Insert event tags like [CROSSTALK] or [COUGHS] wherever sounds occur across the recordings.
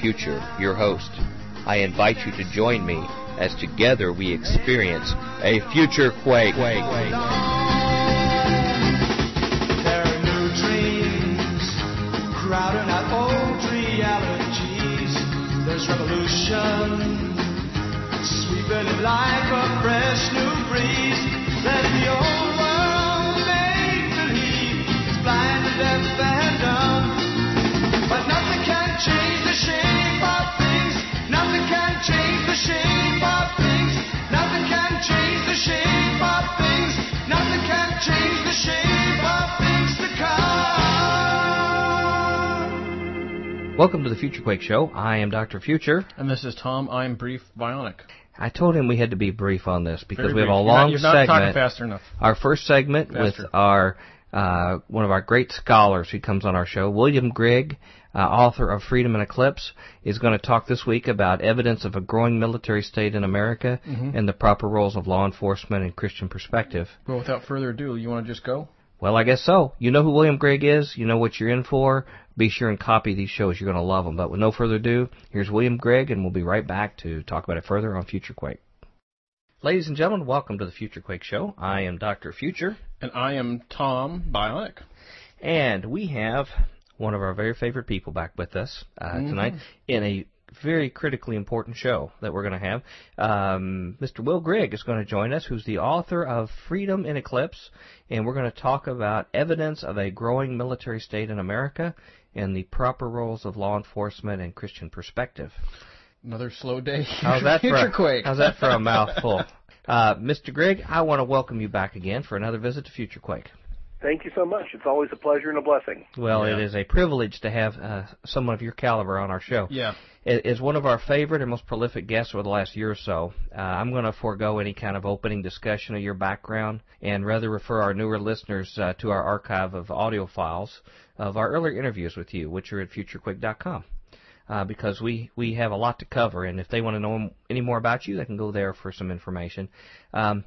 Future, your host. I invite you to join me as together we experience a future quake. There are new dreams crowding out old realities. There's revolution sweeping it like a fresh new breeze. Let the old world make believe blind and deaf and dumb. But nothing can change the shape Welcome to the Future Quake Show. I am Dr. Future. And this is Tom. I'm Brief Bionic. I told him we had to be brief on this because Very we have brief. a You're long not, you're not talking segment. fast enough. Our first segment with our uh, one of our great scholars who comes on our show, William Grigg, uh, author of Freedom and Eclipse, is going to talk this week about evidence of a growing military state in America Mm-hmm. and the proper roles of law enforcement and Christian perspective. Well, without further ado, you want to just go? Well, I guess so. You know who William Grigg is. You know what you're in for. Be sure and copy these shows. You're going to love them. But with no further ado, here's William Grigg, and we'll be right back to talk about it further on Future Quake. Ladies and gentlemen, welcome to the Future Quake Show. I am Dr. Future, And I am Tom Bionic. and we have one of our very favorite people back with us uh, tonight in a very critically important show that we're going to have. Um, Mr. Will Grigg is going to join us, who's the author of Freedom in Eclipse, and we're going to talk about evidence of a growing military state in America and the proper roles of law enforcement and Christian perspective. Another slow day. How's that [LAUGHS] for a, Quake. How's that for a mouthful? Uh, Mr. Grigg, I want to welcome you back again for another visit to Future Quake. Thank you so much. It's always a pleasure and a blessing. Well, Yeah. it is a privilege to have uh, someone of your caliber on our show. Yeah. It is one of our favorite and most prolific guests over the last year or so. Uh, I'm going to forego any kind of opening discussion of your background and rather refer our newer listeners uh, to our archive of audio files of our earlier interviews with you, which are at futurequake.com. Uh, because we, we have a lot to cover, and if they want to know any more about you, they can go there for some information. Um,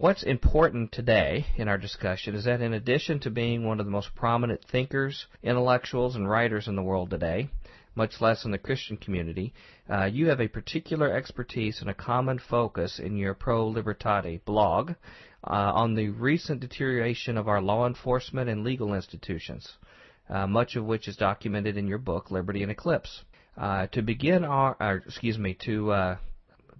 What's important today in our discussion is that in addition to being one of the most prominent thinkers, intellectuals, and writers in the world today, much less in the Christian community, uh, you have a particular expertise and a common focus in your Pro Libertate blog uh, on the recent deterioration of our law enforcement and legal institutions, uh, much of which is documented in your book, Liberty in Eclipse. Uh, to begin our, excuse me, to uh,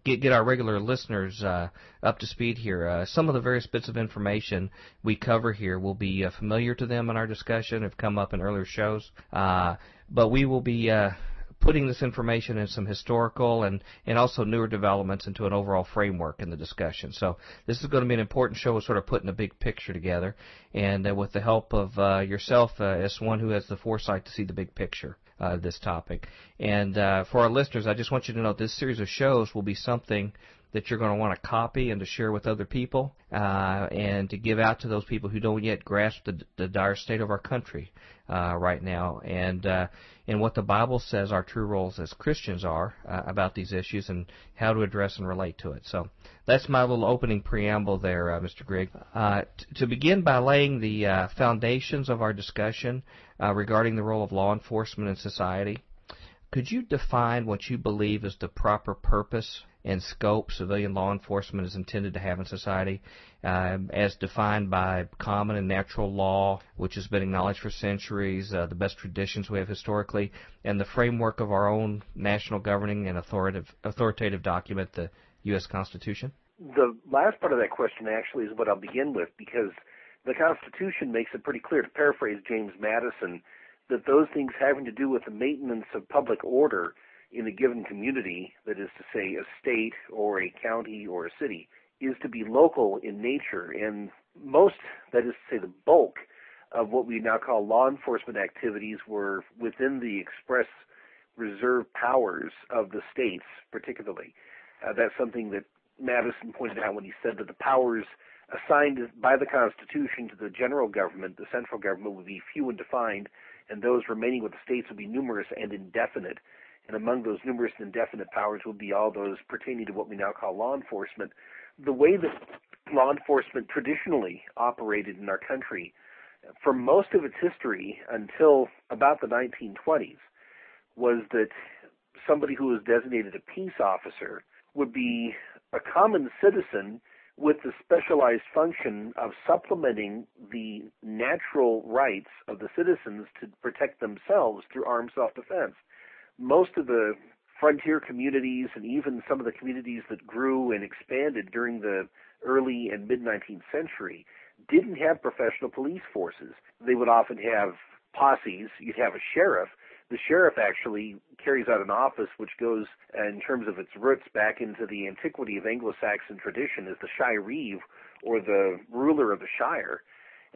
get get our regular listeners uh, up to speed here. Uh, some of the various bits of information we cover here will be uh, familiar to them in our discussion, have come up in earlier shows, uh, but we will be uh, putting this information in some historical and, and also newer developments into an overall framework in the discussion. So this is going to be an important show, of sort of putting a big picture together, and uh, with the help of uh, yourself uh, as one who has the foresight to see the big picture uh, this topic. And uh, for our listeners, I just want you to know this series of shows will be something that you're going to want to copy and to share with other people, uh, and to give out to those people who don't yet grasp the, the dire state of our country uh, right now, and uh, and what the Bible says our true roles as Christians are uh, about these issues, and how to address and relate to it. So that's my little opening preamble there, uh, Mr. Grigg. Uh, t- to begin by laying the foundations of our discussion regarding the role of law enforcement in society, could you define what you believe is the proper purpose and scope civilian law enforcement is intended to have in society, um, as defined by common and natural law, which has been acknowledged for centuries, uh, the best traditions we have historically, and the framework of our own national governing and authoritative, authoritative document, the U.S. Constitution? The last part of that question actually is what I'll begin with because the Constitution makes it pretty clear, to paraphrase James Madison, that those things having to do with the maintenance of public order in a given community, that is to say a state or a county or a city, is to be local in nature. And most, that is to say the bulk, of what we now call law enforcement activities were within the express reserved powers of the states, particularly. Uh, that's something that Madison pointed out when he said that the powers assigned by the Constitution to the general government, the central government, would be few and defined, and those remaining with the states would be numerous and indefinite. And among those numerous and indefinite powers will be all those pertaining to what we now call law enforcement. The way that law enforcement traditionally operated in our country for most of its history until about the 1920s was that somebody who was designated a peace officer would be a common citizen with the specialized function of supplementing the natural rights of the citizens to protect themselves through armed self-defense. Most of the frontier communities and even some of the communities that grew and expanded during the early and mid 19th century didn't have professional police forces. They would often have posses. You'd have a sheriff. The sheriff actually carries out an office which goes, uh, in terms of its roots, back into the antiquity of Anglo-Saxon tradition as the shireve, or the ruler of the shire.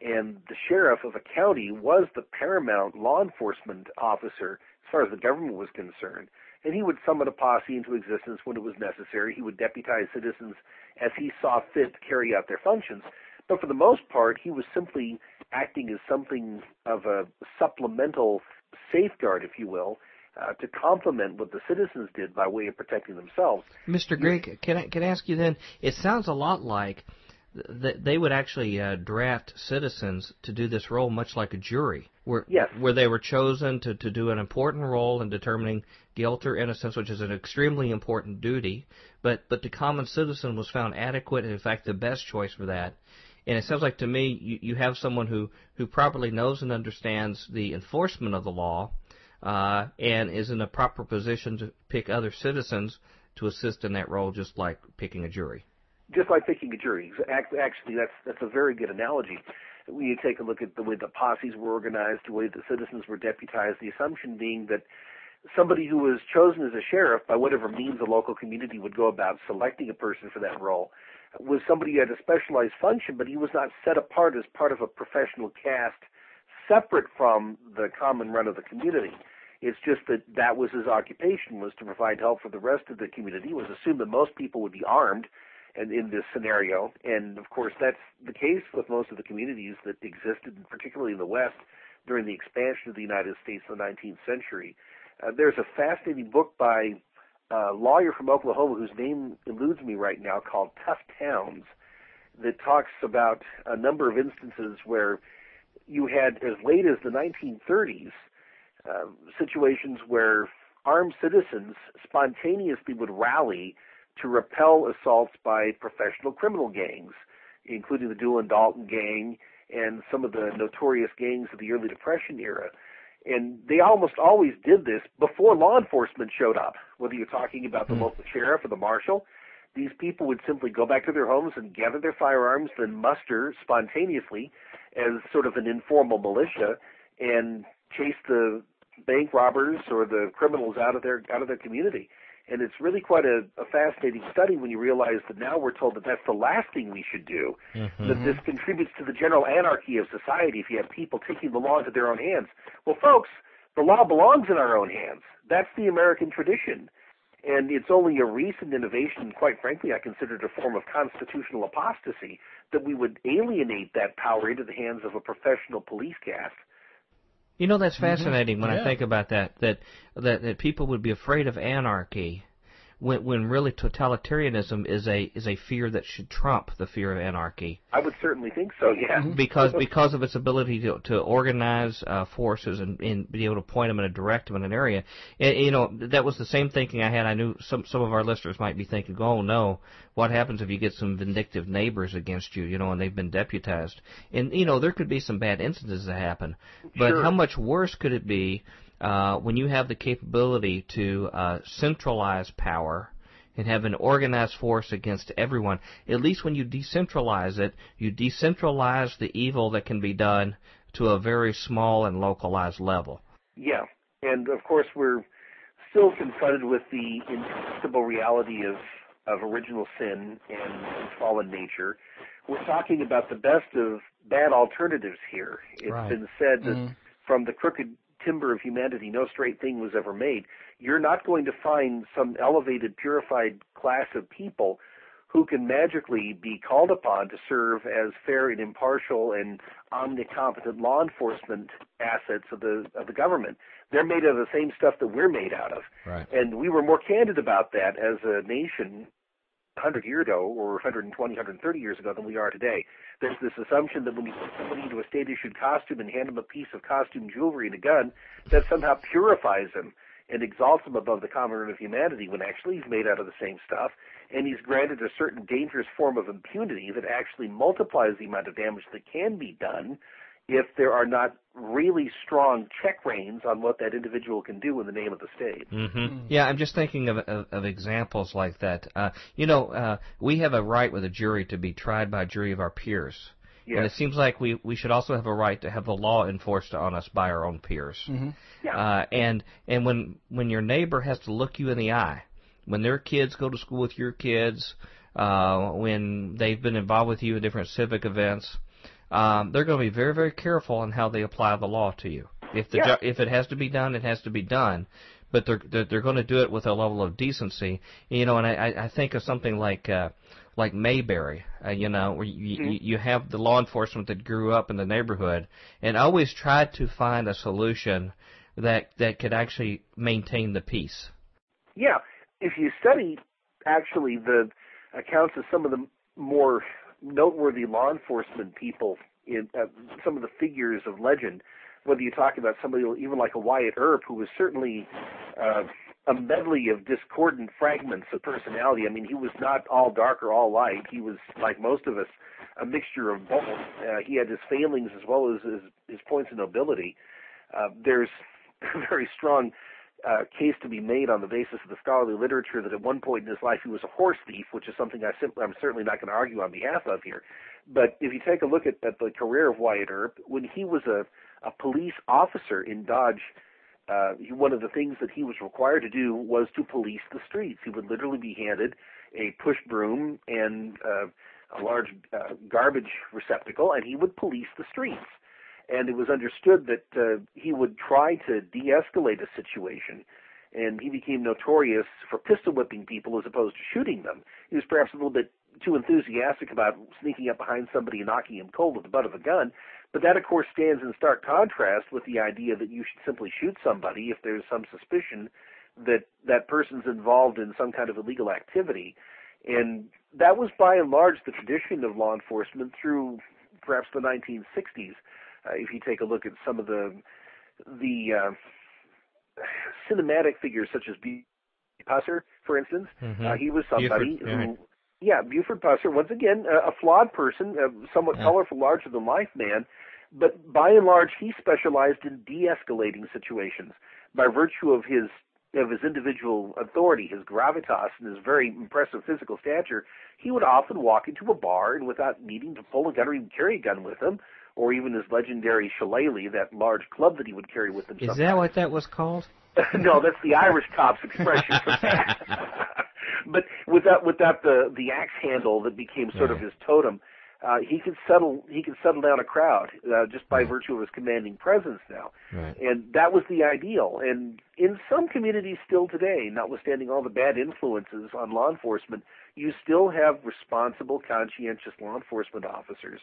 And the sheriff of a county was the paramount law enforcement officer as far as the government was concerned. And he would summon a posse into existence when it was necessary. He would deputize citizens as he saw fit to carry out their functions. But for the most part, he was simply acting as something of a supplemental safeguard, if you will, uh, to complement what the citizens did by way of protecting themselves. Mr. Grigg, can I, can I ask you then? It sounds a lot like that they would actually uh, draft citizens to do this role, much like a jury, where yes. where they were chosen to, to do an important role in determining guilt or innocence, which is an extremely important duty. But but the common citizen was found adequate, and in fact, the best choice for that. And it sounds like to me you, you have someone who, who properly knows and understands the enforcement of the law uh, and is in a proper position to pick other citizens to assist in that role, just like picking a jury. Just like picking a jury. Actually, that's that's a very good analogy. When you take a look at the way the posses were organized, the way the citizens were deputized, the assumption being that somebody who was chosen as a sheriff by whatever means the local community would go about selecting a person for that role was somebody who had a specialized function, but he was not set apart as part of a professional caste separate from the common run of the community. It's just that that was his occupation was to provide help for the rest of the community. It was assumed that most people would be armed and in this scenario. And of course that's the case with most of the communities that existed, particularly in the West, during the expansion of the United States in the 19th century. Uh, there's a fascinating book by a lawyer from Oklahoma whose name eludes me right now called Tough Towns that talks about a number of instances where you had as late as the 1930s uh, situations where armed citizens spontaneously would rally to repel assaults by professional criminal gangs, including the Doolin Dalton gang and some of the notorious gangs of the early Depression era. And they almost always did this before law enforcement showed up, whether you're talking about the mm. local sheriff or the marshal. These people would simply go back to their homes and gather their firearms, then muster spontaneously as sort of an informal militia and chase the bank robbers or the criminals out of their out of their community. And it's really quite a, a fascinating study when you realize that now we're told that that's the last thing we should do. Mm-hmm. That this contributes to the general anarchy of society if you have people taking the law into their own hands. Well, folks, the law belongs in our own hands. That's the American tradition. And it's only a recent innovation, quite frankly, I consider it a form of constitutional apostasy, that we would alienate that power into the hands of a professional police caste. You know that's mm-hmm. fascinating mm-hmm. when yeah. I think about that, that that that people would be afraid of anarchy when when really totalitarianism is a is a fear that should trump the fear of anarchy. I would certainly think so. Yeah. Mm-hmm. Because because of its ability to to organize uh, forces and, and be able to point them and direct them in an area. And, you know that was the same thinking I had. I knew some some of our listeners might be thinking, "Oh no, what happens if you get some vindictive neighbors against you? You know, and they've been deputized." And you know there could be some bad incidents that happen, but sure. how much worse could it be? Uh, when you have the capability to uh, centralize power and have an organized force against everyone, at least when you decentralize it, you decentralize the evil that can be done to a very small and localized level. Yeah, and of course we're still confronted with the inevitable reality of of original sin and fallen nature. We're talking about the best of bad alternatives here. It's right. been said that mm. from the crooked timber of humanity, no straight thing was ever made. You're not going to find some elevated, purified class of people who can magically be called upon to serve as fair and impartial and omnicompetent law enforcement assets of the of the government. They're made of the same stuff that we're made out of. Right. And we were more candid about that as a nation 100 years ago or 120, 130 years ago than we are today. There's this assumption that when you put somebody into a state-issued costume and hand them a piece of costume jewelry and a gun, that somehow purifies them. and exalts him above the common run of humanity when actually he's made out of the same stuff, and he's granted a certain dangerous form of impunity that actually multiplies the amount of damage that can be done if there are not really strong check reins on what that individual can do in the name of the state. Mm-hmm. Yeah, I'm just thinking of, of, of examples like that. Uh, you know, uh, we have a right with a jury to be tried by a jury of our peers. Yes. And it seems like we, we should also have a right to have the law enforced on us by our own peers. Mm-hmm. Yeah. Uh, and and when when your neighbor has to look you in the eye, when their kids go to school with your kids, uh, when they've been involved with you in different civic events, um, they're going to be very very careful on how they apply the law to you. If the Yeah. jo- if it has to be done, it has to be done. But they're they're, they're going to do it with a level of decency, you know. And I I I think of something like uh, like Mayberry, uh, you know, where you, Mm-hmm. you you have the law enforcement that grew up in the neighborhood and always tried to find a solution that that could actually maintain the peace. Yeah, if you study actually the accounts of some of the more noteworthy law enforcement people in uh, some of the figures of legend, whether you talk about somebody even like a Wyatt Earp, who was certainly uh, a medley of discordant fragments of personality. I mean, he was not all dark or all light. He was like most of us, a mixture of both. Uh, he had his failings as well as his, his points of nobility. Uh, there's a [LAUGHS] very strong uh, case to be made on the basis of the scholarly literature that at one point in his life he was a horse thief, which is something I simply, I'm certainly not going to argue on behalf of here. But if you take a look at, at the career of Wyatt Earp, when he was a, a police officer in Dodge, uh, he, one of the things that he was required to do was to police the streets. He would literally be handed a push broom and uh, a large uh, garbage receptacle, and he would police the streets and it was understood that uh, he would try to de-escalate a situation, and he became notorious for pistol whipping people as opposed to shooting them. He was perhaps a little bit too enthusiastic about sneaking up behind somebody and knocking him cold with the butt of a gun, but that of course stands in stark contrast with the idea that you should simply shoot somebody if there's some suspicion that that person's involved in some kind of illegal activity. And that was by and large the tradition of law enforcement through perhaps the 1960s. Uh, if you take a look at some of the the uh, cinematic figures such as B. Pusser, for instance, Mhm. uh, he was somebody Buford, yeah. who, yeah, Buford Pusser, once again, a, a flawed person, a somewhat Yeah. colorful, larger than life man, but by and large, he specialized in de-escalating situations by virtue of his of his individual authority, his gravitas, and his very impressive physical stature. He would often walk into a bar and, without needing to pull a gun or even carry a gun with him, or even his legendary shillelagh, that large club that he would carry with him. Is sometimes. that what that was called? [LAUGHS] no, that's the Irish cop's expression for that. [LAUGHS] but without without the the axe handle that became sort of his totem, uh, he could settle he could settle down a crowd uh, just by virtue of his commanding presence now. Right. And that was the ideal. And in some communities still today, notwithstanding all the bad influences on law enforcement, you still have responsible, conscientious law enforcement officers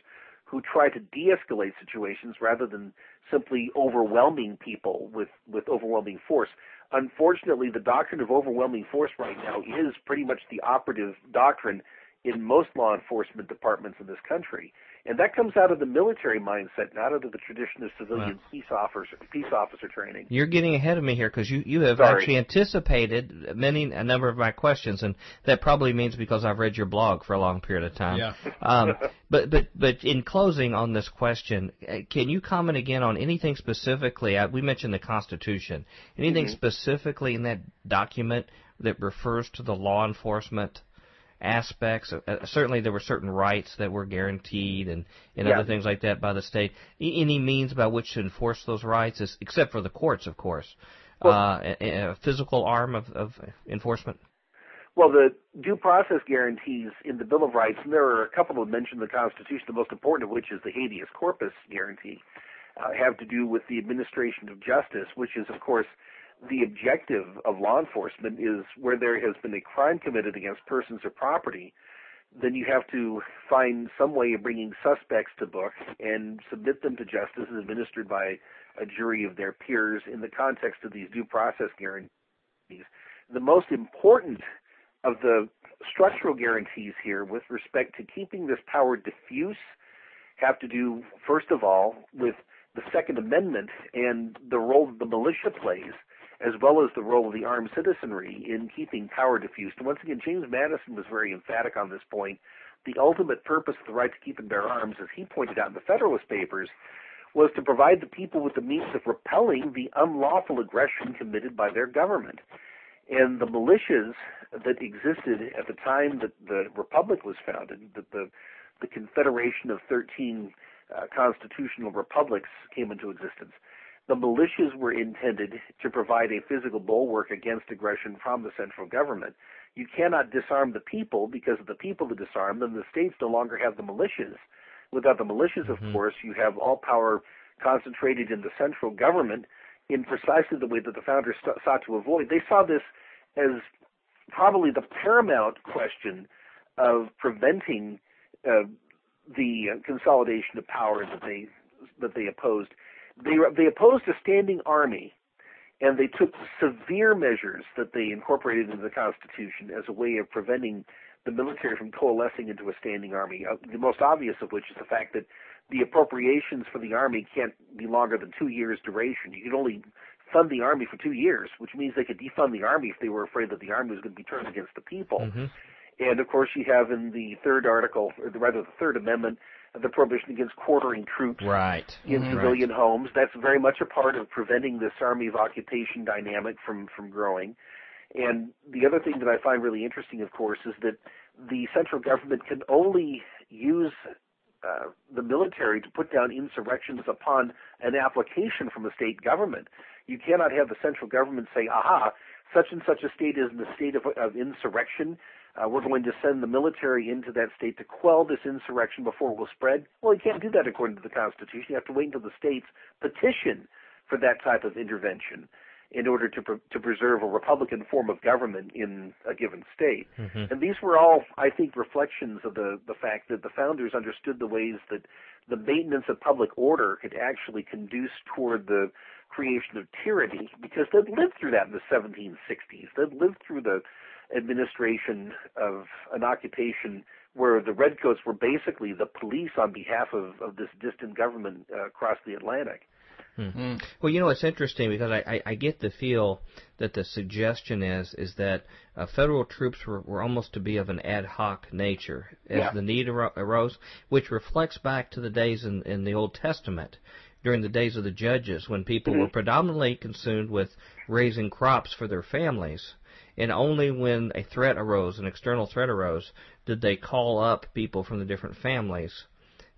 who try to de-escalate situations rather than simply overwhelming people with, with overwhelming force. Unfortunately, the doctrine of overwhelming force right now is pretty much the operative doctrine in most law enforcement departments in this country. And that comes out of the military mindset, not out of the tradition of civilian peace officer peace officer training. You're getting ahead of me here because you, you have Sorry. actually anticipated many a number of my questions, and that probably means because I've read your blog for a long period of time. Yeah. [LAUGHS] Um, [LAUGHS] but but but in closing on this question, uh, can you comment again on anything specifically? Uh, we mentioned the Constitution. Anything Mm-hmm. specifically in that document that refers to the law enforcement? Aspects. Uh, certainly, there were certain rights that were guaranteed, and, and Yeah. other things like that by the state. Any means by which to enforce those rights, is, except for the courts, of course. Well- uh, a, a physical arm of, of enforcement. Well, the due process guarantees in the Bill of Rights, and there are a couple of mentioned in the Constitution, the most important of which is the habeas corpus guarantee, uh, have to do with the administration of justice, which is, of course, the objective of law enforcement is where there has been a crime committed against persons or property, then you have to find some way of bringing suspects to book and submit them to justice as administered by a jury of their peers in the context of these due process guarantees. The most important of the structural guarantees here with respect to keeping this power diffuse have to do, first of all, with the Second Amendment and the role that the militia plays as well as the role of the armed citizenry in keeping power diffused. And once again, James Madison was very emphatic on this point. The ultimate purpose of the right to keep and bear arms, as he pointed out in the Federalist Papers, was to provide the people with the means of repelling the unlawful aggression committed by their government. And the militias that existed at the time that the Republic was founded, that the, the Confederation of 13 uh, constitutional republics came into existence, the militias were intended to provide a physical bulwark against aggression from the central government. You cannot disarm the people because of the people to disarm them. The states no longer have the militias. Without the militias, of mm-hmm. course, you have all power concentrated in the central government in precisely the way that the founders st- sought to avoid. They saw this as probably the paramount question of preventing uh, the consolidation of power that they that they opposed. They they opposed a standing army, and they took severe measures that they incorporated into the Constitution as a way of preventing the military from coalescing into a standing army. Uh, the most obvious of which is the fact that the appropriations for the army can't be longer than two years duration. You can only fund the army for two years, which means they could defund the army if they were afraid that the army was going to be turned against the people. Mm-hmm. And of course, you have in the third article, or rather the third amendment, the prohibition against quartering troops right. in mm-hmm. civilian right. homes. That's very much a part of preventing this army of occupation dynamic from from growing. And the other thing that I find really interesting, of course, is that the central government can only use uh, the military to put down insurrections upon an application from a state government. You cannot have the central government say, aha, such and such a state is in the state of, of insurrection. Uh, we're going to send the military into that state to quell this insurrection before it will spread. Well, you can't do that according to the Constitution. You have to wait until the states petition for that type of intervention in order to pre- to preserve a republican form of government in a given state. Mm-hmm. And these were all, I think, reflections of the the fact that the founders understood the ways that the maintenance of public order could actually conduce toward the creation of tyranny because they'd lived through that in the 1760s. They'd lived through the administration of an occupation where the redcoats were basically the police on behalf of, of this distant government uh, across the Atlantic. Mm-hmm. Well, you know, it's interesting because I, I, I get the feel that the suggestion is is that uh, federal troops were, were almost to be of an ad hoc nature as yeah. the need arose, which reflects back to the days in, in the Old Testament during the days of the judges when people mm-hmm. were predominantly consumed with raising crops for their families. And only when a threat arose, an external threat arose, did they call up people from the different families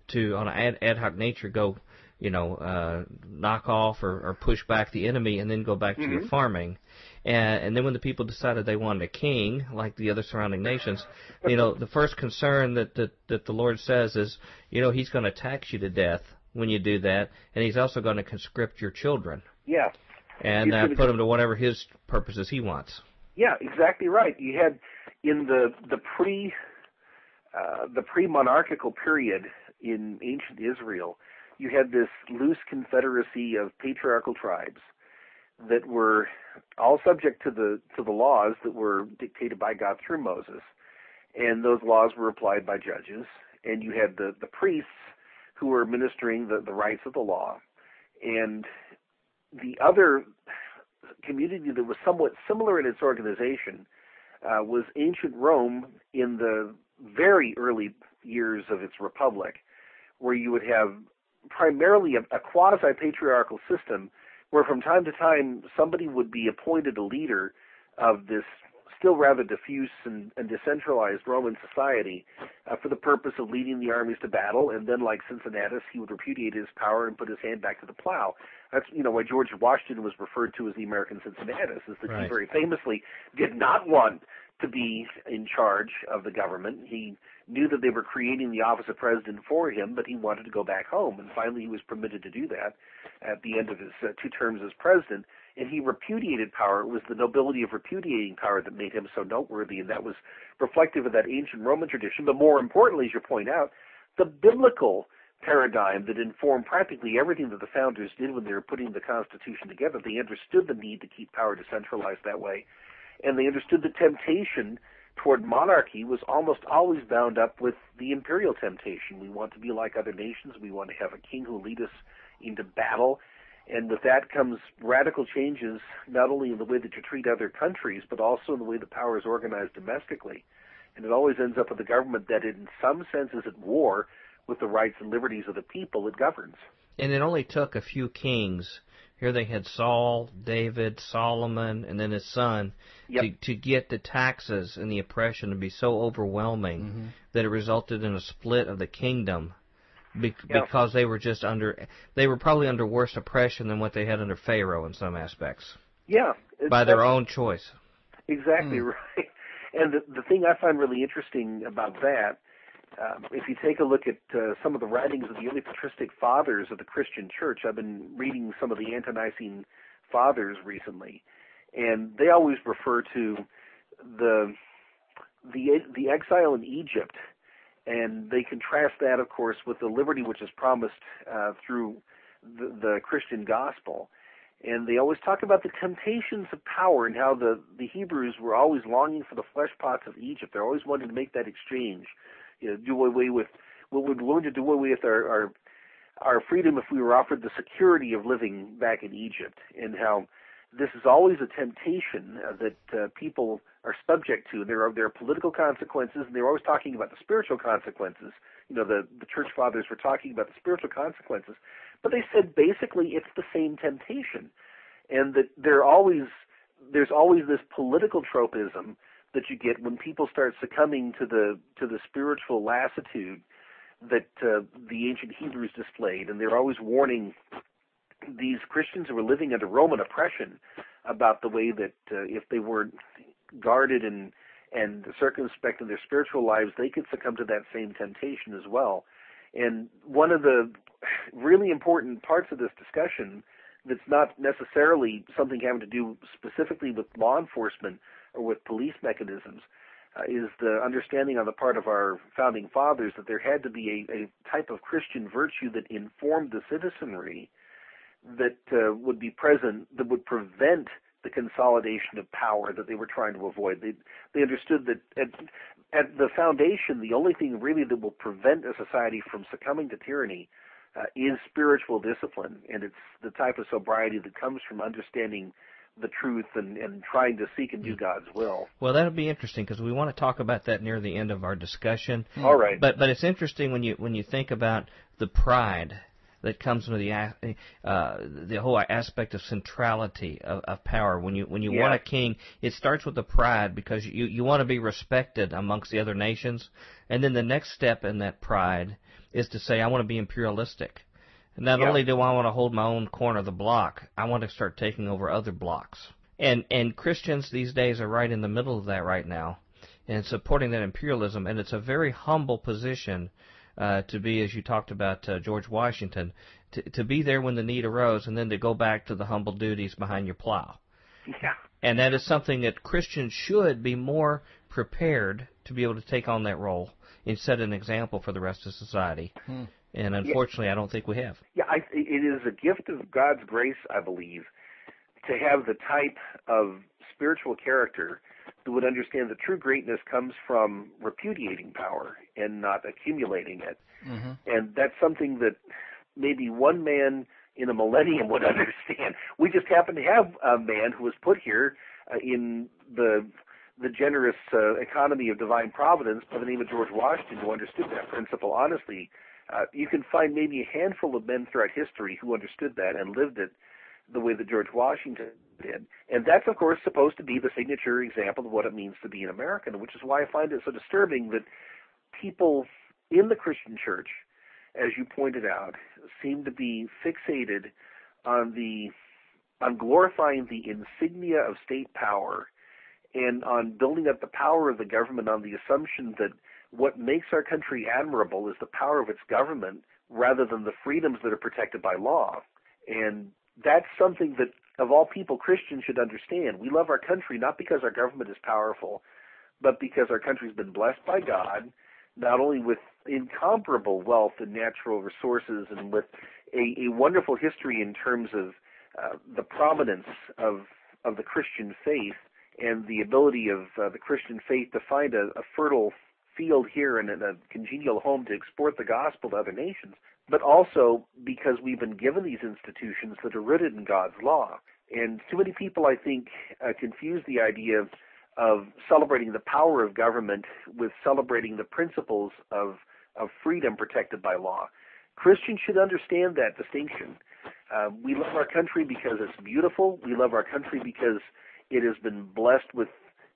to, on an ad, ad hoc nature, go you know, uh, knock off or, or push back the enemy and then go back mm-hmm. to your mm-hmm. farming. And, and then when the people decided they wanted a king, like the other surrounding nations, you know, the first concern that, that, that the Lord says is, you know, He's going to tax you to death when you do that, and He's also going to conscript your children. Yeah. And uh, put them to whatever His purposes He wants. Yeah, exactly right. You had in the the pre uh, the pre monarchical period in ancient Israel, you had this loose confederacy of patriarchal tribes that were all subject to the to the laws that were dictated by God through Moses, and those laws were applied by judges. And you had the the priests who were administering the the rites of the law, and the other community that was somewhat similar in its organization uh, was ancient Rome in the very early years of its republic, where you would have primarily a, a quasi patriarchal system where from time to time somebody would be appointed a leader of this still rather diffuse and, and decentralized Roman society uh, for the purpose of leading the armies to battle. And then, like Cincinnatus, he would repudiate his power and put his hand back to the plow. That's you know why George Washington was referred to as the American Cincinnatus, is that right. he very famously did not want to be in charge of the government. He knew that they were creating the office of president for him, but he wanted to go back home. And finally, he was permitted to do that at the end of his uh, two terms as president. And he repudiated power. It was the nobility of repudiating power that made him so noteworthy, and that was reflective of that ancient Roman tradition. But more importantly, as you point out, the biblical paradigm that informed practically everything that the founders did when they were putting the Constitution together. They understood the need to keep power decentralized that way, and they understood the temptation toward monarchy was almost always bound up with the imperial temptation. We want to be like other nations. We want to have a king who lead us into battle. And with that comes radical changes, not only in the way that you treat other countries, but also in the way the power is organized domestically. And it always ends up with a government that, in some sense, is at war with the rights and liberties of the people it governs. And it only took a few kings. Here they had Saul, David, Solomon, and then his son Yep. to, to get the taxes and the oppression to be so overwhelming mm-hmm. that it resulted in a split of the kingdom be- Yeah. because they were just under, they were probably under worse oppression than what they had under Pharaoh in some aspects Yeah. by their own choice. Exactly hmm. [LAUGHS] right. And the, the thing I find really interesting about that, um, if you take a look at uh, some of the writings of the early patristic fathers of the Christian Church, I've been reading some of the ante-Nicene fathers recently, and they always refer to the the the exile in Egypt, and they contrast that, of course, with the liberty which is promised uh, through the, the Christian gospel and they always talk about the temptations of power and how the the Hebrews were always longing for the flesh pots of Egypt. They're always wanting to make that exchange, you know, do away with what would willing to do away with our, our our freedom if we were offered the security of living back in Egypt, and how this is always a temptation that uh, people are subject to. There are there are political consequences, and they're always talking about the spiritual consequences. You know, the the church fathers were talking about the spiritual consequences, but they said basically it's the same temptation, and that there always there's always this political tropism that you get when people start succumbing to the to the spiritual lassitude that uh, the ancient Hebrews displayed, and they're always warning these Christians who were living under Roman oppression about the way that uh, if they weren't guarded and and circumspect in their spiritual lives, they could succumb to that same temptation as well. And one of the really important parts of this discussion that's not necessarily something having to do specifically with law enforcement or with police mechanisms uh, is the understanding on the part of our founding fathers that there had to be a, a type of Christian virtue that informed the citizenry that uh, would be present that would prevent the consolidation of power that they were trying to avoid. They they understood that at at the foundation, the only thing really that will prevent a society from succumbing to tyranny uh, is spiritual discipline, and it's the type of sobriety that comes from understanding the truth and, and trying to seek and do God's will. Well, that'll be interesting because we want to talk about that near the end of our discussion. All right. But but it's interesting when you when you think about the pride that comes with the uh, the whole aspect of centrality of, of power. When you when you want a king, it starts with the pride because you you want to be respected amongst the other nations, and then the next step in that pride is to say I want to be imperialistic. Not Yeah. only do I want to hold my own corner of the block, I want to start taking over other blocks. And and Christians these days are right in the middle of that right now, and supporting that imperialism. And it's a very humble position uh, to be, as you talked about uh, George Washington, to to be there when the need arose, and then to go back to the humble duties behind your plow. Yeah. And that is something that Christians should be more prepared to be able to take on that role and set an example for the rest of society. And unfortunately, I don't think we have. Yeah, I, it is a gift of God's grace, I believe, to have the type of spiritual character that would understand that true greatness comes from repudiating power and not accumulating it. And that's something that maybe one man in a millennium would [LAUGHS] understand. We just happen to have a man who was put here uh, in the the generous uh, economy of divine providence by the name of George Washington who understood that principle honestly. Uh, you can find maybe a handful of men throughout history who understood that and lived it the way that George Washington did. And that's, of course, supposed to be the signature example of what it means to be an American, which is why I find it so disturbing that people in the Christian church, as you pointed out, seem to be fixated on the on glorifying the insignia of state power and on building up the power of the government on the assumption that what makes our country admirable is the power of its government rather than the freedoms that are protected by law. And that's something that, of all people, Christians should understand. We love our country not because our government is powerful, but because our country's been blessed by God, not only with incomparable wealth and natural resources and with a, a wonderful history in terms of uh, the prominence of, of the Christian faith and the ability of uh, the Christian faith to find a, a fertile field here and in a congenial home to export the gospel to other nations. but also because we've been given these institutions that are rooted in God's law. And too many people, I think, uh, confuse the idea of, of celebrating the power of government with celebrating the principles of, of freedom protected by law. Christians should understand that distinction. Uh, we love our country because it's beautiful. We love our country because it has been blessed with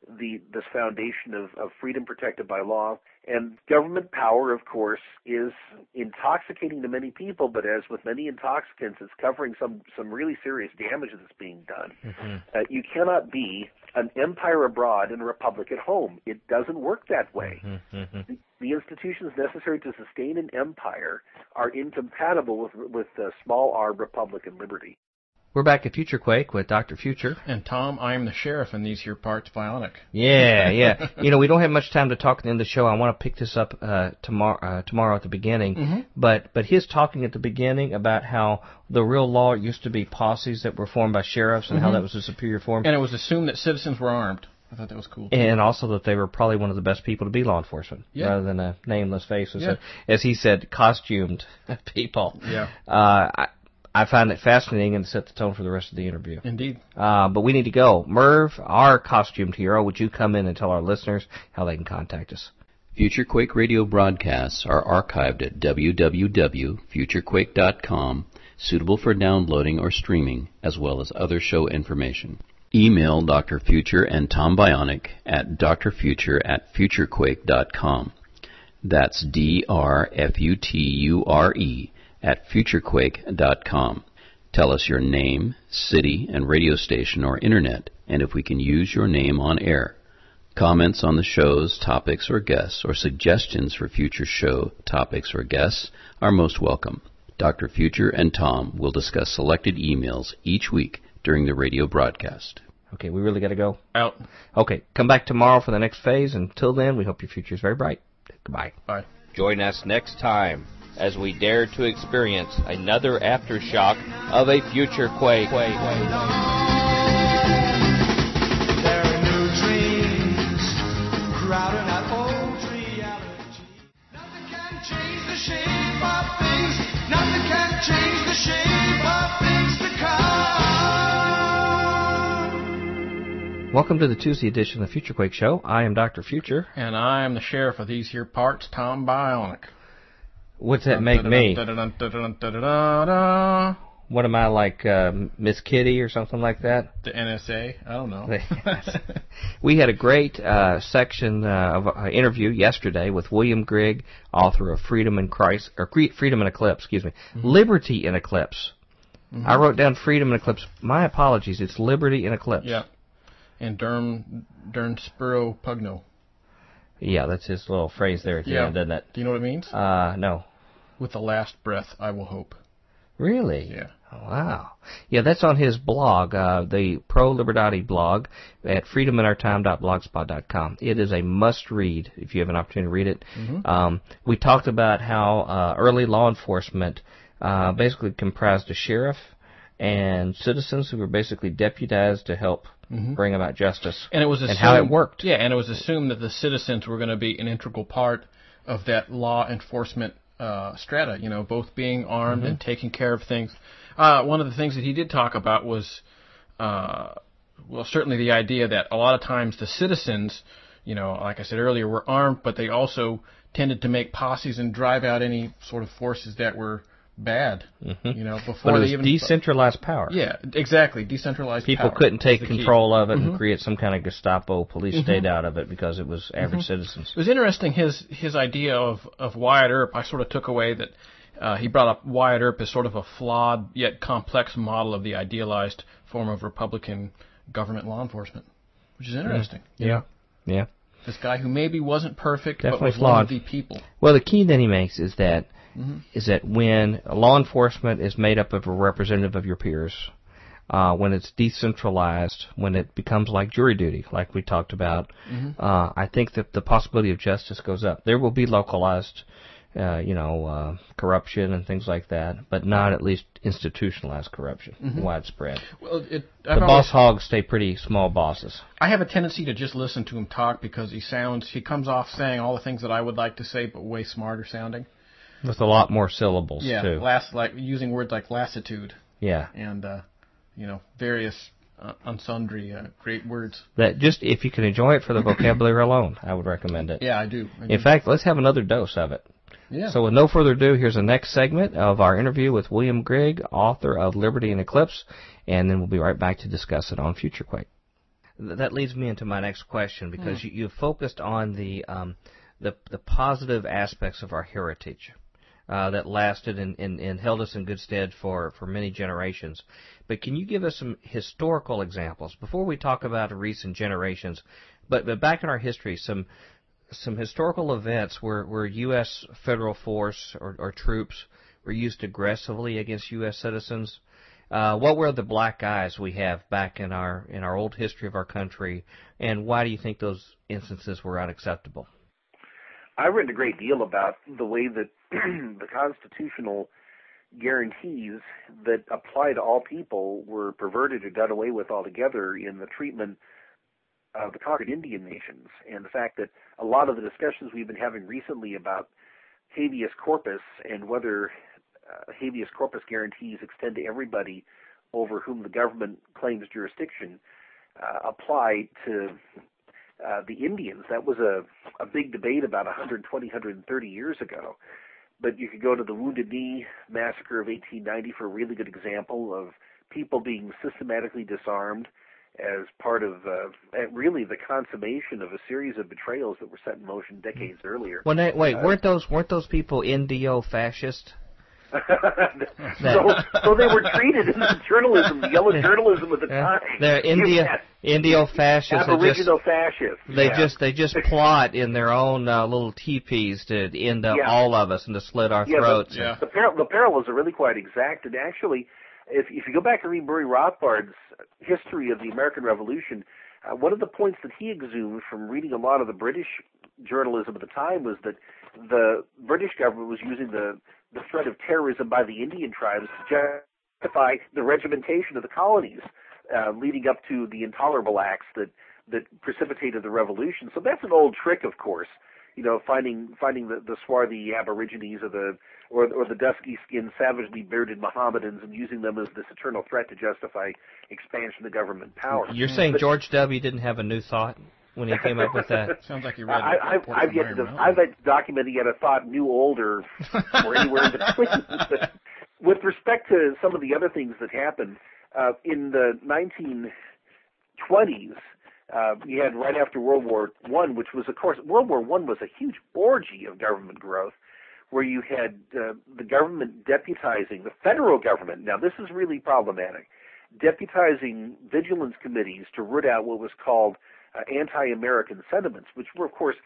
the this foundation of, of freedom protected by law. And government power, of course, is intoxicating to many people, but as with many intoxicants, it's covering some some really serious damage that's being done. Mm-hmm. Uh, you cannot be an empire abroad and a republic at home. It doesn't work that way. Mm-hmm. mm-hmm. The, the, institutions necessary to sustain an empire are incompatible with with uh, small r republican liberty. We're back at Future Quake with Dr. Future. And Tom, I am the sheriff in these here parts bionic. Yeah, yeah. [LAUGHS] you know, we don't have much time to talk in the show. I want to pick this up uh, tomorrow uh, tomorrow at the beginning. Mm-hmm. But but his talking at the beginning about how the real law used to be posses that were formed by sheriffs and mm-hmm. how that was a superior form. And it was assumed that citizens were armed. I thought that was cool. And also that they were probably one of the best people to be law enforcement, yeah. rather than a nameless face. Yeah. As he said, costumed [LAUGHS] people. Yeah. Uh, I, I find it fascinating and set the tone for the rest of the interview. Indeed. Uh, but we need to go. Merv, our costumed hero, would you come in and tell our listeners how they can contact us? Future Quake radio broadcasts are archived at www.futurequake.com, suitable for downloading or streaming, as well as other show information. Email Dr. Future and Tom Bionic at drfuture at futurequake.com. That's D R F U T U R E at futurequake.com. Tell us your name, city, and radio station or internet, and if we can use your name on air. Comments on the show's topics or guests, or suggestions for future show topics or guests are most welcome. Dr. Future and Tom will discuss selected emails each week during the radio broadcast. Okay, we really got to go. Out. Okay, come back tomorrow for the next phase. Until then, we hope your future is very bright. Goodbye. Bye. Join us next time as we dare to experience another aftershock of a future quake. Welcome to the Tuesday edition of the Future Quake Show. I am Dr. Future. And I am the sheriff of these here parts, Tom Bionic. What's that make me? What am I like, uh, Miss Kitty or something like that? The NSA? I don't know. we had a great uh, section uh, of uh, interview yesterday with William Grigg, author of Freedom in Christ or Freedom in Eclipse, excuse me, mm-hmm. Liberty in Eclipse. Mm-hmm. I wrote down Freedom in Eclipse. My apologies. It's Liberty in Eclipse. Yeah. And Dum, Dum Spiro Pugno. Yeah, that's his little phrase there at the yeah. end, doesn't it? Do you know what it means? Uh, no. With the last breath, I will hope. Really? Yeah. Oh, wow. Yeah, that's on his blog, uh, the Pro Libertate blog at freedominourtime.blogspot.com. It is a must read if you have an opportunity to read it. Mm-hmm. Um, we talked about how uh, early law enforcement uh, basically comprised a sheriff and citizens who were basically deputized to help mm-hmm. bring about justice. And it was assumed, and how it worked. Yeah, and it was assumed that the citizens were going to be an integral part of that law enforcement uh, strata. You know, both being armed mm-hmm. and taking care of things. Uh, one of the things that he did talk about was, uh, well, certainly the idea that a lot of times the citizens, you know, like I said earlier, were armed, but they also tended to make posses and drive out any sort of forces that were bad. Mm-hmm. You know, before but it was even decentralized power. Yeah, exactly, decentralized. People power couldn't take control of it mm-hmm. and create some kind of Gestapo police mm-hmm. state out of it because it was average mm-hmm. citizens. It was interesting his his idea of of Wyatt Earp. I sort of took away that. Uh, he brought up Wyatt Earp as sort of a flawed yet complex model of the idealized form of Republican government law enforcement, which is interesting. Yeah, yeah. This guy who maybe wasn't perfect, Definitely but was flawed. one of the people. Well, the key that he makes is that mm-hmm. is that when law enforcement is made up of a representative of your peers, uh, when it's decentralized, when it becomes like jury duty, like we talked about, mm-hmm. uh, I think that the possibility of justice goes up. There will be localized, uh, you know, uh, corruption and things like that, but not at least institutionalized corruption, mm-hmm. widespread. Well, it, the boss hogs stay pretty small bosses. I have a tendency to just listen to him talk because he sounds, he comes off saying all the things that I would like to say, but way smarter sounding. With a lot more syllables yeah, too. last like using words like lassitude yeah, and uh, you know various uh, unsundry uh, great words. that just if you can enjoy it for the vocabulary alone, I would recommend it. Yeah, I do. I In do. fact, let's have another dose of it. yeah. So with no further ado, here's the next segment of our interview with William Grigg, author of Liberty in Eclipse, and then we'll be right back to discuss it on FutureQuake. Th- That leads me into my next question because you, you focused on the, um, the the positive aspects of our heritage uh, that lasted and, and, and held us in good stead for, for many generations. But can you give us some historical examples before we talk about recent generations? But, but back in our history, some some historical events where, where U.S. federal force or, or troops were used aggressively against U.S. citizens. Uh, what were the black eyes we have back in our in our old history of our country, and why do you think those instances were unacceptable? I've written a great deal about the way that [CLEARS THROAT] the constitutional guarantees that apply to all people were perverted or done away with altogether in the treatment of the conquered Indian nations, and the fact that a lot of the discussions we've been having recently about habeas corpus and whether uh, habeas corpus guarantees extend to everybody over whom the government claims jurisdiction uh, apply to uh, the Indians. That was a, a big debate about 120, 130 years ago. But you could go to the Wounded Knee massacre of 1890 for a really good example of people being systematically disarmed as part of uh, really the consummation of a series of betrayals that were set in motion decades earlier. Well, wait, weren't those weren't those people NDO fascist? [LAUGHS] so, so they were treated in the journalism, the yellow journalism of the time. They're India Yes. NDO fascists. Aboriginal fascists. They yeah. just they just plot in their own uh, little teepees to end up Yeah. all of us and to slit our Yeah, throats. The, Yeah. the, par- the parallels are really quite exact. And actually, if, if you go back and read Murray Rothbard's history of the American Revolution, uh, one of the points that he exhumed from reading a lot of the British journalism at the time was that the British government was using the, the threat of terrorism by the Indian tribes to justify the regimentation of the colonies, uh, leading up to the intolerable acts that, that precipitated the revolution. So that's an old trick, of course you know, finding finding the, the swarthy Aborigines or the or or the dusky skinned savagely bearded Mohammedans and using them as this eternal threat to justify expansion of government power. You're saying But- George W. didn't have a new thought when he came up with that? [LAUGHS] Sounds like you read. I, a I've, report I've from yet Iron to Mountain. I've yet to document yet a thought new, old, or or anywhere in between. But [LAUGHS] with respect to some of the other things that happened uh, in the 1920s, uh, you had right after World War One, which was, of course, World War One was a huge orgy of government growth, where you had uh, the government deputizing the federal government. Now, this is really problematic. Deputizing vigilance committees to root out what was called anti-American sentiments, which were, of course,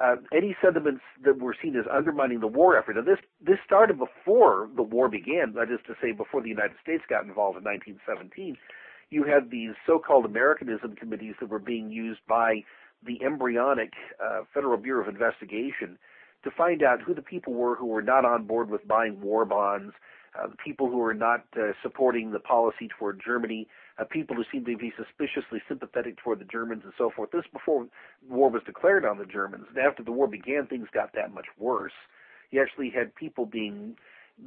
uh, any sentiments that were seen as undermining the war effort. Now, this this started before the war began. That is to say, before the United States got involved in 1917. You had these so-called Americanism committees that were being used by the embryonic uh, Federal Bureau of Investigation to find out who the people were who were not on board with buying war bonds, uh, the people who were not uh, supporting the policy toward Germany, uh, people who seemed to be suspiciously sympathetic toward the Germans and so forth. This before war was declared on the Germans. And after the war began, things got that much worse. You actually had people being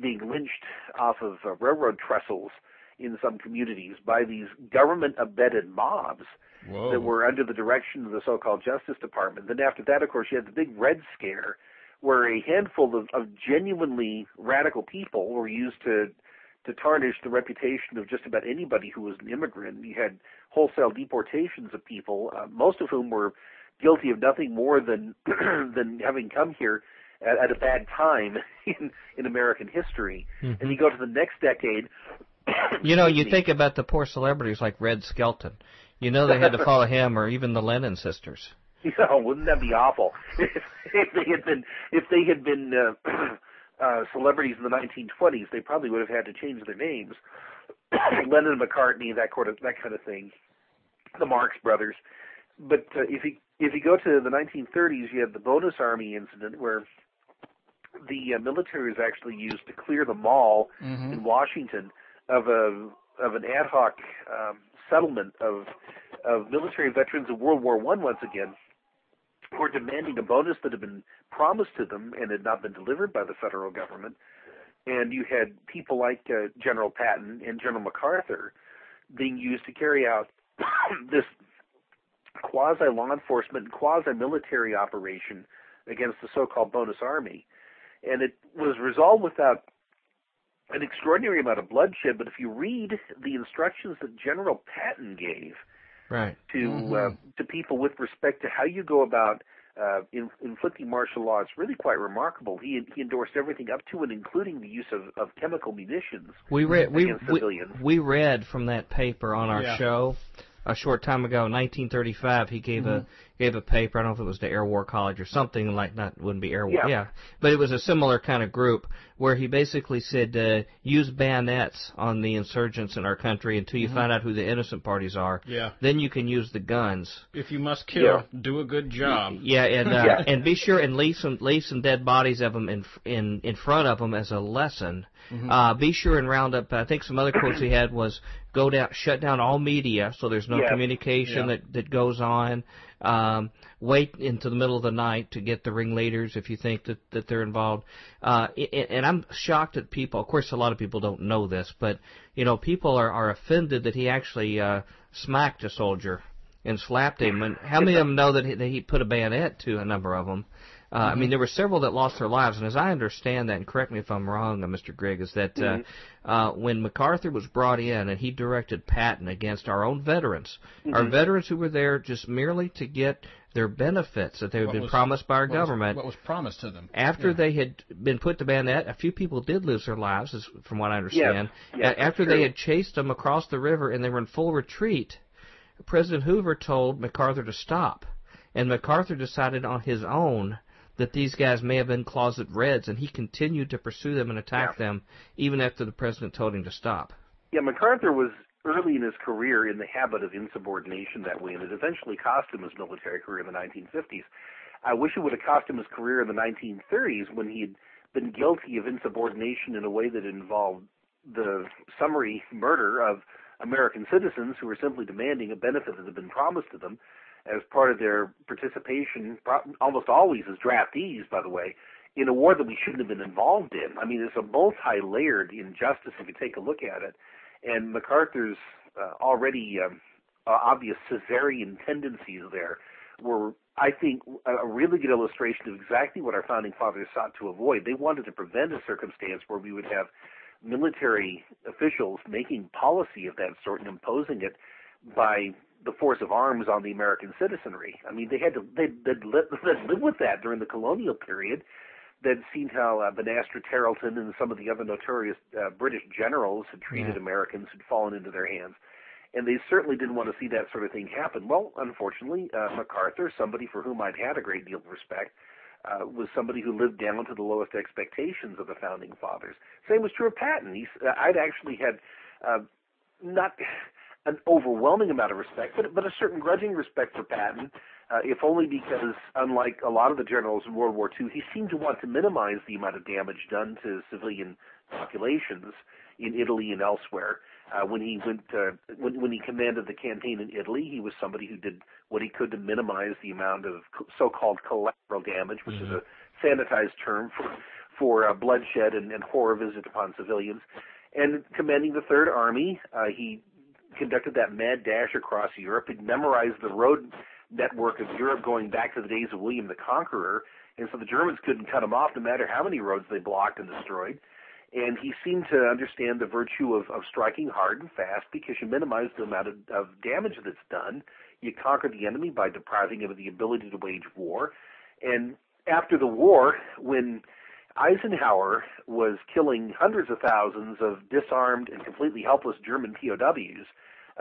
being lynched off of uh, railroad trestles in some communities by these government abetted mobs Whoa. that were under the direction of the so-called Justice Department. Then after that, of course, you had the big Red Scare, where a handful of, of genuinely radical people were used to to tarnish the reputation of just about anybody who was an immigrant. You had wholesale deportations of people, uh, most of whom were guilty of nothing more than [CLEARS THROAT] than having come here at, at a bad time [LAUGHS] in in American history. And you go to the next decade. [COUGHS] You know, you think about the poor celebrities like Red Skelton. You know they had to follow him or even the Lennon sisters. [LAUGHS] You know, wouldn't that be awful [LAUGHS] if, if they had been if they had been uh, [CLEARS THROAT] uh, celebrities in the 1920s? They probably would have had to change their names. [COUGHS] Lennon, McCartney, that kind of that kind of thing. The Marx Brothers. But uh, if you if you go to the 1930s, you had the Bonus Army incident where the uh, military was actually used to clear the mall Mhm. in Washington of a of an ad hoc um, settlement of of military veterans of World War One once again, were demanding a bonus that had been promised to them and had not been delivered by the federal government. And you had people like uh, General Patton and General MacArthur being used to carry out [COUGHS] this quasi law enforcement, quasi military operation against the so called bonus army. And it was resolved without an extraordinary amount of bloodshed. But if you read the instructions that General Patton gave right. to Mm-hmm. uh, to people with respect to how you go about uh, in, inflicting martial law, it's really quite remarkable. He he endorsed everything up to and including the use of, of chemical munitions. We read we, against we civilians. we read from that paper on our Yeah. show a short time ago, 1935. He gave Mm-hmm. a gave a paper. I don't know if it was to Air War College or something like that. Wouldn't be Air War, Yeah. yeah. But it was a similar kind of group where he basically said uh, use bayonets on the insurgents in our country until you find out who the innocent parties are. Mm-hmm. Yeah. Then you can use the guns. If you must kill, Yeah. do a good job. Yeah, and uh, [LAUGHS] Yeah. and be sure and leave some leave some dead bodies of them in in in front of them as a lesson. Uh, be sure and round up. I think some other quotes he had was go down, shut down all media, so there's no Yeah. communication Yeah. that that goes on. Um, wait into the middle of the night to get the ringleaders if you think that that they're involved. Uh, and, and I'm shocked that people. Of course, a lot of people don't know this, but you know, people are are offended that he actually uh, smacked a soldier and slapped him. And how many of them know that he, that he put a bayonet to a number of them? Uh, I mean, there were several that lost their lives, and as I understand that, and correct me if I'm wrong, uh, Mr. Grigg, is that uh, uh, when MacArthur was brought in and he directed Patton against our own veterans, our veterans who were there just merely to get their benefits that they had What been was- promised by our what was- government. what was promised to them. after Yeah. they had been put to bayonet, a few people did lose their lives, as, from what I understand. after they had chased them across the river and they were in full retreat, President Hoover told MacArthur to stop. And MacArthur decided on his own that these guys may have been closet Reds, and he continued to pursue them and attack them even after the president told him to stop. Yeah, MacArthur was early in his career in the habit of insubordination that way, and it eventually cost him his military career in the 1950s. I wish it would have cost him his career in the 1930s when he had been guilty of insubordination in a way that involved the summary murder of American citizens who were simply demanding a benefit that had been promised to them as part of their participation, almost always as draftees, by the way, in a war that we shouldn't have been involved in. I mean, it's a multi-layered injustice if you take a look at it. And MacArthur's uh, already um, uh, obvious Caesarian tendencies there were, I think, a a really good illustration of exactly what our founding fathers sought to avoid. They wanted to prevent a circumstance where we would have military officials making policy of that sort and imposing it by the force of arms on the American citizenry. I mean, they had to they they'd live, [LAUGHS] they'd live with that during the colonial period. They'd seen how uh, Banastre Tarleton and some of the other notorious uh, British generals had treated Yeah. Americans who'd fallen into their hands. And they certainly didn't want to see that sort of thing happen. Well, unfortunately, uh, MacArthur, somebody for whom I'd had a great deal of respect, uh, was somebody who lived down to the lowest expectations of the founding fathers. Same was true of Patton. He's, uh, I'd actually had uh, not an overwhelming amount of respect, but but a certain grudging respect for Patton, uh, if only because, unlike a lot of the generals in World War II, he seemed to want to minimize the amount of damage done to civilian populations in Italy and elsewhere. Uh, when he went, uh, when when he commanded the campaign in Italy, he was somebody who did what he could to minimize the amount of so-called collateral damage, which is a sanitized term for for uh, bloodshed and, and horror visited upon civilians. And commanding the Third Army, uh, he conducted that mad dash across Europe. He memorized the road network of Europe going back to the days of William the Conqueror, and so the Germans couldn't cut him off no matter how many roads they blocked and destroyed. And he seemed to understand the virtue of, of striking hard and fast because you minimize the amount of, of damage that's done. You conquer the enemy by depriving him of the ability to wage war. And after the war, when Eisenhower was killing hundreds of thousands of disarmed and completely helpless German POWs,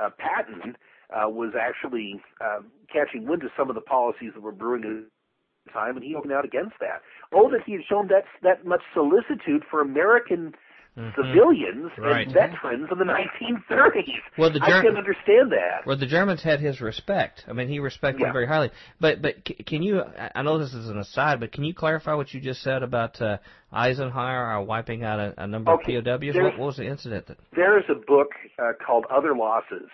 uh, Patton uh, was actually uh, catching wind of some of the policies that were brewing at the time, and he opened out against that. Oh, that he had shown that that much solicitude for American civilians Right. and veterans in the 1930s. Well, the I Ger- can understand that. Well, the Germans had his respect. I mean, he respected Yeah. him very highly. But but can you? I I know this is an aside, but can you clarify what you just said about uh, Eisenhower uh, wiping out a, a number Okay, of POWs? What, what was the incident that? There is a book uh, called Other Losses,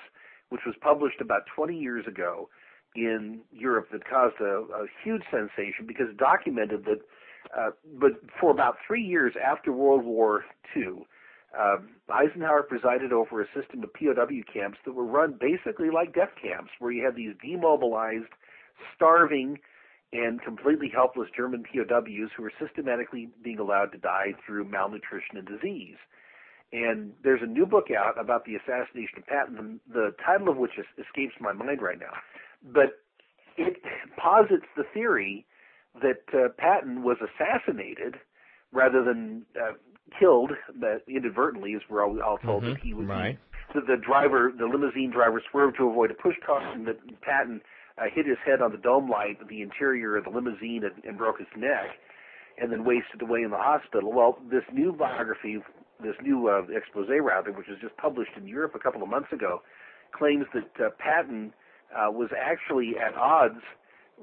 which was published about 20 years ago, in Europe that caused a, a huge sensation because it documented that, uh, but for about three years after World War II, uh, Eisenhower presided over a system of POW camps that were run basically like death camps, where you had these demobilized, starving, and completely helpless German POWs who were systematically being allowed to die through malnutrition and disease. And there's a new book out about the assassination of Patton, the title of which escapes my mind right now. But it posits the theory that uh, Patton was assassinated rather than uh, killed, but inadvertently, as we're all, all told, mm-hmm. that he was right. the, the driver, the limousine driver, swerved to avoid a push car, and that Patton uh, hit his head on the dome light of the interior of the limousine and, and broke his neck, and then wasted away in the hospital. Well, this new biography, this new uh, expose rather, which was just published in Europe a couple of months ago, claims that uh, Patton uh, was actually at odds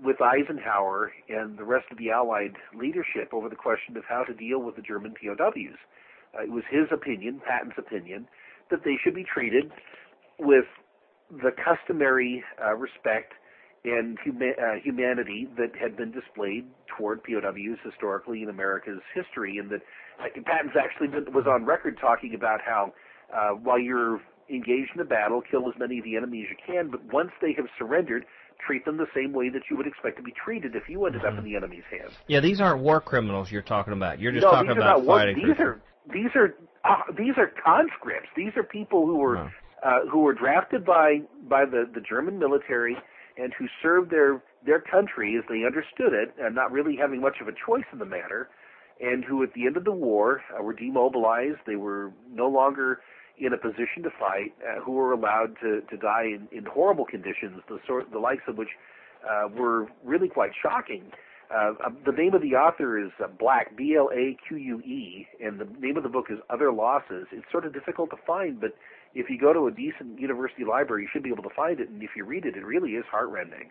with Eisenhower and the rest of the Allied leadership over the question of how to deal with the German POWs. Uh, it was his opinion, Patton's opinion, that they should be treated with the customary uh, respect and huma- uh, humanity that had been displayed toward POWs historically in America's history, and that uh, Patton's actually been, was on record talking about how uh, while you're engaged in a battle, kill as many of the enemy as you can, but once they have surrendered, treat them the same way that you would expect to be treated if you ended mm-hmm. up in the enemy's hands. Yeah, these aren't war criminals you're talking about. You're just no, talking about not fighting. These are these are uh, these are conscripts. These are people who were No. uh, who were drafted by by the the German military and who served their their country as they understood it, and not really having much of a choice in the matter, and who at the end of the war uh, were demobilized. They were no longer in a position to fight, uh, who were allowed to to die in, in horrible conditions, the sort the likes of which uh, were really quite shocking. Uh, uh, the name of the author is uh, Bacque, B-L-A-Q-U-E, and the name of the book is Other Losses. It's sort of difficult to find, but if you go to a decent university library, you should be able to find it, and if you read it, it really is heartrending.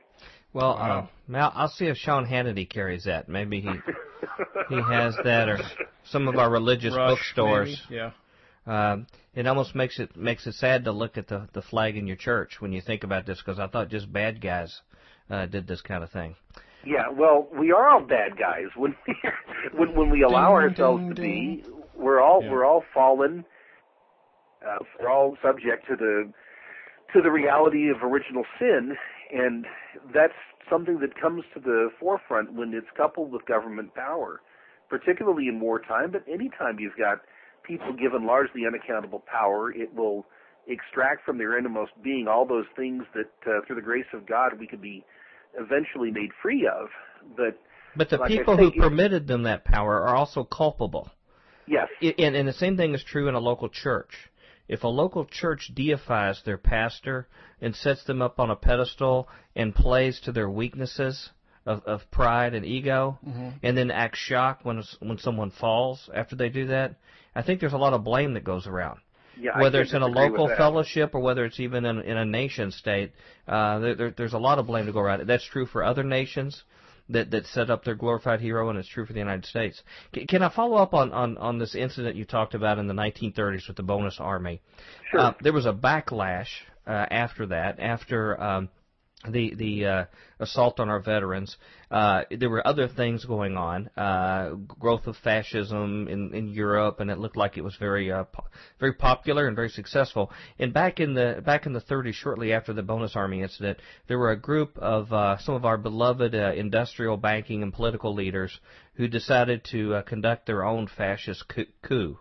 Well, Wow. uh, Mal, I'll see if Sean Hannity carries that. Maybe he he has that, or [LAUGHS] some of our religious Rush, bookstores. maybe? Yeah. Um, it almost makes it makes it sad to look at the the flag in your church when you think about this, because I thought just bad guys uh, did this kind of thing. Yeah, well, we are all bad guys [LAUGHS] when we when when we allow Ding, ourselves ding, to be. We're all Yeah. we're all fallen. Uh, we're all subject to the to the reality of original sin, and that's something that comes to the forefront when it's coupled with government power, particularly in wartime. But anytime you've got people given largely unaccountable power, it will extract from their innermost being all those things that, uh, through the grace of God, we could be eventually made free of. But But the Like people say, who permitted them that power are also culpable. yes, And, and the same thing is true in a local church. If a local church deifies their pastor and sets them up on a pedestal and plays to their weaknesses of, of pride and ego, and then act shocked when when someone falls after they do that, I think there's a lot of blame that goes around. yeah, whether it's in a local fellowship or whether it's even in, in a nation state, uh, there, there, there's a lot of blame to go around. That's true for other nations that that set up their glorified hero, and it's true for the United States. Can, can I follow up on, on on this incident you talked about in the 1930s with the bonus army? Sure. Uh, there was a backlash uh, after that, after. Um, the the uh, assault on our veterans. Uh, there were other things going on, uh, growth of fascism in, in Europe, and it looked like it was very uh, po- very popular and very successful. And back in the back in the 30s, shortly after the Bonus Army incident, there were a group of uh, some of our beloved uh, industrial banking and political leaders who decided to uh, conduct their own fascist coup, coup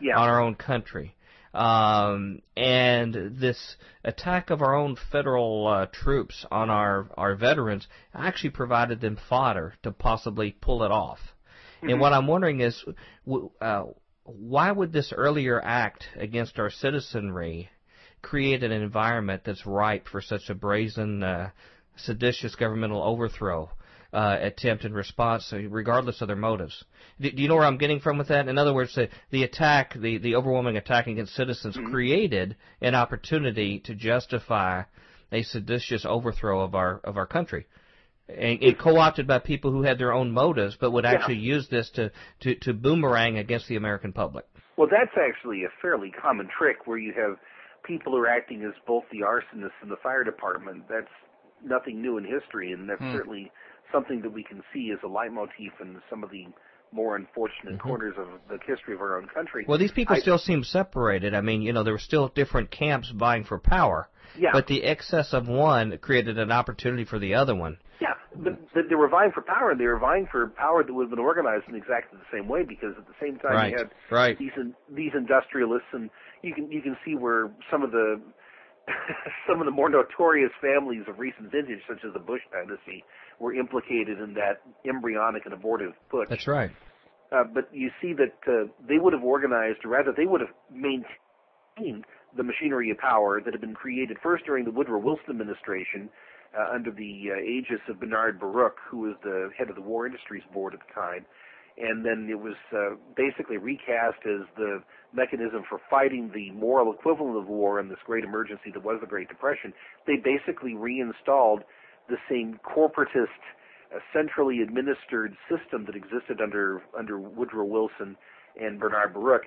yeah, on our own country. Um, and this attack of our own federal uh, troops on our, our veterans actually provided them fodder to possibly pull it off. And what I'm wondering is, w- uh, why would this earlier act against our citizenry create an environment that's ripe for such a brazen, uh, seditious governmental overthrow uh, attempt and response, regardless of their motives? Do, do you know where I'm getting from with that? In other words, the, the attack, the, the overwhelming attack against citizens, created an opportunity to justify a seditious overthrow of our of our country. And, and co-opted by people who had their own motives, but would actually use this to, to, to boomerang against the American public. Well, that's actually a fairly common trick where you have people who are acting as both the arsonists and the fire department. That's nothing new in history, and that's Hmm. certainly something that we can see as a leitmotif in some of the more unfortunate mm-hmm. corners of the history of our own country. Well, these people I- still seem separated. I mean, you know, there were still different camps vying for power. Yeah. But the excess of one created an opportunity for the other one. Yeah, but, but they were vying for power, and they were vying for power that would have been organized in exactly the same way. Because at the same time, Right, you had right. these in, these industrialists, and you can you can see where some of the [LAUGHS] some of the more notorious families of recent vintage, such as the Bush dynasty, were implicated in that embryonic and abortive putsch. That's right. Uh, but you see that uh, they would have organized, or rather, they would have maintained the machinery of power that had been created first during the Woodrow Wilson administration uh, under the uh, aegis of Bernard Baruch, who was the head of the War Industries Board at the time. And then it was uh, basically recast as the mechanism for fighting the moral equivalent of war in this great emergency that was the Great Depression. They basically reinstalled the same corporatist a centrally administered system that existed under under Woodrow Wilson and Bernard Baruch.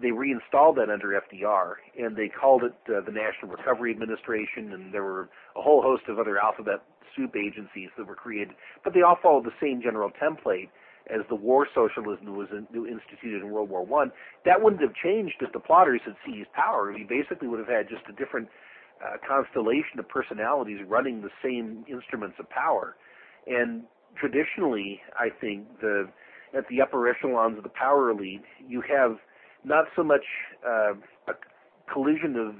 They reinstalled that under FDR, and they called it uh, the National Recovery Administration, and there were a whole host of other alphabet soup agencies that were created, but they all followed the same general template as the war socialism was in, instituted in World War One. That wouldn't have changed if the plotters had seized power. We basically would have had just a different uh, constellation of personalities running the same instruments of power. And traditionally, I think the at the upper echelons of the power elite, you have not so much uh, a collision of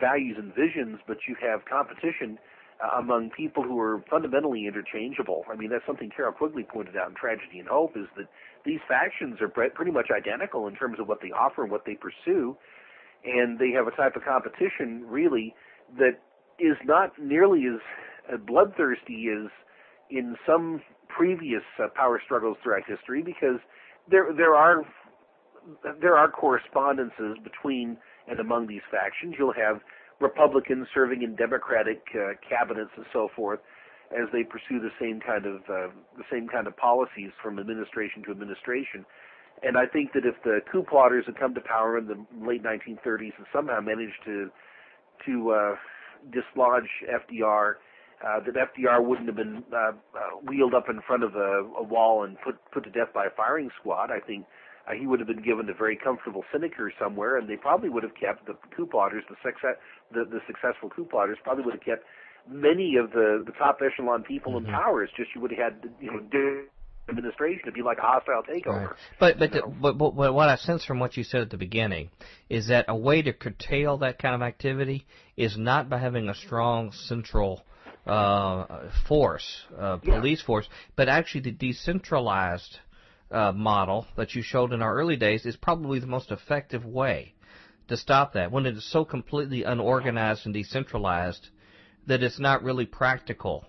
values and visions, but you have competition uh, among people who are fundamentally interchangeable. I mean, that's something Carroll Quigley pointed out in Tragedy and Hope is that these factions are pre- pretty much identical in terms of what they offer and what they pursue, and they have a type of competition really that is not nearly as uh, bloodthirsty as in some previous uh, power struggles throughout history because there there are there are correspondences between and among these factions. You'll have Republicans serving in Democratic uh, cabinets and so forth as they pursue the same kind of uh, the same kind of policies from administration to administration. And I think that if the coup plotters had come to power in the late 1930s and somehow managed to to uh, dislodge FDR, uh, that FDR wouldn't have been uh, uh, wheeled up in front of a, a wall and put put to death by a firing squad. I think uh, he would have been given a very comfortable sinecure somewhere, and they probably would have kept the coup plotters, the success, the, the successful coup plotters, probably would have kept many of the the top echelon people in power. It's just you would have had you know administration to be like a hostile takeover. Right. But but, You know? but but but what I sense from what you said at the beginning is that a way to curtail that kind of activity is not by having a strong central uh, force, uh, Yeah. police force, but actually the decentralized uh, model that you showed in our early days is probably the most effective way to stop that. When it is so completely unorganized and decentralized that it's not really practical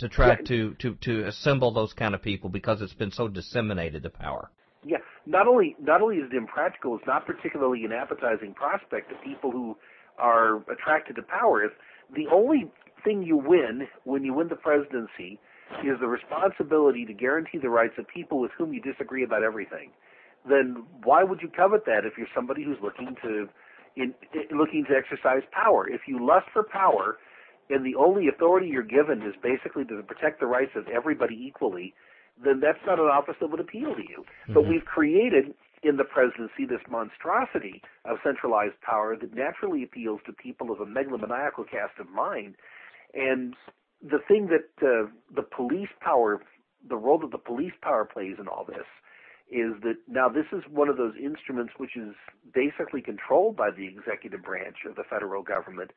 to try Yeah. to, to, to assemble those kind of people because it's been so disseminated the power. Yeah, not only not only is it impractical, it's not particularly an appetizing prospect to people who are attracted to power. If the only thing you win when you win the presidency is the responsibility to guarantee the rights of people with whom you disagree about everything, then why would you covet that if you're somebody who's looking to in, in looking to exercise power? If you lust for power, and the only authority you're given is basically to protect the rights of everybody equally, then that's not an office that would appeal to you. But we've created in the presidency this monstrosity of centralized power that naturally appeals to people of a megalomaniacal cast of mind. And the thing that uh, the police power, the role that the police power plays in all this, is that now this is one of those instruments which is basically controlled by the executive branch of the federal government,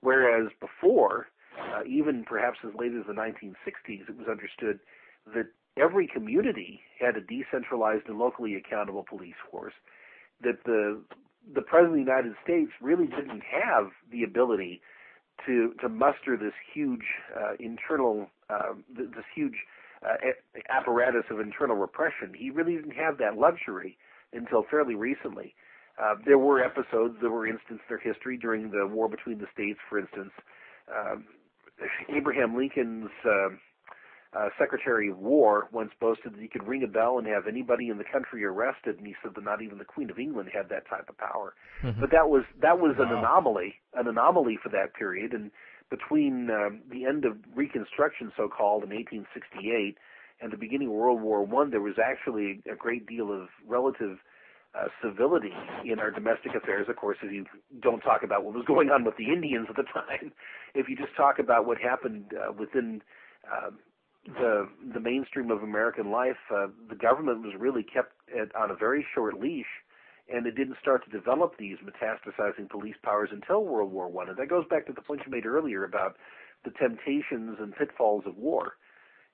whereas before, uh, even perhaps as late as the 1960s, it was understood that every community had a decentralized and locally accountable police force. That the the president of the United States really didn't have the ability to to muster this huge uh, internal uh, this huge apparatus of internal repression. He really didn't have that luxury until fairly recently. Uh, there were episodes, there were instances in their history during the war between the states, for instance. Um, Abraham Lincoln's uh, uh, Secretary of War once boasted that he could ring a bell and have anybody in the country arrested, and he said that not even the Queen of England had that type of power. Mm-hmm. But that was that was an anomaly, an anomaly for that period. And between um, the end of Reconstruction, so-called, in 1868, and the beginning of World War One, there was actually a great deal of relative uh, civility in our domestic affairs. Of course, if you don't talk about what was going on with the Indians at the time, [LAUGHS] if you just talk about what happened uh, within uh, the the mainstream of American life, uh, the government was really kept at, on a very short leash, and it didn't start to develop these metastasizing police powers until World War One. And that goes back to the point you made earlier about the temptations and pitfalls of war,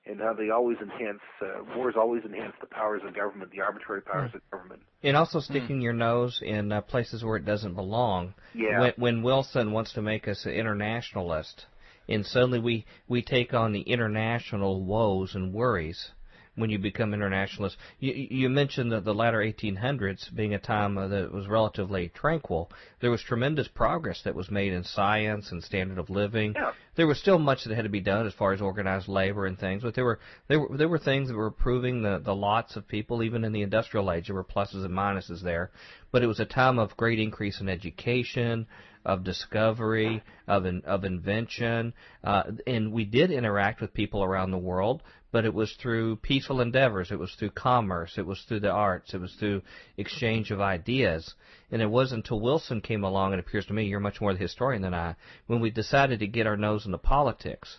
and how they always enhance uh, wars always enhance the powers of government, the arbitrary powers of government. And also sticking your nose in uh, places where it doesn't belong. Yeah. When, when Wilson wants to make us an internationalist, and suddenly we we take on the international woes and worries when you become internationalist. You, you mentioned that the latter 1800s being a time uh, that was relatively tranquil. There was tremendous progress that was made in science and standard of living. Yeah. There was still much that had to be done as far as organized labor and things, but there were there were there were things that were improving the the lots of people even in the industrial age. There were pluses and minuses there, but it was a time of great increase in education, of discovery, of in, of invention, uh, and we did interact with people around the world, but it was through peaceful endeavors. It was through commerce. It was through the arts. It was through exchange of ideas. And it wasn't until Wilson came along, it appears to me, you're much more the historian than I, when we decided to get our nose into politics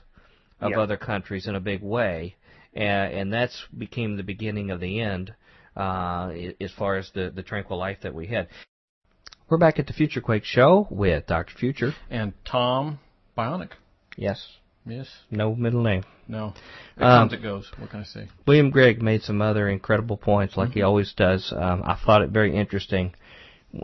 of Yeah. other countries in a big way, and, and that's became the beginning of the end uh, as far as the, the tranquil life that we had. We're back at the Future Quake show with Dr. Future. And Tom Bionic. Yes, Yes. no middle name. No. It Um, comes, it goes. What can I say? William Grigg made some other incredible points, like he always does. Um, I thought it very interesting,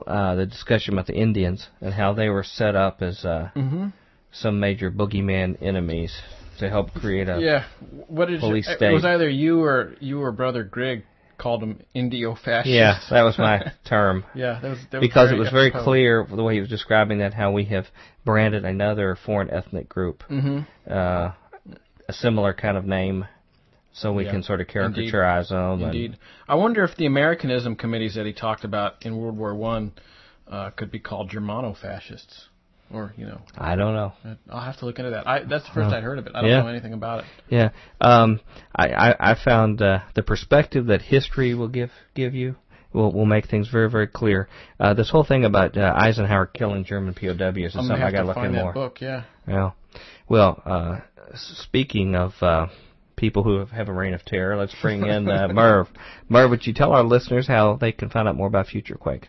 uh, the discussion about the Indians and how they were set up as uh, Mm-hmm. some major boogeyman enemies to help create a. Yeah. What did Police you, state. It was either you or you or brother Grigg called them Indio fascists. Yeah, that was my [LAUGHS] term. Yeah, that was, that was because it was very apropos. clear the way he was describing that how we have branded another foreign ethnic group Mm-hmm. uh, a similar kind of name, so we Yeah, can sort of indeed. caricaturize them. and- Indeed. I wonder if the Americanism committees that he talked about in World War One uh, could be called Germano-fascists, or you know, I don't know. I'll have to look into that. I, that's the first Huh. I'd heard of it. I don't Yeah. know anything about it. Yeah, um, I, I, I found uh, the perspective that history will give give you will will make things very very clear. Uh, this whole thing about uh, Eisenhower killing German POWs is I'm something I got to to look into more. book. Yeah. Yeah. Well, uh, speaking of uh, people who have, have a reign of terror, let's bring in uh, [LAUGHS] Merv. Merv, would you tell our listeners how they can find out more about Future Quake?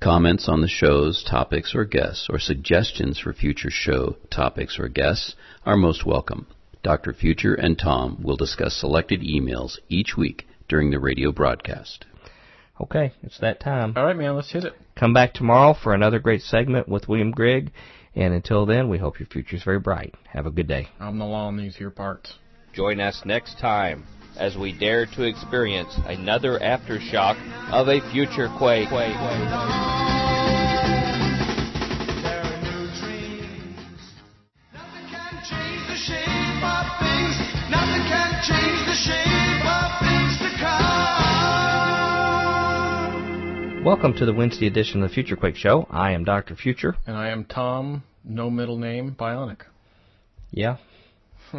Comments on the show's topics or guests, or suggestions for future show topics or guests are most welcome. Dr. Future and Tom will discuss selected emails each week during the radio broadcast. Okay, it's that time. All right, man. Let's hit it. Come back tomorrow for another great segment with William Grigg. And until then, we hope your future is very bright. Have a good day. I'm the law on these here parts. Join us next time as we dare to experience another aftershock of a future quake. There are new dreams. Nothing can change the shape of things. Nothing can change the shape of things to come. Welcome to the Wednesday edition of the Future Quake Show. I am Dr. Future. And I am Tom, no middle name, Bionic. Yeah. [LAUGHS]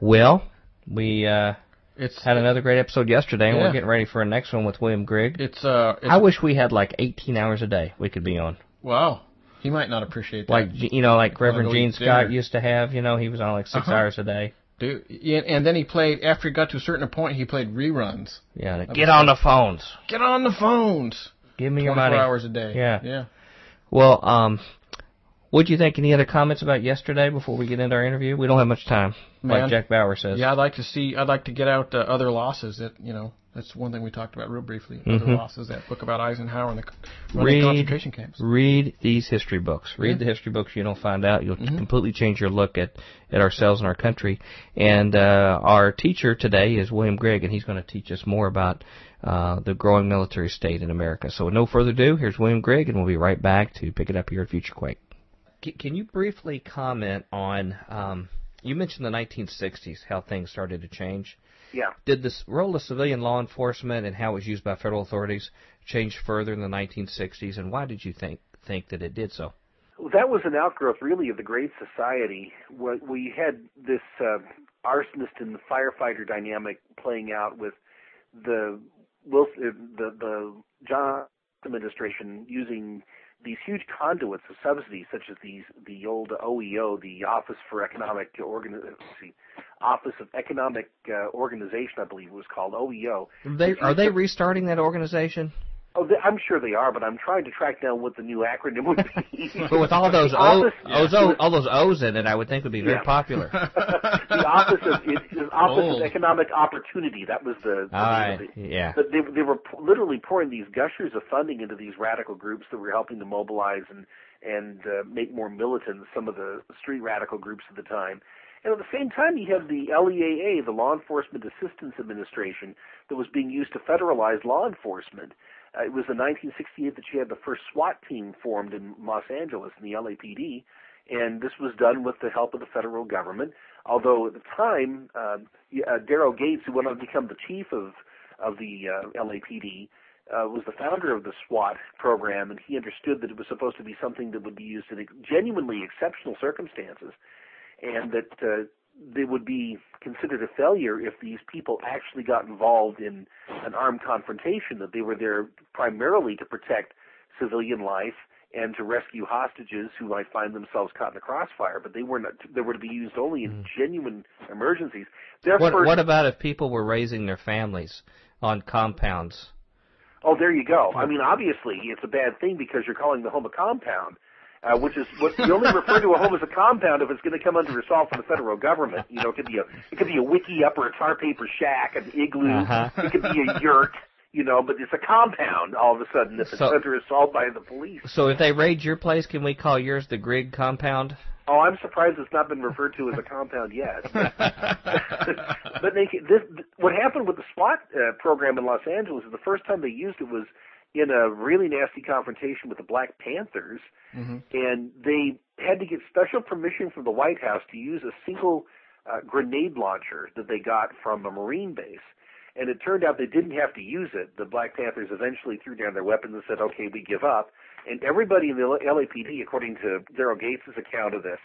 Well, we uh, It's had another great episode yesterday, and Yeah. we're getting ready for a next one with William Grigg. It's uh. It's, I wish we had like 18 hours a day we could be on. wow. He might not appreciate that. Like, you know, like Reverend Gene Scott dinner. used to have, you know, he was on like 6 Uh-huh. hours a day. Dude, and then he played after he got to a certain point. He played reruns. Yeah, get on the phones. Get on the phones. Give me your 24 money. hours a day. Yeah. Yeah. Well, um, What do you think? Any other comments about yesterday before we get into our interview? We don't have much time, Man. like Jack Bauer says. Yeah, I'd like to see. I'd like to get out uh, other losses. That you know, that's one thing we talked about real briefly. Other Mhm. losses. That book about Eisenhower and the Read, concentration camps. read these history books. Read Yeah. the history books. You don't find out. You'll Mhm. completely change your look at, at ourselves and our country. And uh, our teacher today is William Grigg, and he's going to teach us more about uh, the growing military state in America. So, with no further ado, here's William Grigg, and we'll be right back to pick it up here at Future Quake. Can, you briefly comment on? Um, you mentioned the 1960s, how things started to change. Yeah. Did the role of civilian law enforcement and how it was used by federal authorities change further in the 1960s, and why did you think think that it did so? That was an outgrowth, really, of the Great Society, where we had this uh, arsonist and the firefighter dynamic playing out with the Wilson, the the John administration using these huge conduits of subsidies, such as these the old OEO, the Office for Economic Organ, let's see, Office of Economic uh, Organization, I believe it was called OEO. They, are they restarting that organization? Oh, they, I'm sure they are, but I'm trying to track down what the new acronym would be. [LAUGHS] But with all those The O's, o, all those O's in it, I would think would be very Yeah. popular. [LAUGHS] the Office of it, the Office Old. of Economic Opportunity. That was the. the All name right, of yeah. But they they were p- literally pouring these gushers of funding into these radical groups that were helping to mobilize and and uh, make more militant some of the street radical groups at the time. And at the same time, you have the LEAA, the Law Enforcement Assistance Administration, that was being used to federalize law enforcement. Uh, it was in 1968 that you had the first SWAT team formed in Los Angeles in the LAPD, and this was done with the help of the federal government. Although at the time, uh, uh, Daryl Gates, who went on to become the chief of of the uh, LAPD, uh, was the founder of the SWAT program, and he understood that it was supposed to be something that would be used in genuinely exceptional circumstances, and that uh, they would be considered a failure if these people actually got involved in an armed confrontation. That they were there primarily to protect civilian life and to rescue hostages who might find themselves caught in a crossfire, but they were not. They were to be used only in hmm. genuine emergencies. What, first, what about if people were raising their families on compounds? Oh, there you go. I mean, obviously, it's a bad thing because you're calling the home a compound, uh, which is what you only refer to a home as a compound if it's going to come under assault from the federal government. You know, it could be a it could be a wiki up or a tar paper shack, an igloo. Uh-huh. It could be a yurt. You know, but it's a compound all of a sudden if it's So- under assault by the police. So if they raid your place, can we call yours the Grigg compound? Oh, I'm surprised it's not been referred to as a compound yet. [LAUGHS] but they, this, what happened with the SWAT uh, program in Los Angeles is the first time they used it was in a really nasty confrontation with the Black Panthers, Mhm. and they had to get special permission from the White House to use a single uh, grenade launcher that they got from a Marine base. And it turned out they didn't have to use it. The Black Panthers eventually threw down their weapons and said, "Okay, we give up." And everybody in the LAPD, according to Daryl Gates' account of this,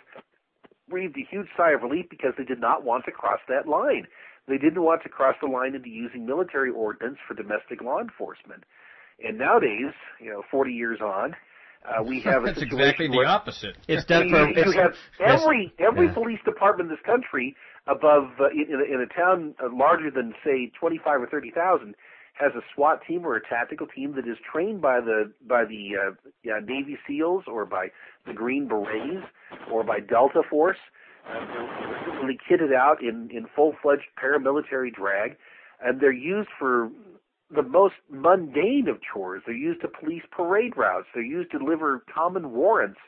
breathed a huge sigh of relief because they did not want to cross that line. They didn't want to cross the line into using military ordnance for domestic law enforcement. And nowadays, you know, 40 years on, uh, we [LAUGHS] have a That's exactly the opposite. It's done [LAUGHS] you, for. you have every every Yeah. police department in this country above uh, in, in, a, in a town uh, larger than say 25 or 30 thousand has a SWAT team or a tactical team that is trained by the by the uh, yeah, Navy SEALs or by the Green Berets or by Delta Force. Uh, they're really kitted out in in full fledged paramilitary drag, and they're used for the most mundane of chores. They're used to police parade routes. They're used to deliver common warrants.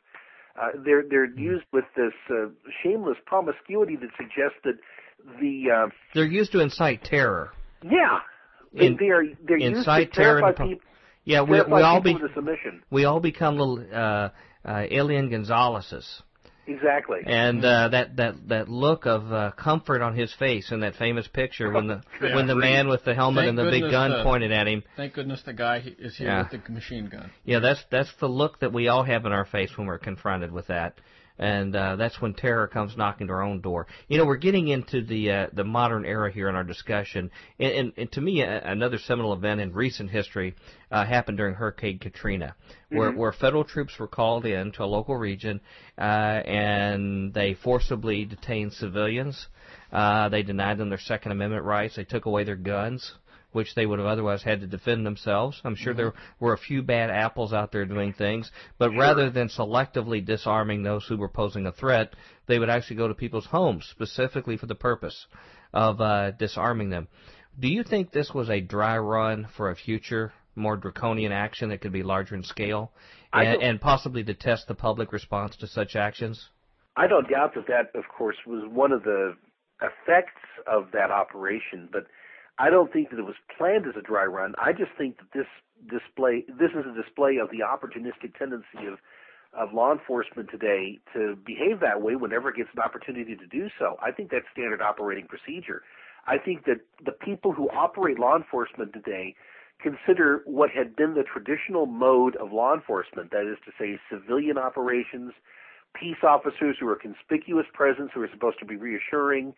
Uh, they're they're used with this uh, shameless promiscuity that suggests that the uh, They're used to incite terror. yeah they, In- they are they're used to incite terror pro- people, Yeah, we, we all be submission. we all become little uh, uh, Elian Gonzaleses, Exactly. and uh, that that that look of uh, comfort on his face in that famous picture when the [LAUGHS] Yeah. when the man with the helmet Thank and the big gun the- pointed at him. Thank goodness the guy is here Yeah. with the machine gun. Yeah, that's that's the look that we all have in our face when we're confronted with that, and uh, that's when terror comes knocking to our own door. You know, we're getting into the uh, the modern era here in our discussion, and, and, and to me, a, another seminal event in recent history uh, happened during Hurricane Katrina, where where federal troops were called in to a local region, uh, and they forcibly detained civilians. Uh, they denied them their Second Amendment rights. They took away their guns which they would have otherwise had to defend themselves. I'm sure there were a few bad apples out there doing things, but rather than selectively disarming those who were posing a threat, they would actually go to people's homes specifically for the purpose of uh, disarming them. Do you think this was a dry run for a future more draconian action that could be larger in scale, and, and possibly to test the public response to such actions? I don't doubt that that, of course, was one of the effects of that operation, but I don't think that it was planned as a dry run. I just think that this display, this is a display of the opportunistic tendency of of law enforcement today to behave that way whenever it gets an opportunity to do so. I think that's standard operating procedure. I think that the people who operate law enforcement today consider what had been the traditional mode of law enforcement, that is to say, civilian operations, peace officers who are conspicuous presence, who are supposed to be reassuring,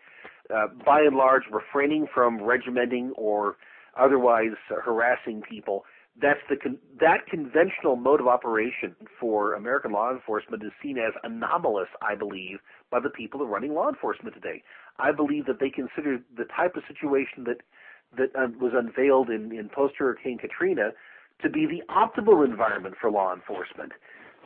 uh, by and large refraining from regimenting or otherwise uh, harassing people. That's the con- that conventional mode of operation for American law enforcement is seen as anomalous, I believe, by the people who are running law enforcement today. I believe that they consider the type of situation that that uh, was unveiled in, in post Hurricane Katrina to be the optimal environment for law enforcement.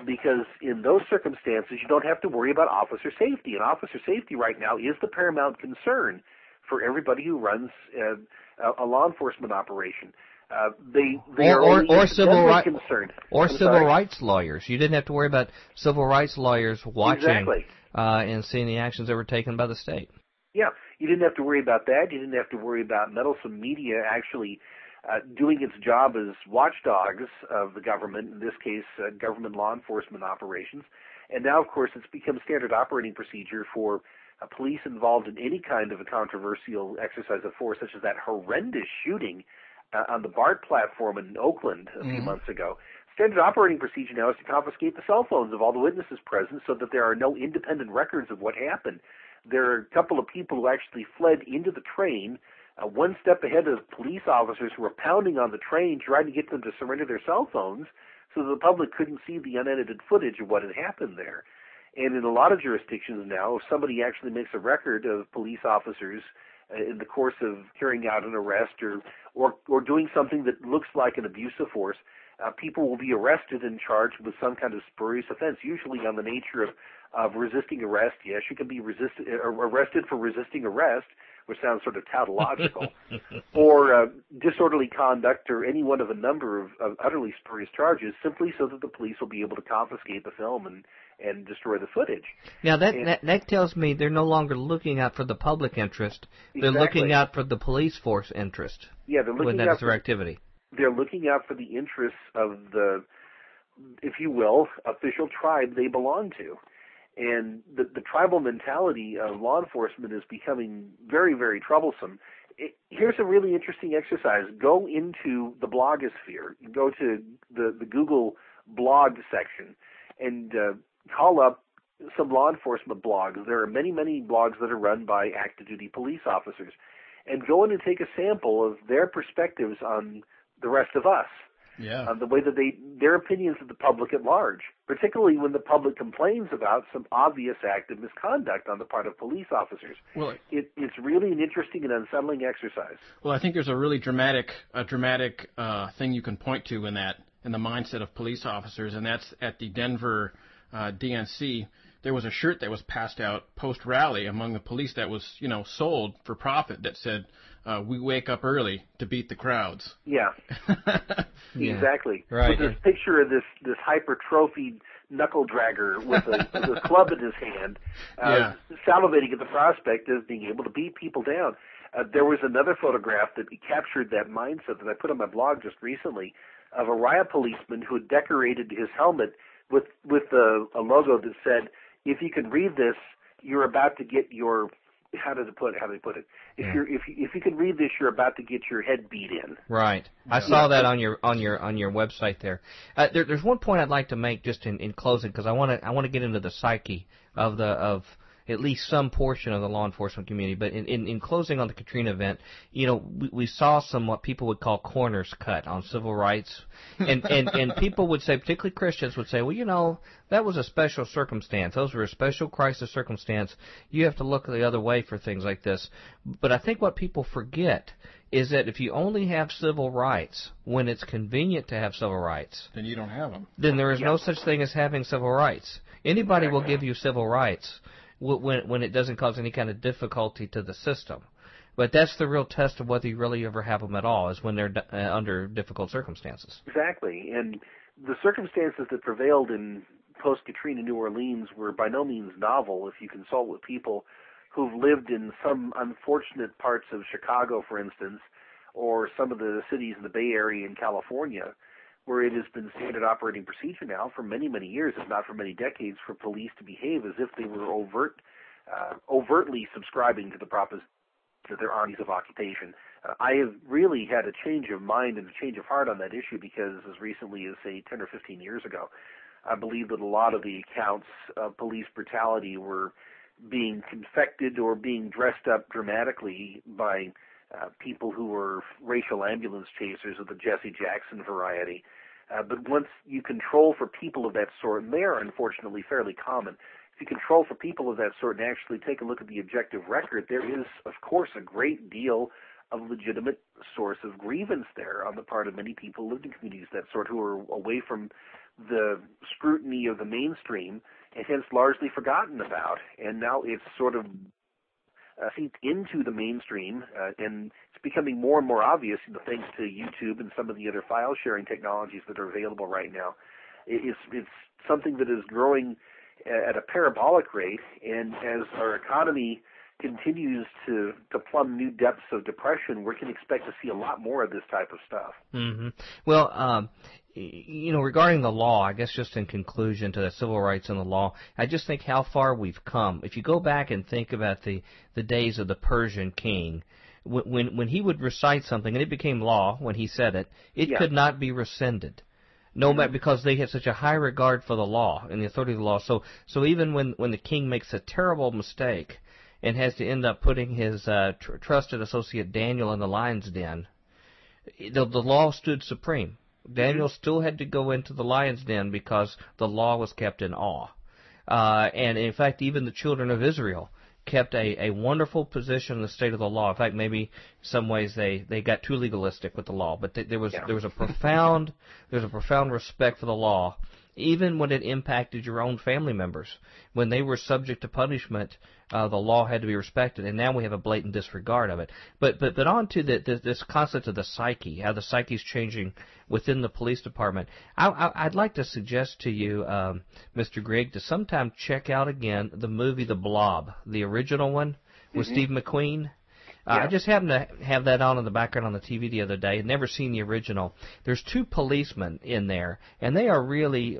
Because in those circumstances, you don't have to worry about officer safety. And officer safety right now is the paramount concern for everybody who runs uh, a, law enforcement operation. Uh, they they Or- are or- or civil incidentally right- concerned. Or I'm civil sorry? rights lawyers. You didn't have to worry about civil rights lawyers watching Exactly. uh, and seeing the actions that were taken by the state. Yeah, you didn't have to worry about that. You didn't have to worry about meddlesome media actually uh, doing its job as watchdogs of the government, in this case, uh, government law enforcement operations. And now, of course, it's become standard operating procedure for uh, police involved in any kind of a controversial exercise of force, such as that horrendous shooting uh, on the BART platform in Oakland a few months ago. Standard operating procedure now is to confiscate the cell phones of all the witnesses present so that there are no independent records of what happened. There are a couple of people who actually fled into the train, uh, one step ahead of police officers who were pounding on the train trying to get them to surrender their cell phones so that the public couldn't see the unedited footage of what had happened there. And in a lot of jurisdictions now, if somebody actually makes a record of police officers uh, in the course of carrying out an arrest or, or, or doing something that looks like an abuse of force, uh, people will be arrested and charged with some kind of spurious offense, usually on the nature of, of resisting arrest. Yes, you can be resist- uh, arrested for resisting arrest, which sounds sort of tautological, [LAUGHS] or uh, disorderly conduct, or any one of a number of, of utterly spurious charges, simply so that the police will be able to confiscate the film and and destroy the footage. Now that, And- that that tells me they're no longer looking out for the public interest; they're Exactly. looking out for the police force interest Yeah, they're looking out for activity. they're looking out for the interests of the, if you will, official tribe they belong to. And the, the tribal mentality of law enforcement is becoming very, very troublesome. It, here's a really interesting exercise. Go into the blogosphere, go to the, the Google blog section, and uh, call up some law enforcement blogs. There are many, many blogs that are run by active duty police officers. And go in and take a sample of their perspectives on the rest of us, Yeah. on the way that they, their opinions of the public at large, particularly when the public complains about some obvious act of misconduct on the part of police officers. Well, It, it's really an interesting and unsettling exercise. Well, I think there's a really dramatic, a dramatic uh, thing you can point to in that, in the mindset of police officers, and that's at the Denver uh, DNC. There was a shirt that was passed out post rally among the police that was, you know, sold for profit that said, uh, "We wake up early to beat the crowds." Yeah, [LAUGHS] Yeah. exactly. Right. With this picture of this this hypertrophied knuckle dragger with a, with a club in his hand, uh, salivating at the prospect of being able to beat people down. Uh, there was another photograph that captured that mindset that I put on my blog just recently of a riot policeman who had decorated his helmet with with a, a logo that said, "If you can read this, you're about to get your." How does it put? it? How do they put it? If Yeah. you're if you, if you can read this, you're about to get your head beat in. Right. I saw that on your on your on your website there. Uh, there there's one point I'd like to make just in, in closing because I want to I want to get into the psyche of the of at least some portion of the law enforcement community. But in, in, in closing on the Katrina event, you know, we, we saw some what people would call corners cut on civil rights, and and and people would say, particularly Christians, would say, well, you know, that was a special circumstance. Those were a special crisis circumstance. You have to look the other way for things like this. But I think what people forget is that if you only have civil rights when it's convenient to have civil rights, then you don't have them. Then there is no such thing as having civil rights. Anybody will give you civil rights when when it doesn't cause any kind of difficulty to the system. But that's the real test of whether you really ever have them at all, is when they're uh, under difficult circumstances. Exactly, and the circumstances that prevailed in post Katrina New Orleans were by no means novel. If you consult with people who've lived in some unfortunate parts of Chicago, for instance, or some of the cities in the Bay Area in California, where it has been standard operating procedure now for many, many years, if not for many decades, for police to behave as if they were overt, uh, overtly subscribing to the proposition that they're armies of occupation. Uh, I have really had a change of mind and a change of heart on that issue because as recently as, say, 10 or 15 years ago, I believe that a lot of the accounts of police brutality were being confected or being dressed up dramatically by uh, people who were racial ambulance chasers of the Jesse Jackson variety. Uh, Uh, but once you control for people of that sort, and they are unfortunately fairly common, if you control for people of that sort and actually take a look at the objective record, there is, of course, a great deal of legitimate source of grievance there on the part of many people lived in communities that sort who are away from the scrutiny of the mainstream and hence largely forgotten about. And now it's sort of uh, seeped into the mainstream, uh, and it's becoming more and more obvious, you know, thanks to YouTube and some of the other file sharing technologies that are available right now. It's it's something that is growing at a parabolic rate, and as our economy continues to to plumb new depths of depression, we can expect to see a lot more of this type of stuff. Mm-hmm. Well, um, you know, regarding the law, I guess just in conclusion to the civil rights and the law, I just think how far we've come. If you go back and think about the the days of the Persian king, when when he would recite something and it became law when he said it, it yeah. could not be rescinded. No matter because they had such a high regard for the law and the authority of the law. So so even when when the king makes a terrible mistake and has to end up putting his uh, tr- trusted associate Daniel in the lion's den, the, the law stood supreme. Daniel mm-hmm. still had to go into the lion's den because the law was kept in awe. Uh, and in fact, even the children of Israel kept a, a wonderful position in the state of the law. In fact, maybe in some ways they, they got too legalistic with the law, but th- there was yeah. there was a profound [LAUGHS] there was a profound respect for the law, even when it impacted your own family members. When they were subject to punishment, uh, the law had to be respected, and now we have a blatant disregard of it. But but but on to the, the, this concept of the psyche, how the psyche is changing within the police department. I, would like to suggest to you, um, Mr. Grigg, to sometime check out again the movie The Blob, the original one with mm-hmm. Steve McQueen. Uh, yeah. I just happened to have that on in the background on the TV the other day. I'd never seen the original. There's two policemen in there, and they are really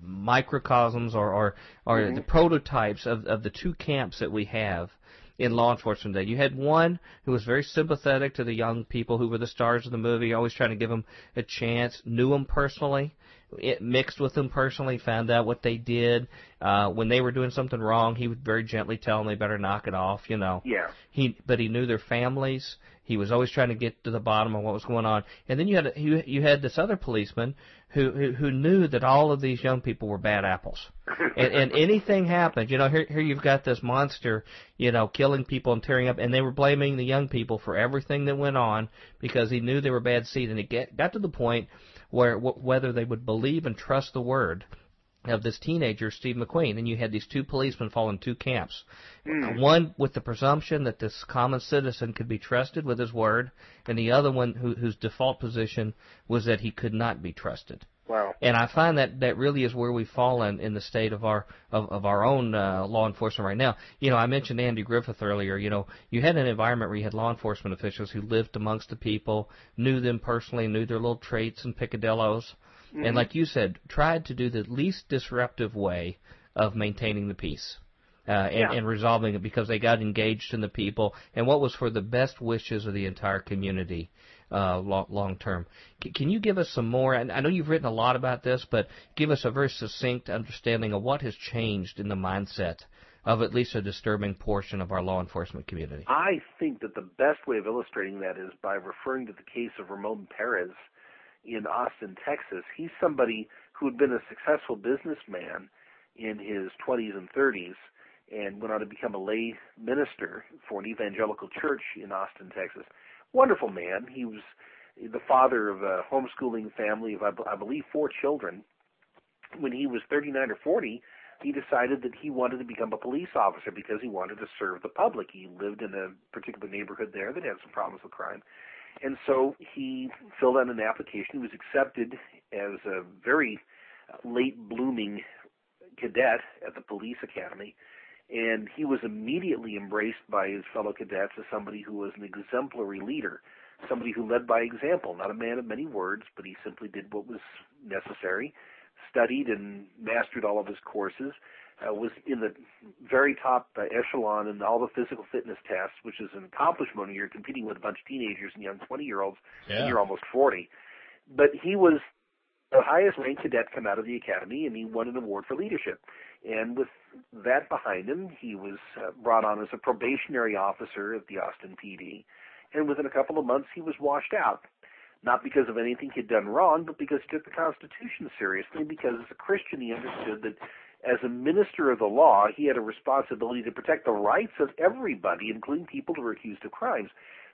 microcosms or or, or mm-hmm. the prototypes of of the two camps that we have in law enforcement today. You had one who was very sympathetic to the young people who were the stars of the movie, always trying to give them a chance, knew them personally, it mixed with them personally, found out what they did. Uh, when they were doing something wrong, he would very gently tell them they better knock it off, you know. Yeah. He, but he knew their families. He was always trying to get to the bottom of what was going on. And then you had you, you had this other policeman who, who who knew that all of these young people were bad apples. [LAUGHS] and, and anything happened, you know, here here you've got this monster, you know, killing people and tearing up, and they were blaming the young people for everything that went on because he knew they were bad seed. And it get, got to the point where w- whether they would believe and trust the word of this teenager, Steve McQueen, and you had these two policemen fall in two camps. Mm. One with the presumption that this common citizen could be trusted with his word, and the other one who, whose default position was that he could not be trusted. Wow. And I find that that really is where we've fallen in the state of our of, of our own uh, law enforcement right now. You know, I mentioned Andy Griffith earlier. You know, you had an environment where you had law enforcement officials who lived amongst the people, knew them personally, knew their little traits and picadillos mm-hmm. and like you said, tried to do the least disruptive way of maintaining the peace. Uh, and, yeah. and resolving it because they got engaged in the people and what was for the best wishes of the entire community uh, long, long term. C- can you give us some more? And I know you've written a lot about this, but give us a very succinct understanding of what has changed in the mindset of at least a disturbing portion of our law enforcement community. I think that the best way of illustrating that is by referring to the case of Ramon Perez in Austin, Texas. He's somebody who had been a successful businessman in his 20s and 30s and went on to become a lay minister for an evangelical church in Austin, Texas. Wonderful man. He was the father of a homeschooling family of, I believe, four children. When he was 39 or 40, he decided that he wanted to become a police officer because he wanted to serve the public. He lived in a particular neighborhood there that had some problems with crime. And so he filled out an application. He was accepted as a very late blooming cadet at the police academy. And he was immediately embraced by his fellow cadets as somebody who was an exemplary leader, somebody who led by example, not a man of many words, but he simply did what was necessary, studied and mastered all of his courses, uh, was in the very top uh, echelon in all the physical fitness tests, which is an accomplishment when you're competing with a bunch of teenagers and young 20 year olds, yeah. and you're almost 40. But he was the highest ranked cadet come out of the academy, and he won an award for leadership. And with that behind him, he was uh, brought on as a probationary officer at the Austin PD. And within a couple of months, he was washed out. Not because of anything he'd done wrong, but because he took the Constitution seriously, because as a Christian, he understood that as a minister of the law, he had a responsibility to protect the rights of everybody, including people who were accused of crimes.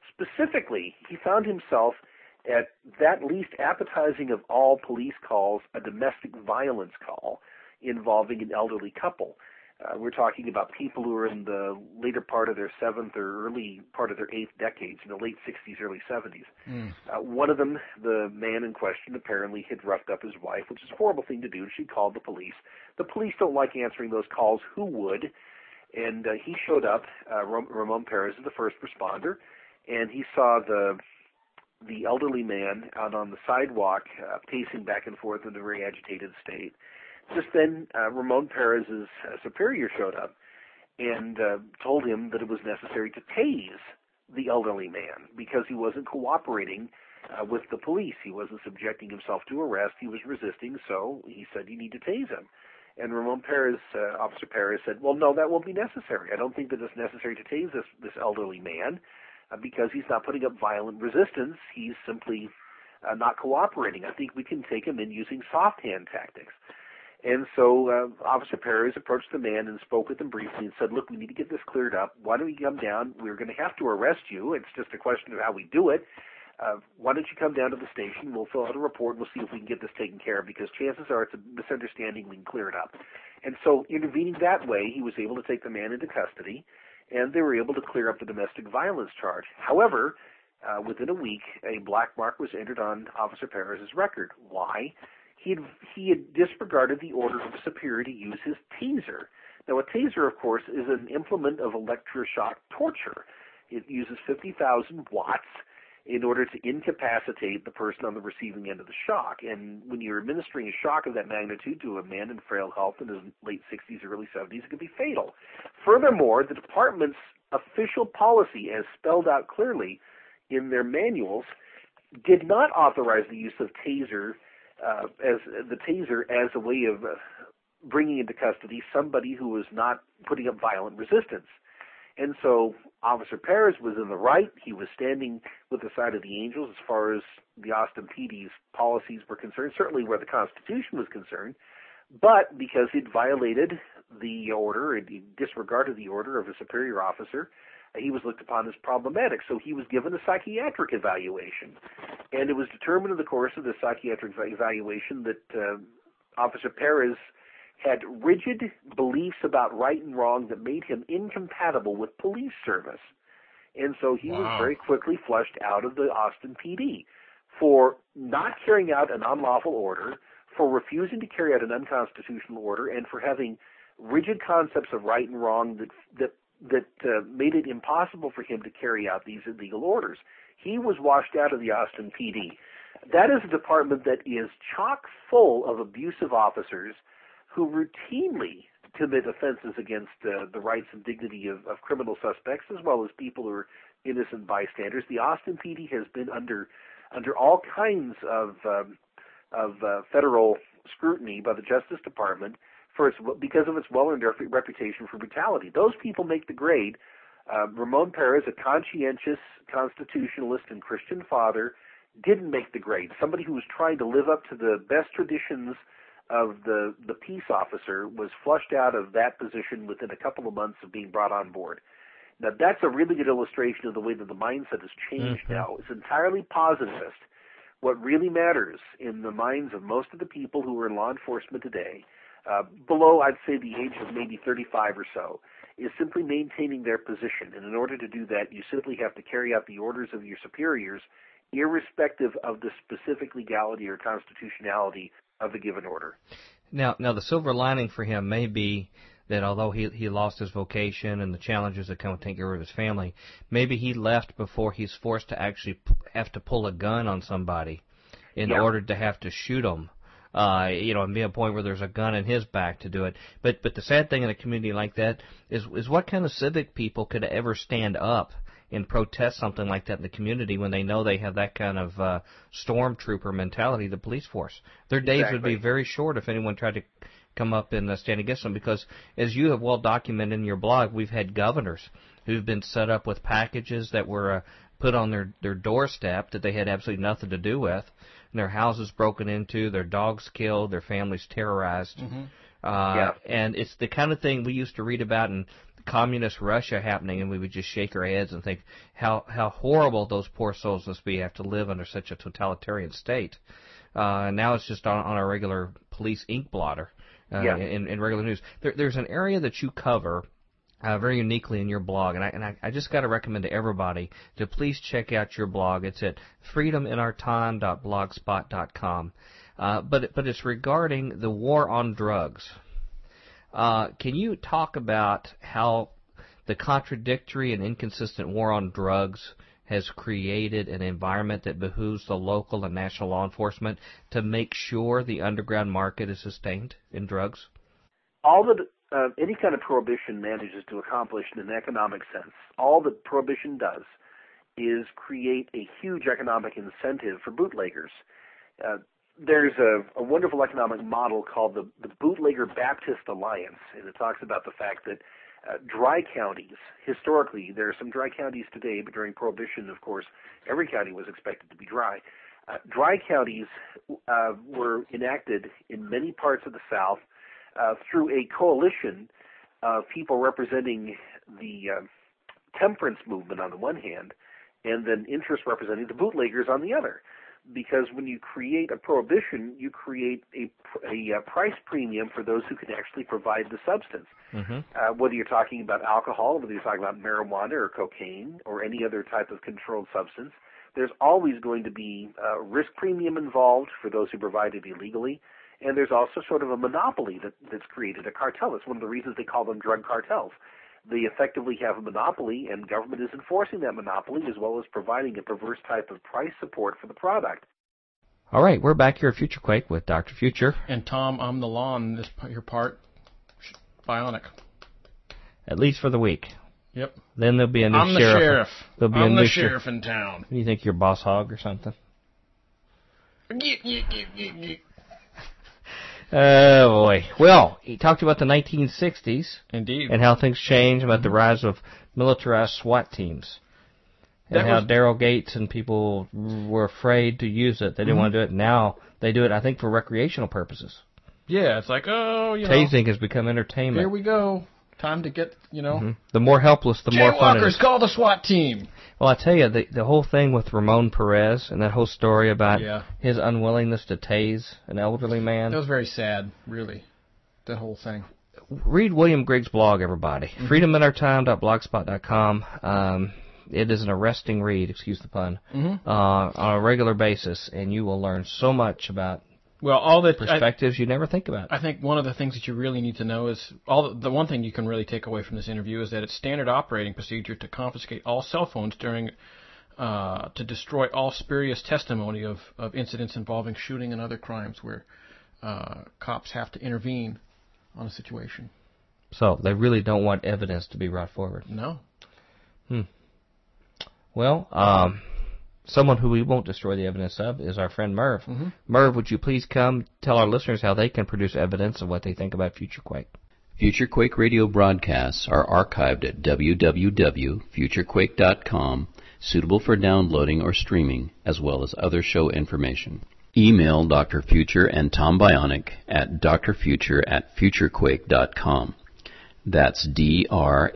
Specifically, he found himself at that least appetizing of all police calls, a domestic violence call involving an elderly couple. Uh, we're talking about people who are in the later part of their seventh or early part of their eighth decades, in the late 60s, early 70s. Mm. Uh, one of them, the man in question, apparently had roughed up his wife, which is a horrible thing to do. She called the police. The police don't like answering those calls. Who would? And uh, he showed up. Uh, Ramon Perez is the first responder, and he saw the the elderly man out on the sidewalk, uh, pacing back and forth in a very agitated state. Just then, uh, Ramon Perez's uh, superior showed up and uh, told him that it was necessary to tase the elderly man because he wasn't cooperating uh, with the police. He wasn't subjecting himself to arrest. He was resisting, so he said, "You need to tase him." And Ramon Perez, uh, Officer Perez, said, "Well, no, that won't be necessary. I don't think that it's necessary to tase this this elderly man uh, because he's not putting up violent resistance. He's simply uh, not cooperating. I think we can take him in using soft hand tactics." And so uh, Officer Perez approached the man and spoke with him briefly and said, look, we need to get this cleared up. Why don't you come down? We're going to have to arrest you. It's just a question of how we do it. Uh, why don't you come down to the station? We'll fill out a report. We'll see if we can get this taken care of because chances are it's a misunderstanding. We can clear it up. And so intervening that way, he was able to take the man into custody and they were able to clear up the domestic violence charge. However, uh, within a week, a black mark was entered on Officer Perez's record. Why? He had, he had disregarded the order of superior to use his taser. Now, a taser, of course, is an implement of electroshock torture. It uses 50,000 watts in order to incapacitate the person on the receiving end of the shock. And when you're administering a shock of that magnitude to a man in frail health in his late 60s, early 70s, it can be fatal. Furthermore, the department's official policy, as spelled out clearly in their manuals, did not authorize the use of taser uh, as the taser as a way of uh, bringing into custody somebody who was not putting up violent resistance. And so Officer Perez was in the right. He was standing with the side of the angels as far as the Austin PD's policies were concerned, certainly where the Constitution was concerned. But because he'd violated the order and he disregarded the order of a superior officer, he was looked upon as problematic. So he was given a psychiatric evaluation. And it was determined in the course of the psychiatric evaluation that uh, Officer Perez had rigid beliefs about right and wrong that made him incompatible with police service. And so he wow. was very quickly flushed out of the Austin PD for not carrying out an unlawful order, for refusing to carry out an unconstitutional order, and for having rigid concepts of right and wrong that that that uh, made it impossible for him to carry out these illegal orders. He was washed out of the Austin PD. That is a department that is chock full of abusive officers who routinely commit offenses against uh, the rights and dignity of, of criminal suspects as well as people who are innocent bystanders. The Austin PD has been under under all kinds of um, of uh, federal scrutiny by the Justice Department for its because of its well-earned reputation for brutality. Those people make the grade. Uh, Ramon Perez, a conscientious constitutionalist and Christian father, didn't make the grade. Somebody who was trying to live up to the best traditions of the the peace officer was flushed out of that position within a couple of months of being brought on board. Now that's a really good illustration of the way that the mindset has changed mm-hmm. now. It's entirely positivist. What really matters in the minds of most of the people who are in law enforcement today, uh, below I'd say the age of maybe 35 or so, is simply maintaining their position. And in order to do that, you simply have to carry out the orders of your superiors, irrespective of the specific legality or constitutionality of the given order. Now, now the silver lining for him may be that although he he lost his vocation and the challenges that come with taking care of his family, maybe he left before he's forced to actually have to pull a gun on somebody in order to have to shoot them. Uh, you know, and be a point where there's a gun in his back to do it. But but the sad thing in a community like that is is what kind of civic people could ever stand up and protest something like that in the community when they know they have that kind of uh, stormtrooper mentality, the police force. Their days exactly. would be very short if anyone tried to come up and uh, stand against them because, as you have well documented in your blog, we've had governors who've been set up with packages that were uh, put on their their doorstep that they had absolutely nothing to do with, and their houses broken into, their dogs killed, their families terrorized. Mm-hmm. Uh, yeah. And it's the kind of thing we used to read about in communist Russia happening, and we would just shake our heads and think how how horrible those poor souls must be have to live under such a totalitarian state. Uh, now it's just on, on a regular police ink blotter uh, yeah. in, in regular news. There, there's an area that you cover uh, very uniquely in your blog, and I and I, I just got to recommend to everybody to please check out your blog. It's at freedominourtime.blogspot.com. Uh, but but it's regarding the war on drugs. Uh, can you talk about how the contradictory and inconsistent war on drugs has created an environment that behooves the local and national law enforcement to make sure the underground market is sustained in drugs? All that any kind of prohibition manages to accomplish in an economic sense, all that prohibition does is create a huge economic incentive for bootleggers. Uh, there's a, a wonderful economic model called the, the Bootlegger Baptist Alliance, and it talks about the fact that uh, dry counties, historically, there are some dry counties today, but during Prohibition, of course, every county was expected to be dry. Uh, dry counties uh, were enacted in many parts of the South uh, through a coalition of people representing the uh, temperance movement on the one hand, and then interests representing the bootleggers on the other because when you create a prohibition, you create a, a, a price premium for those who can actually provide the substance. Mm-hmm. Uh, whether you're talking about alcohol, whether you're talking about marijuana or cocaine or any other type of controlled substance, there's always going to be a risk premium involved for those who provide it illegally. And there's also sort of a monopoly that, that's created, a cartel. That's one of the reasons they call them drug cartels they effectively have a monopoly, and government is enforcing that monopoly as well as providing a perverse type of price support for the product. All right, we're back here at Future Quake with Dr. Future. And Tom, I'm the law on this your part. Bionic. At least for the week. Yep. Then there'll be a new I'm sheriff. the sheriff. There'll be I'm a the new sheriff in town. You think you're Boss Hogg or something? Oh boy. Well, he talked about the 1960s. Indeed. And how things changed, about the rise of militarized SWAT teams. And that how Daryl Gates and people were afraid to use it. They didn't mm-hmm. want to do it. Now they do it, I think, for recreational purposes. Yeah, it's like, oh, you Tasing know, has become entertainment. Here we go. Time to get, you know. Mm-hmm. The more helpless, the more fun it is. call the SWAT team. Well, I tell you, the the whole thing with Ramon Perez and that whole story about yeah. his unwillingness to tase an elderly man. That was very sad, really. That whole thing. Read William Grigg's blog, everybody. Mm-hmm. FreedomInOurTime.blogspot.com. Um, it is an arresting read, excuse the pun, mm-hmm. uh, on a regular basis, and you will learn so much about well, all the perspectives I, you never think about. I think one of the things that you really need to know is all the, the, one thing you can really take away from this interview is that it's standard operating procedure to confiscate all cell phones during uh, to destroy all spurious testimony of, of incidents involving shooting and other crimes where uh, cops have to intervene on a situation. So they really don't want evidence to be brought forward. No. Hmm. Well, um, someone who we won't destroy the evidence of is our friend Merv. Mm-hmm. Merv, would you please come tell our listeners how they can produce evidence of what they think about Future Quake? Future Quake radio broadcasts are archived at www.futurequake.com, suitable for downloading or streaming, as well as other show information. Email Dr. Future and Tom Bionic at drfuture at futurequake.com. That's D-R-F-U-T-U-R-E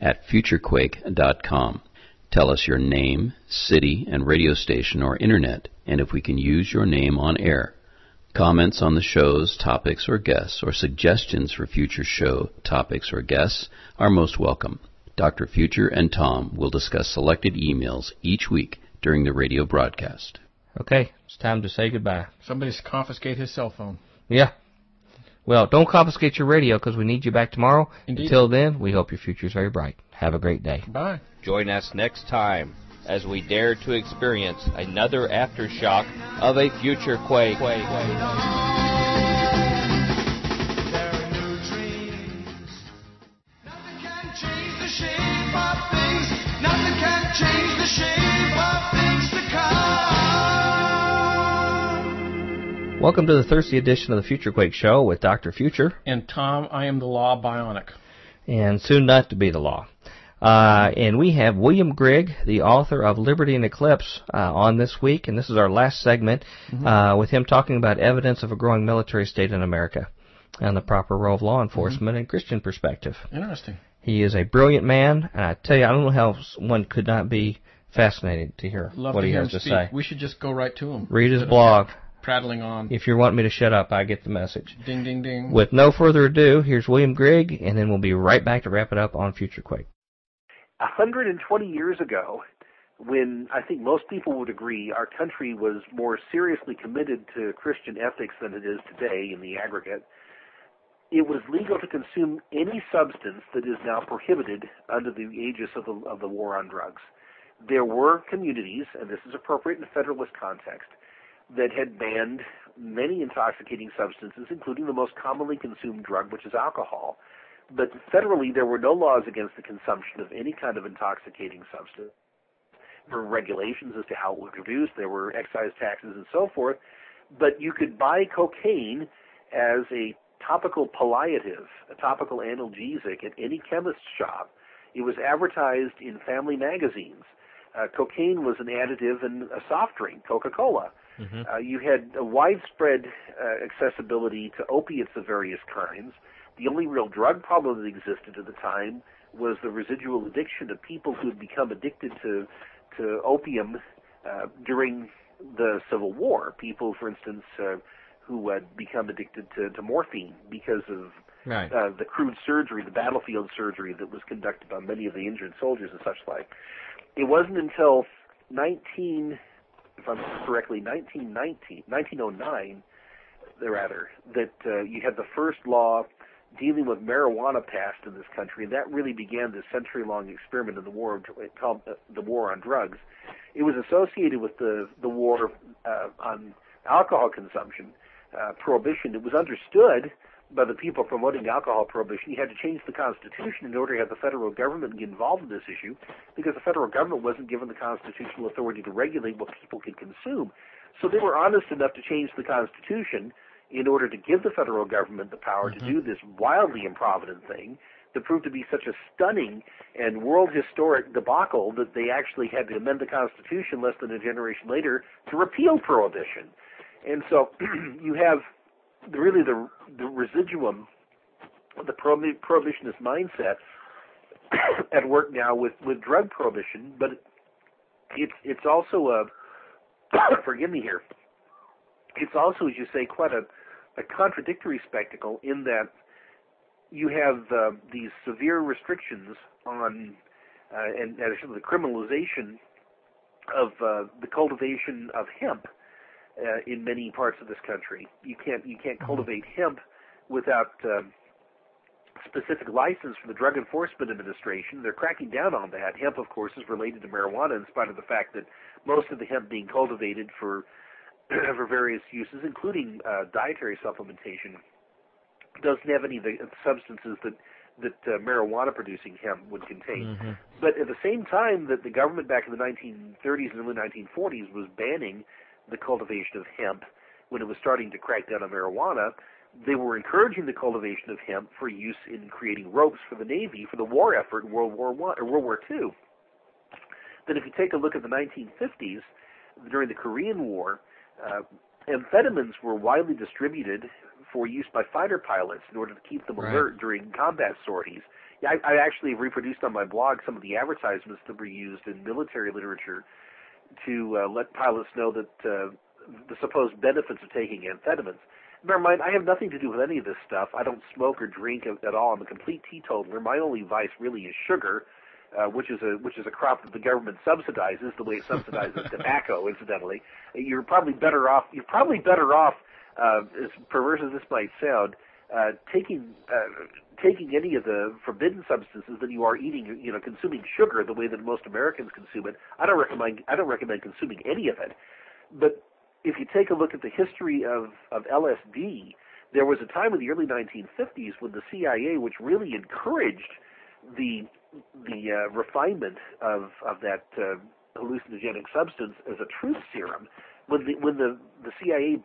at futurequake.com. Tell us your name, city, and radio station or internet, and if we can use your name on air. Comments on the show's topics or guests, or suggestions for future show topics or guests are most welcome. Dr. Future and Tom will discuss selected emails each week during the radio broadcast. Okay, it's time to say goodbye. Somebody's confiscate his cell phone. Yeah. Well, don't confiscate your radio because we need you back tomorrow. Indeed. Until then, we hope your future is very bright. Have a great day. Bye. Join us next time as we dare to experience another aftershock of a future quake. There are new dreams. Nothing can change the shape of things. Nothing can change the shape of things to come. Welcome to the Thursday edition of the Future Quake Show with Dr. Future, And Tom, I am the law bionic. and soon not to be the law. Uh, and we have William Grigg, the author of Liberty in Eclipse, uh, on this week, and this is our last segment uh, with him talking about evidence of a growing military state in America and the proper role of law enforcement and Christian perspective. Interesting. He is a brilliant man, and I tell you, I don't know how one could not be fascinated to hear Love what to he hear has to speak. say. We should just go right to him. Read his blog. Prattling on. If you want me to shut up, I get the message. Ding, ding, ding. With no further ado, here's William Grigg, and then we'll be right back to wrap it up on Future Quake. 120 years ago, when I think most people would agree our country was more seriously committed to Christian ethics than it is today in the aggregate, it was legal to consume any substance that is now prohibited under the aegis of the, of the war on drugs. There were communities, and this is appropriate in a federalist context, that had banned many intoxicating substances, including the most commonly consumed drug, which is alcohol. But federally, there were no laws against the consumption of any kind of intoxicating substance. There were regulations as to how it was produced. There were excise taxes and so forth. But you could buy cocaine as a topical palliative, a topical analgesic at any chemist's shop. It was advertised in family magazines. Uh, cocaine was an additive in a soft drink, Coca-Cola. Uh, you had a widespread uh, accessibility to opiates of various kinds. The only real drug problem that existed at the time was the residual addiction of people who had become addicted to to opium uh, during the Civil War. People, for instance, uh, who had become addicted to, to morphine because of Right. uh, the crude surgery, the battlefield surgery that was conducted by many of the injured soldiers and such like. It wasn't until 19, if I'm correctly, 1919, 1909, rather, that uh, you had the first law dealing with marijuana passed in this country, and that really began this century-long experiment in the war of, called uh, the war on drugs. It was associated with the the war uh, on alcohol consumption, uh, prohibition. It was understood by the people promoting alcohol prohibition. You had to change the Constitution in order to have the federal government get involved in this issue, because the federal government wasn't given the constitutional authority to regulate what people could consume. So they were honest enough to change the Constitution in order to give the federal government the power to mm-hmm. do this wildly improvident thing that proved to be such a stunning and world historic debacle that they actually had to amend the Constitution less than a generation later to repeal prohibition. And so [CLEARS THROAT] you have really the, the residuum of the prohibitionist mindset [CLEARS THROAT] at work now with, with drug prohibition, but it's it's also a [COUGHS] forgive me here. It's also, as you say, quite a, a contradictory spectacle in that you have uh, these severe restrictions on uh, and, and the criminalization of uh, the cultivation of hemp uh, in many parts of this country. You can't you can't cultivate hemp without um, specific license from the Drug Enforcement Administration. They're cracking down on that. Hemp, of course, is related to marijuana, in spite of the fact that most of the hemp being cultivated for [CLEARS THROAT] for various uses, including uh, dietary supplementation, doesn't have any of the substances that that uh, marijuana producing hemp would contain. Mm-hmm. But at the same time that the government back in the 1930s and early 1940s was banning the cultivation of hemp when it was starting to crack down on marijuana, they were encouraging the cultivation of hemp for use in creating ropes for the Navy for the war effort in World War One or World War Two. Then, if you take a look at the 1950s, during the Korean War, uh, amphetamines were widely distributed for use by fighter pilots in order to keep them Right. alert during combat sorties. Yeah, I, I actually reproduced on my blog some of the advertisements that were used in military literature to uh, let pilots know that uh, the supposed benefits of taking amphetamines. In mind, I have nothing to do with any of this stuff. I don't smoke or drink at, at all. I'm a complete teetotaler. My only vice really is sugar, uh, which is a which is a crop that the government subsidizes the way it subsidizes [LAUGHS] tobacco. Incidentally, you're probably better off. You're probably better off, uh, as perverse as this might sound, uh, taking uh, taking any of the forbidden substances than you are eating, you know, consuming sugar the way that most Americans consume it. I don't recommend I don't recommend consuming any of it. But if you take a look at the history of of LSD, there was a time in the early 1950s when the CIA, which really encouraged the the uh, refinement of of that uh, hallucinogenic substance as a truth serum, when the when the the CIA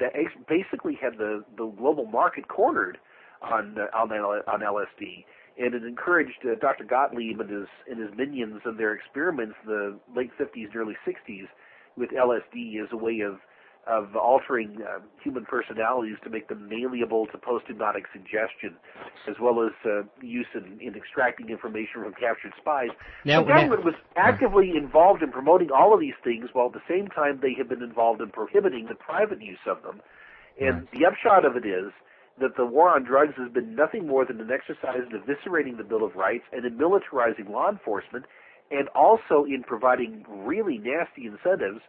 basically had the the global market cornered on uh, on LSD, and it encouraged uh, Dr. Gottlieb and his and his minions and their experiments in the late 50s and early 60s with LSD as a way of of altering uh, human personalities to make them malleable to post-hypnotic suggestion, as well as uh, use in, in extracting information from captured spies. Now- the government was actively involved in promoting all of these things, while at the same time they have been involved in prohibiting the private use of them. And the upshot of it is that the war on drugs has been nothing more than an exercise in eviscerating the Bill of Rights and in militarizing law enforcement, and also in providing really nasty incentives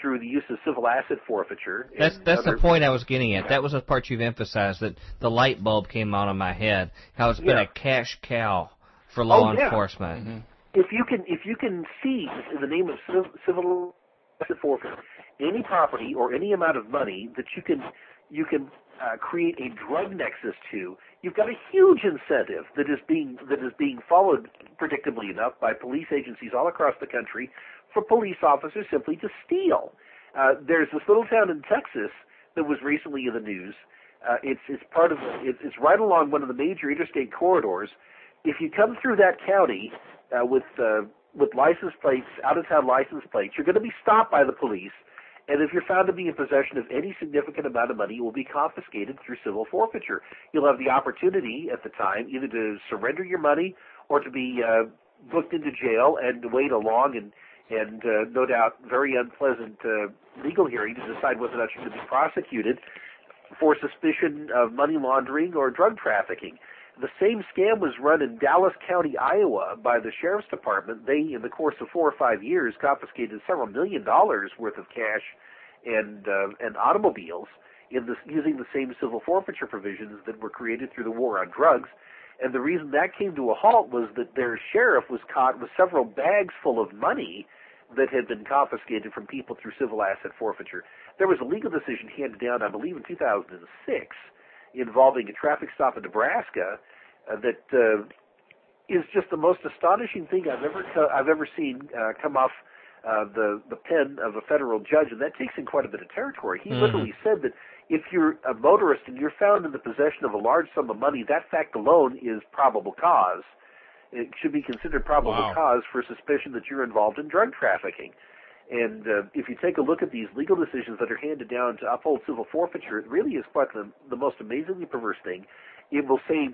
through the use of civil asset forfeiture. That's that's other- the point I was getting at. That was the part you've emphasized that the light bulb came on in my head. How it's been Yeah. a cash cow for law Oh, yeah. enforcement. if you can if you can seize in the name of civil asset forfeiture any property or any amount of money that you can you can uh, create a drug nexus to, you've got a huge incentive that is being that is being followed predictably enough by police agencies all across the country for police officers simply to steal. Uh, there's this little town in Texas that was recently in the news. Uh, it's it's part of it's, it's right along one of the major interstate corridors. If you come through that county uh, with uh, with license plates, out of town license plates, you're going to be stopped by the police. And if you're found to be in possession of any significant amount of money, it will be confiscated through civil forfeiture. You'll have the opportunity at the time either to surrender your money or to be uh, booked into jail and wait a long and and uh, no doubt very unpleasant uh, legal hearing to decide whether or not going to be prosecuted for suspicion of money laundering or drug trafficking. The same scam was run in Dallas County, Iowa by the Sheriff's Department. They, in the course of four or five years, confiscated several million dollars worth of cash and, uh, and automobiles in this, using the same civil forfeiture provisions that were created through the war on drugs. And the reason that came to a halt was that their sheriff was caught with several bags full of money that had been confiscated from people through civil asset forfeiture. There was a legal decision handed down, I believe, in 2006, involving a traffic stop in Nebraska uh, that uh, is just the most astonishing thing I've ever co- I've ever seen uh, come off uh, the the pen of a federal judge, and that takes in quite a bit of territory. He Mhm. literally said that if you're a motorist and you're found in the possession of a large sum of money, that fact alone is probable cause. It should be considered probable Wow. cause for suspicion that you're involved in drug trafficking. And uh, if you take a look at these legal decisions that are handed down to uphold civil forfeiture, it really is quite the, the most amazingly perverse thing. It will say,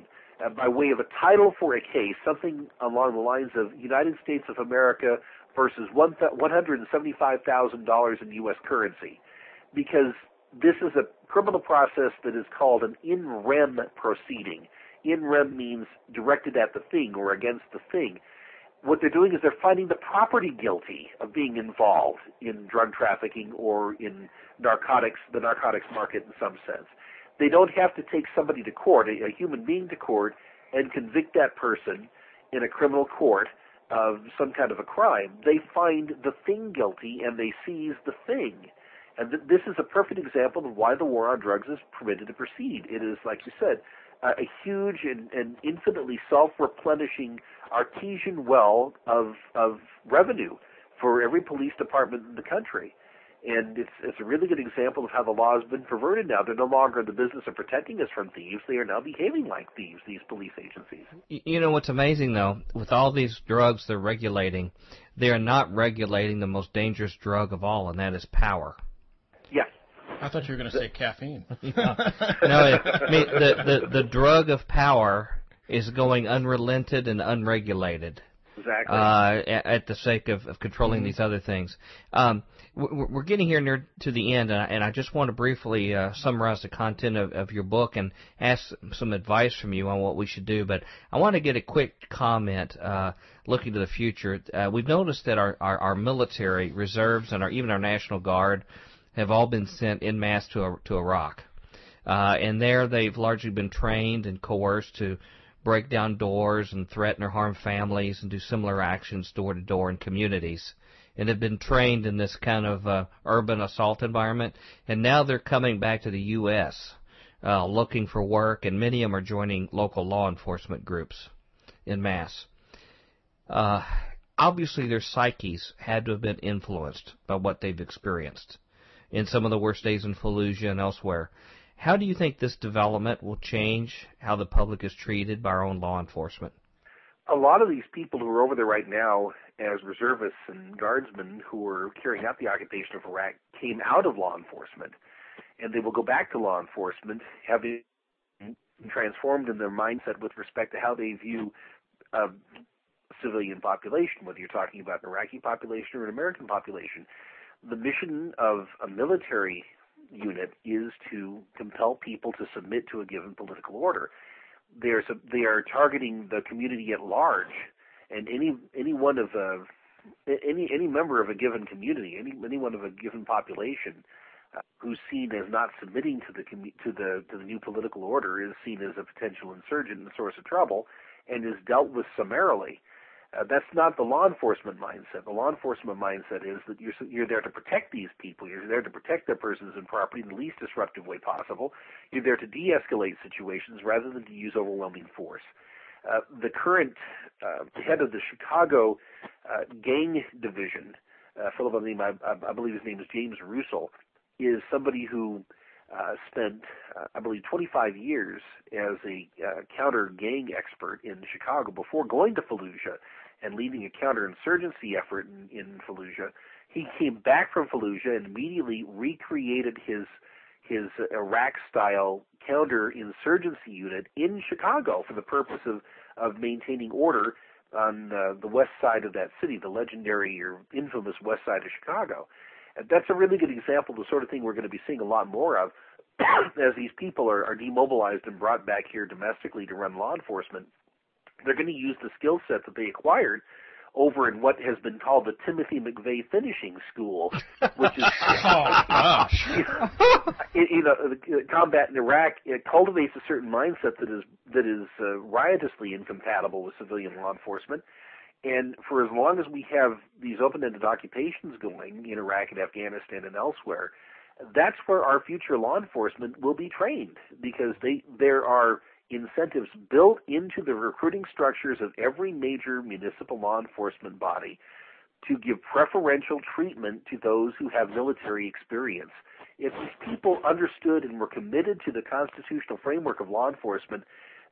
uh, by way of a title for a case, something along the lines of United States of America versus $175,000 in U.S. currency. Because this is a criminal process that is called an in rem proceeding. In rem means directed at the thing or against the thing what they're doing is they're finding the property guilty of being involved in drug trafficking or in narcotics, the narcotics market in some sense. They don't have to take somebody to court, a, a human being to court, and convict that person in a criminal court of some kind of a crime. They find the thing guilty and they seize the thing. And th- this is a perfect example of why the war on drugs is permitted to proceed. It is, like you said, a, huge and, and infinitely self-replenishing artesian well of of revenue for every police department in the country. And it's it's a really good example of how the law has been perverted now. They're no longer in the business of protecting us from thieves. They are now behaving like thieves, these police agencies. You know what's amazing though, with all these drugs they're regulating, they are not regulating the most dangerous drug of all, and that is power. Yes. I thought you were going to say caffeine. [LAUGHS] no, I mean, the, the the drug of power is going unrelented and unregulated. Exactly. Uh, at, at the sake of, of controlling mm-hmm. these other things. Um, we're, we're getting here near to the end, and I, and I just want to briefly uh, summarize the content of, of your book and ask some advice from you on what we should do. But I want to get a quick comment uh, looking to the future. Uh, we've noticed that our, our, our military reserves and our, even our National Guard have all been sent in mass to, to Iraq. Uh, and there they've largely been trained and coerced to break down doors and threaten or harm families and do similar actions door to door in communities and have been trained in this kind of uh, urban assault environment and now they're coming back to the US uh, looking for work and many of them are joining local law enforcement groups in mass. Uh, obviously their psyches had to have been influenced by what they've experienced in some of the worst days in Fallujah and elsewhere. How do you think this development will change how the public is treated by our own law enforcement? A lot of these people who are over there right now as reservists and guardsmen who are carrying out the occupation of Iraq came out of law enforcement, and they will go back to law enforcement having transformed in their mindset with respect to how they view a civilian population, whether you're talking about an Iraqi population or an American population. The mission of a military unit is to compel people to submit to a given political order. There's a, they are targeting the community at large, and any any one of a any any member of a given community, any anyone of a given population uh, who's seen as not submitting to the to the to the new political order is seen as a potential insurgent and source of trouble, and is dealt with summarily. Uh, that's not the law enforcement mindset. The law enforcement mindset is that you're you're there to protect these people. You're there to protect their persons and property in the least disruptive way possible. You're there to de-escalate situations rather than to use overwhelming force. Uh, the current uh, head of the Chicago uh, gang division, uh, fellow by name I, I, believe his name is James Russell, is somebody who uh, spent, I believe, 25 years as a counter gang expert in Chicago before going to Fallujah and leading a counterinsurgency effort in, in Fallujah. He came back from Fallujah and immediately recreated his his Iraq-style counterinsurgency unit in Chicago for the purpose of of maintaining order on uh, the west side of that city, the legendary or infamous west side of Chicago. And that's a really good example of the sort of thing we're going to be seeing a lot more of [CLEARS THROAT] as these people are, are demobilized and brought back here domestically to run law enforcement they're going to use the skill set that they acquired over in what has been called the Timothy McVeigh Finishing School, which is [LAUGHS] oh gosh, [LAUGHS] you know, the combat in Iraq it cultivates a certain mindset that is that is uh, riotously incompatible with civilian law enforcement. And for as long as we have these open-ended occupations going in Iraq and Afghanistan and elsewhere, that's where our future law enforcement will be trained because they there are incentives built into the recruiting structures of every major municipal law enforcement body to give preferential treatment to those who have military experience. If these people understood and were committed to the constitutional framework of law enforcement,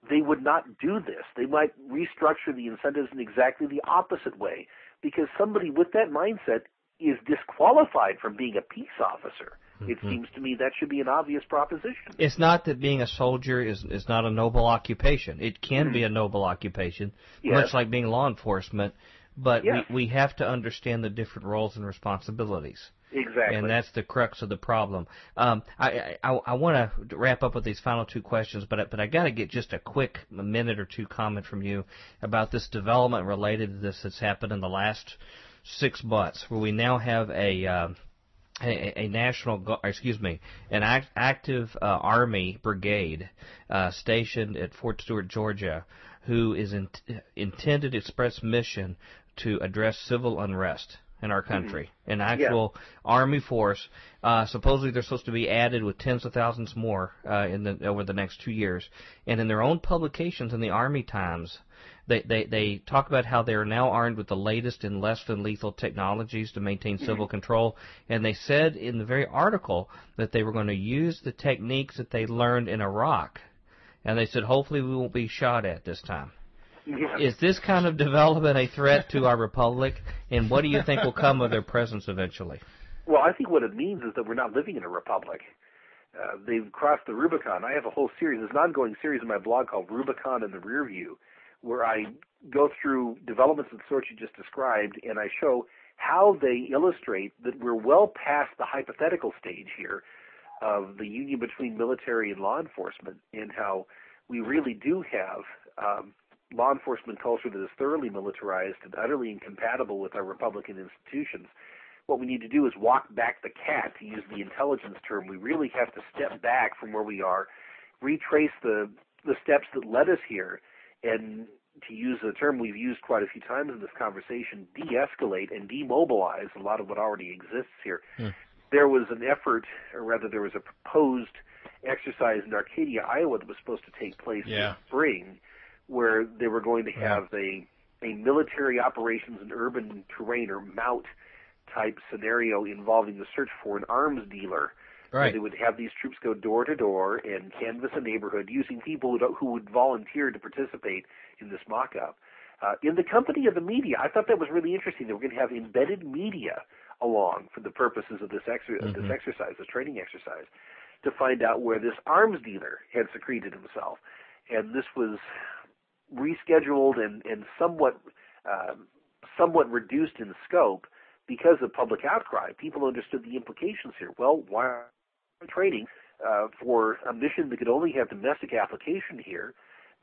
they would not do this. They might restructure the incentives in exactly the opposite way because somebody with that mindset is disqualified from being a peace officer. Mm-hmm. It seems to me that should be an obvious proposition. It's not that being a soldier is is not a noble occupation. It can mm-hmm. be a noble occupation, yes. much like being law enforcement. But yes. we, we have to understand the different roles and responsibilities. Exactly. And that's the crux of the problem. Um, I, I, I want to wrap up with these final two questions, but but I got to get just a quick minute or two comment from you about this development related to this that's happened in the last six months, where we now have a uh, a, a, national, excuse me, an act, active uh, Army brigade uh, stationed at Fort Stewart, Georgia, who is in, intended express mission to address civil unrest in our country, mm-hmm. an actual yeah. army force. Uh, supposedly they're supposed to be added with tens of thousands more uh, in the over the next two years. And in their own publications in the Army Times, they, they they talk about how they are now armed with the latest and less than lethal technologies to maintain mm-hmm. civil control. And they said in the very article that they were going to use the techniques that they learned in Iraq. And they said hopefully we won't be shot at this time. Yeah. Is this kind of development a threat to our republic? And what do you think will come of their presence eventually? Well, I think what it means is that we're not living in a republic. Uh, they've crossed the Rubicon. I have a whole series, there's an ongoing series in my blog called Rubicon in the Rear View, where I go through developments of the sort you just described, and I show how they illustrate that we're well past the hypothetical stage here of the union between military and law enforcement, and how we really do have um, law enforcement culture that is thoroughly militarized and utterly incompatible with our Republican institutions. What we need to do is walk back the cat, to use the intelligence term. We really have to step back from where we are, retrace the the steps that led us here, and to use a term we've used quite a few times in this conversation, de-escalate and demobilize a lot of what already exists here. Hmm. There was an effort, or rather, there was a proposed exercise in Arcadia, Iowa, that was supposed to take place yeah. this spring where they were going to have a a military operations in urban terrain or MOUT type scenario involving the search for an arms dealer. Right. They would have these troops go door to door and canvass a neighborhood using people who, who would volunteer to participate in this mock-up. Uh, in the company of the media, I thought that was really interesting. They were going to have embedded media along for the purposes of this, exer- mm-hmm. this exercise, this training exercise, to find out where this arms dealer had secreted himself. And this was rescheduled and, and somewhat um, somewhat reduced in scope because of public outcry. People understood the implications here. Well, why training uh, for a mission that could only have domestic application here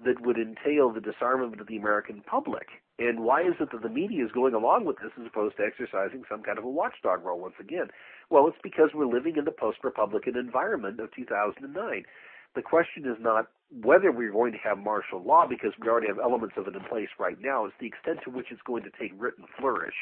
that would entail the disarmament of the American public? And why is it that the media is going along with this as opposed to exercising some kind of a watchdog role once again? Well, it's because we're living in the post-Republican environment of 2009 the question is not whether we're going to have martial law because we already have elements of it in place right now. It's the extent to which it's going to take root and flourish.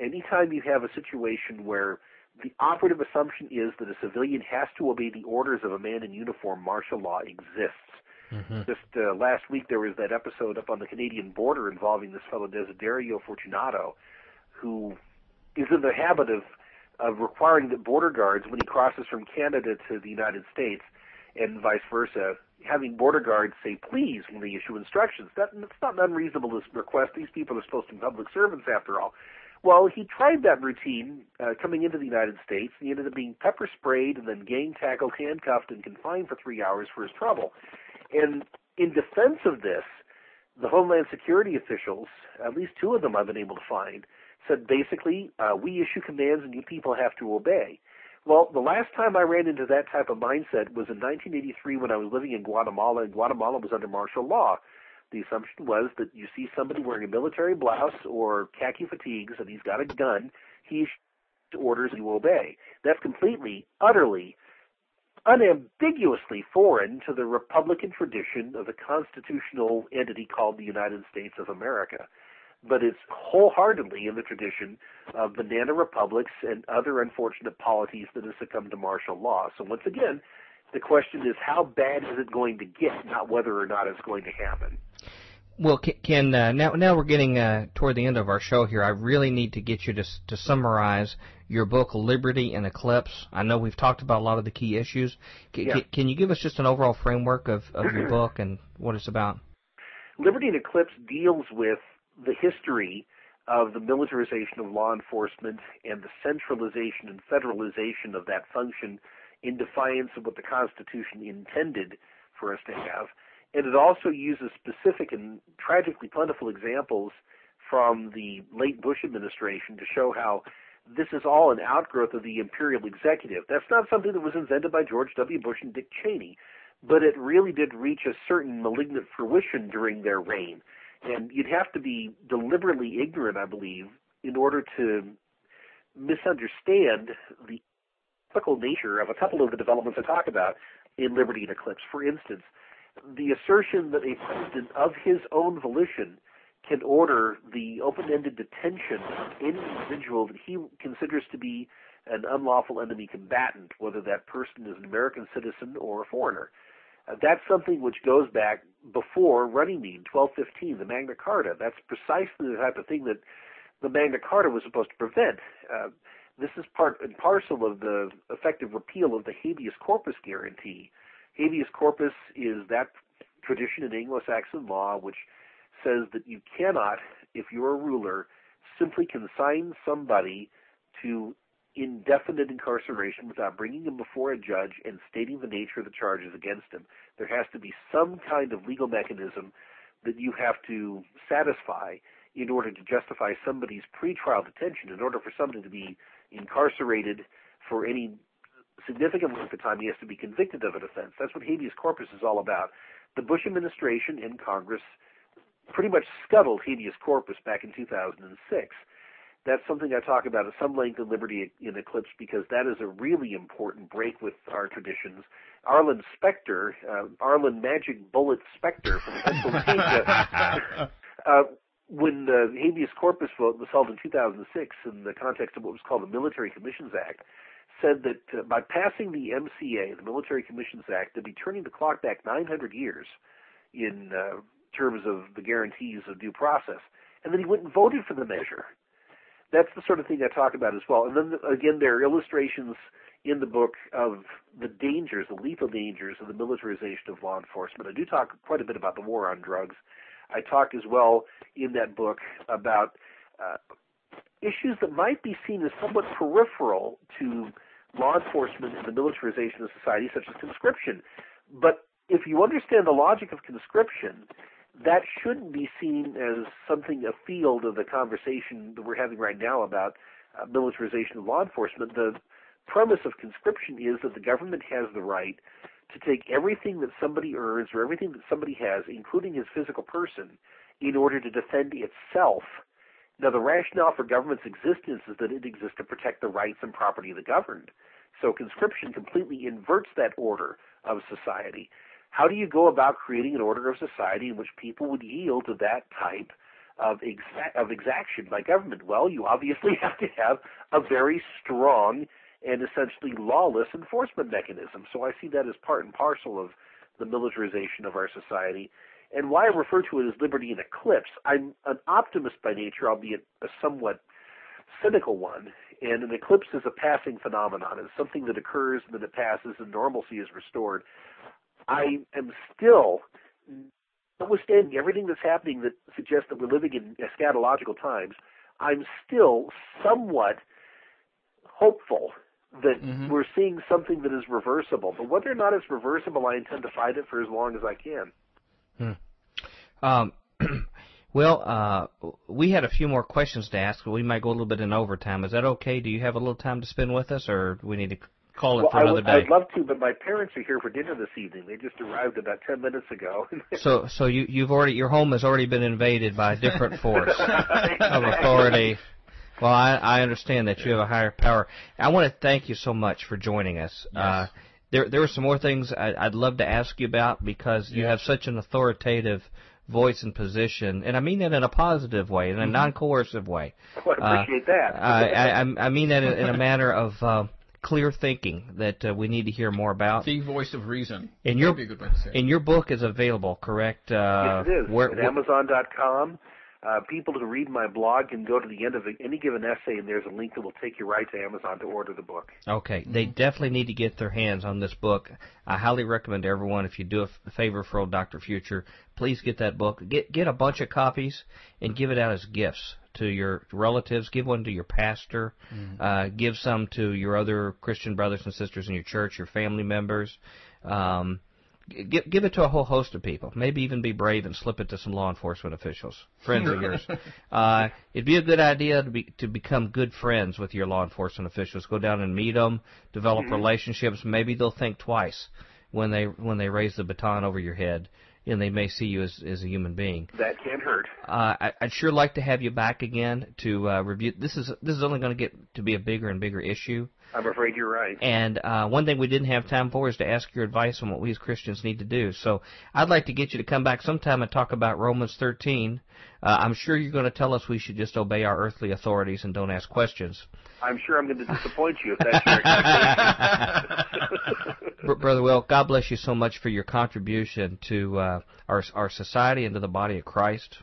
Anytime you have a situation where the operative assumption is that a civilian has to obey the orders of a man in uniform, martial law exists. Mm-hmm. Just uh, last week, there was that episode up on the Canadian border involving this fellow Desiderio Fortunato, who is in the habit of of requiring that border guards, when he crosses from Canada to the United States, and vice versa. Having border guards say please when they issue instructions. That, that's not an unreasonable request. These people are supposed to be public servants after all. Well, he tried that routine uh, coming into the United States. He ended up being pepper sprayed and then gang tackled, handcuffed, and confined for three hours for his trouble. And in defense of this, the Homeland Security officials, at least two of them I've been able to find, said basically, uh, we issue commands and you people have to obey. Well, the last time I ran into that type of mindset was in 1983 when I was living in Guatemala, and Guatemala was under martial law. The assumption was that you see somebody wearing a military blouse or khaki fatigues and he's got a gun, he orders you obey. That's completely, utterly, unambiguously foreign to the Republican tradition of the constitutional entity called the United States of America but it's wholeheartedly in the tradition of banana republics and other unfortunate polities that have succumbed to martial law. So once again, the question is how bad is it going to get, not whether or not it's going to happen. Well, Ken, uh, now now we're getting uh, toward the end of our show here. I really need to get you to to summarize your book, Liberty in Eclipse. I know we've talked about a lot of the key issues. C- yeah. Can you give us just an overall framework of, of your [CLEARS THROAT] book and what it's about? Liberty in Eclipse deals with the history of the militarization of law enforcement and the centralization and federalization of that function in defiance of what the Constitution intended for us to have. And it also uses specific and tragically plentiful examples from the late Bush administration to show how this is all an outgrowth of the imperial executive. That's not something that was invented by George W. Bush and Dick Cheney, but it really did reach a certain malignant fruition during their reign. And you'd have to be deliberately ignorant, I believe, in order to misunderstand the typical nature of a couple of the developments I talk about in Liberty in Eclipse. For instance, the assertion that a president of his own volition can order the open-ended detention of any individual that he considers to be an unlawful enemy combatant, whether that person is an American citizen or a foreigner. Uh, that's something which goes back before Runnymede, 1215, the Magna Carta. That's precisely the type of thing that the Magna Carta was supposed to prevent. Uh, this is part and parcel of the effective repeal of the habeas corpus guarantee. Habeas corpus is that tradition in Anglo-Saxon law which says that you cannot, if you're a ruler, simply consign somebody to indefinite incarceration without bringing him before a judge and stating the nature of the charges against him. There has to be some kind of legal mechanism that you have to satisfy in order to justify somebody's pretrial detention. In order for somebody to be incarcerated for any significant length of time, he has to be convicted of an offense. That's what habeas corpus is all about. The Bush administration in Congress pretty much scuttled habeas corpus back in 2006 that's something I talk about at some length in Liberty in Eclipse because that is a really important break with our traditions. Arlen Specter, uh, Arlen Magic Bullet Specter from Pennsylvania, [LAUGHS] uh, when the habeas corpus vote was held in 2006 in the context of what was called the Military Commissions Act, said that uh, by passing the MCA, the Military Commissions Act, they'd be turning the clock back 900 years in uh, terms of the guarantees of due process. And then he went and voted for the measure that's the sort of thing I talk about as well. And then again, there are illustrations in the book of the dangers, the lethal dangers of the militarization of law enforcement. I do talk quite a bit about the war on drugs. I talk as well in that book about uh, issues that might be seen as somewhat peripheral to law enforcement and the militarization of society, such as conscription. But if you understand the logic of conscription, that shouldn't be seen as something afield of the conversation that we're having right now about uh, militarization of law enforcement. The premise of conscription is that the government has the right to take everything that somebody earns or everything that somebody has, including his physical person, in order to defend itself. Now, the rationale for government's existence is that it exists to protect the rights and property of the governed. So conscription completely inverts that order of society. How do you go about creating an order of society in which people would yield to that type of, exa- of exaction by government? Well, you obviously [LAUGHS] have to have a very strong and essentially lawless enforcement mechanism. So I see that as part and parcel of the militarization of our society. And why I refer to it as liberty in eclipse, I'm an optimist by nature, albeit a somewhat cynical one. And an eclipse is a passing phenomenon. It's something that occurs and then it passes and normalcy is restored. I am still, notwithstanding everything that's happening that suggests that we're living in eschatological times, I'm still somewhat hopeful that mm-hmm. we're seeing something that is reversible. But whether or not it's reversible, I intend to fight it for as long as I can. Hmm. Um, well, uh, we had a few more questions to ask. but We might go a little bit in overtime. Is that okay? Do you have a little time to spend with us, or do we need to call it well, for another day. I'd love to, but my parents are here for dinner this evening. They just arrived about ten minutes ago. [LAUGHS] so, so you you've already your home has already been invaded by a different force [LAUGHS] of authority. Well, I, I understand that you have a higher power. I want to thank you so much for joining us. Yes. Uh, there, there are some more things I, would love to ask you about because you have such an authoritative voice and position, and I mean that in a positive way, in a mm-hmm. non-coercive way. Well, I appreciate uh, that. I, I, I mean that in, in a manner of uh, clear thinking that uh, we need to hear more about. The voice of reason. And your, and your book is available, correct? Uh, yes, it is. Where, At Amazon.com. Uh, people who read my blog can go to the end of any given essay, and there's a link that will take you right to Amazon to order the book. Okay, mm-hmm. they definitely need to get their hands on this book. I highly recommend everyone, if you do a favor for old Doctor Future, please get that book. Get get a bunch of copies and give it out as gifts to your relatives. Give one to your pastor. Mm-hmm. Uh, give some to your other Christian brothers and sisters in your church, your family members. Um, give, give it to a whole host of people. Maybe even be brave and slip it to some law enforcement officials, friends of yours. [LAUGHS] Uh, it'd be a good idea to be to become good friends with your law enforcement officials. Go down and meet them, develop mm-hmm. relationships. Maybe they'll think twice when they when they raise the baton over your head and they may see you as, as a human being. That can't hurt. Uh, I, I'd sure like to have you back again to uh, review. This is this is only going to get to be a bigger and bigger issue. I'm afraid you're right. And uh, one thing we didn't have time for is to ask your advice on what we as Christians need to do. So I'd like to get you to come back sometime and talk about Romans 13. Uh, I'm sure you're going to tell us we should just obey our earthly authorities and don't ask questions. I'm sure I'm going to disappoint you if that's your expectation. [LAUGHS] Brother Will, God bless you so much for your contribution to uh, our our society and to the body of Christ.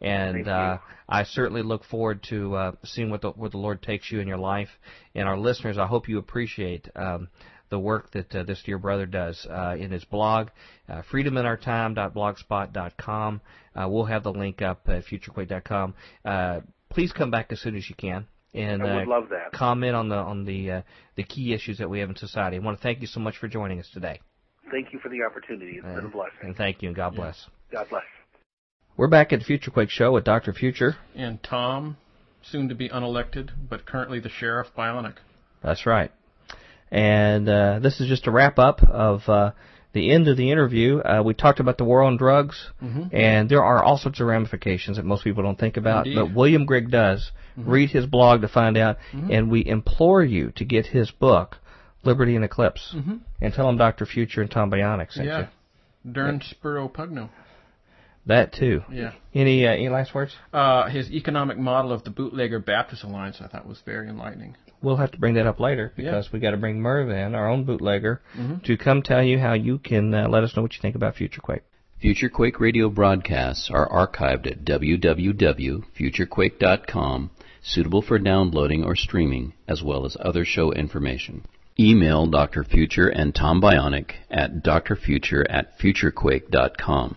And uh, I certainly look forward to uh, seeing what the, where the Lord takes you in your life. And our listeners, I hope you appreciate um, the work that uh, this dear brother does uh, in his blog, uh, freedominourtime.blogspot.com. Uh, we'll have the link up at futurequake.com. Uh, please come back as soon as you can. And uh, love that. comment on the on the uh, the key issues that we have in society. I want to thank you so much for joining us today. Thank you for the opportunity. It's been a blessing. And thank you, and God bless. God bless. We're back at the Future Quake Show with Dr. Future. And Tom, soon to be unelected, but currently the sheriff Bionic. That's right. And uh, this is just a wrap up of uh, the end of the interview. Uh, we talked about the war on drugs, and there are all sorts of ramifications that most people don't think about. Indeed. But William Grigg does. Read his blog to find out, and we implore you to get his book, Liberty in Eclipse, and tell him Dr. Future and Tom Bionic sent Yeah. you. Dum Spiro Pugno. That too. Yeah. Any uh, any last words? Uh, his economic model of the Bootlegger Baptist Alliance I thought was very enlightening. We'll have to bring that up later because we got to bring Merv in, our own bootlegger, to come tell you how you can uh, let us know what you think about Future Quake. Future Quake radio broadcasts are archived at www.futurequake.com, suitable for downloading or streaming, as well as other show information. Email Dr. Future and Tom Bionic at drfuture at futurequake.com.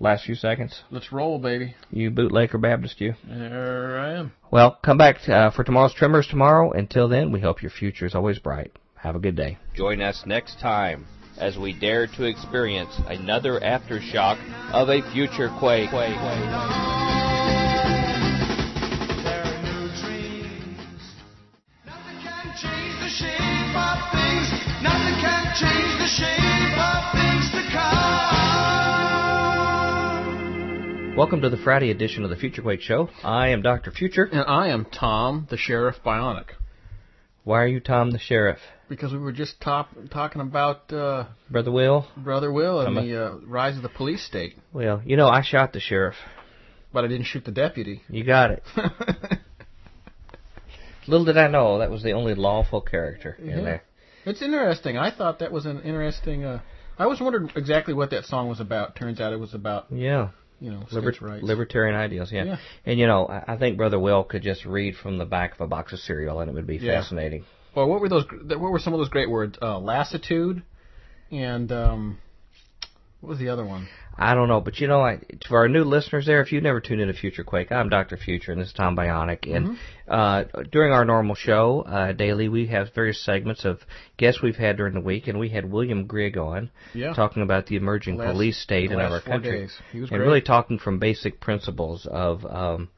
Last few seconds. Let's roll, baby. You bootlegger Baptist, you. There I am. Well, come back uh, for tomorrow's Tremors tomorrow. Until then, we hope your future is always bright. Have a good day. Join us next time as we dare to experience another aftershock of a future quake. There are new dreams. Nothing can change the shape of things. Nothing can change the shape of things Welcome to the Friday edition of the Future Quake Show. I am Dr. Future. And I am Tom, the Sheriff Bionic. Why are you Tom the Sheriff? Because we were just top, talking about uh, Brother Will? Brother Will and I'm a- the uh, rise of the police state. Well, you know, I shot the sheriff. But I didn't shoot the deputy. You got it. [LAUGHS] Little did I know that was the only lawful character Yeah. in there. It's interesting. I thought that was an interesting. Uh, I was wondering exactly what that song was about. Turns out it was about Yeah. You know Liber- libertarian ideals, yeah. Yeah. And you know, I I think Brother Will could just read from the back of a box of cereal, and it would be Yeah. fascinating. Well, what were those? What were some of those great words? Uh, lassitude, and um, what was the other one? I don't know, but you know, I, for our new listeners there, if you've never tuned into Future Quake, I'm Dr. Future, and this is Tom Bionic. And uh, during our normal show uh, daily, we have various segments of guests we've had during the week, and we had William Grigg on Yeah. talking about the emerging Last- police state in our country, days. He was and great. really talking from basic principles of. Um,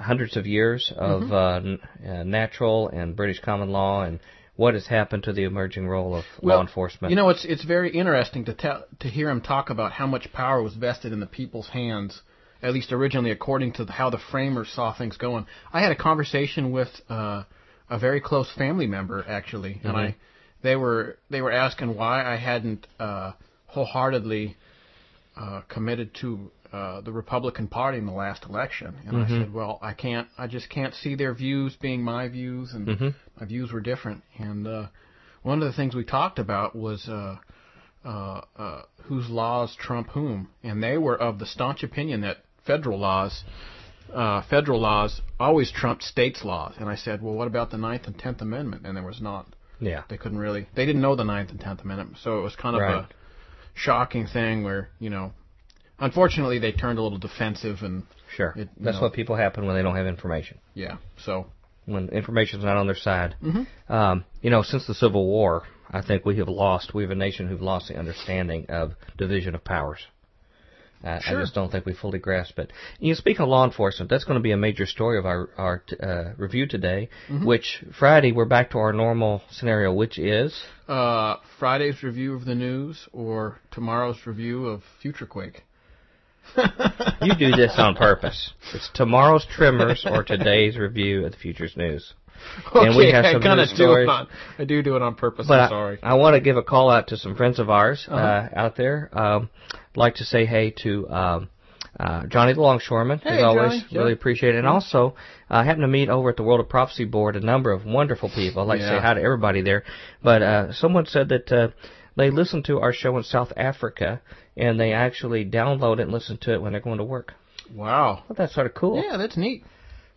Hundreds of years of Mm-hmm. uh, n- uh, natural and British common law, and what has happened to the emerging role of law enforcement. You know, it's it's very interesting to tell to hear him talk about how much power was vested in the people's hands, at least originally, according to the, how the framers saw things going. I had a conversation with uh, a very close family member actually, and I they were they were asking why I hadn't uh, wholeheartedly uh, committed to uh, the Republican Party in the last election, and I said, well, I can't, I just can't see their views being my views, and my views were different. And uh, one of the things we talked about was uh, uh, uh, whose laws trump whom, and they were of the staunch opinion that federal laws. Uh, federal laws always trumped states' laws, and I said, "Well, what about the Ninth and Tenth Amendment?" And there was not. yeah, They couldn't really. They didn't know the Ninth and Tenth Amendment, so it was kind of Right. a shocking thing where you know. Unfortunately, they turned a little defensive, and Sure. It- That's know. what people happen when they don't have information. yeah. So When information's not on their side. Um, you know, since the Civil War, I think we have lost. We have a nation who've lost the understanding of division of powers. Uh, Sure. I just don't think we fully grasp it. You speak of law enforcement. That's going to be a major story of our our uh, review today. Which Friday we're back to our normal scenario, which is uh, Friday's review of the news or tomorrow's review of Future Quake. You do this on purpose. It's tomorrow's Tremors or today's review of the Futures News. And we Okay, have I kinda do it on. I do do it on purpose. But I'm sorry. I, want to give a call out to some friends of ours uh Uh-huh. out there. Um, like to say hey to um, uh, Johnny the Longshoreman, Hey, as always. Johnny. Yeah. Really appreciate it. And also, uh, I happened to meet over at the World of Prophecy Board a number of wonderful people. I'd like to say hi to everybody there. But uh, someone said that uh, they listened to our show in South Africa and they actually download it and listen to it when they're going to work. Wow. Well, that's sort of cool. Yeah, that's neat.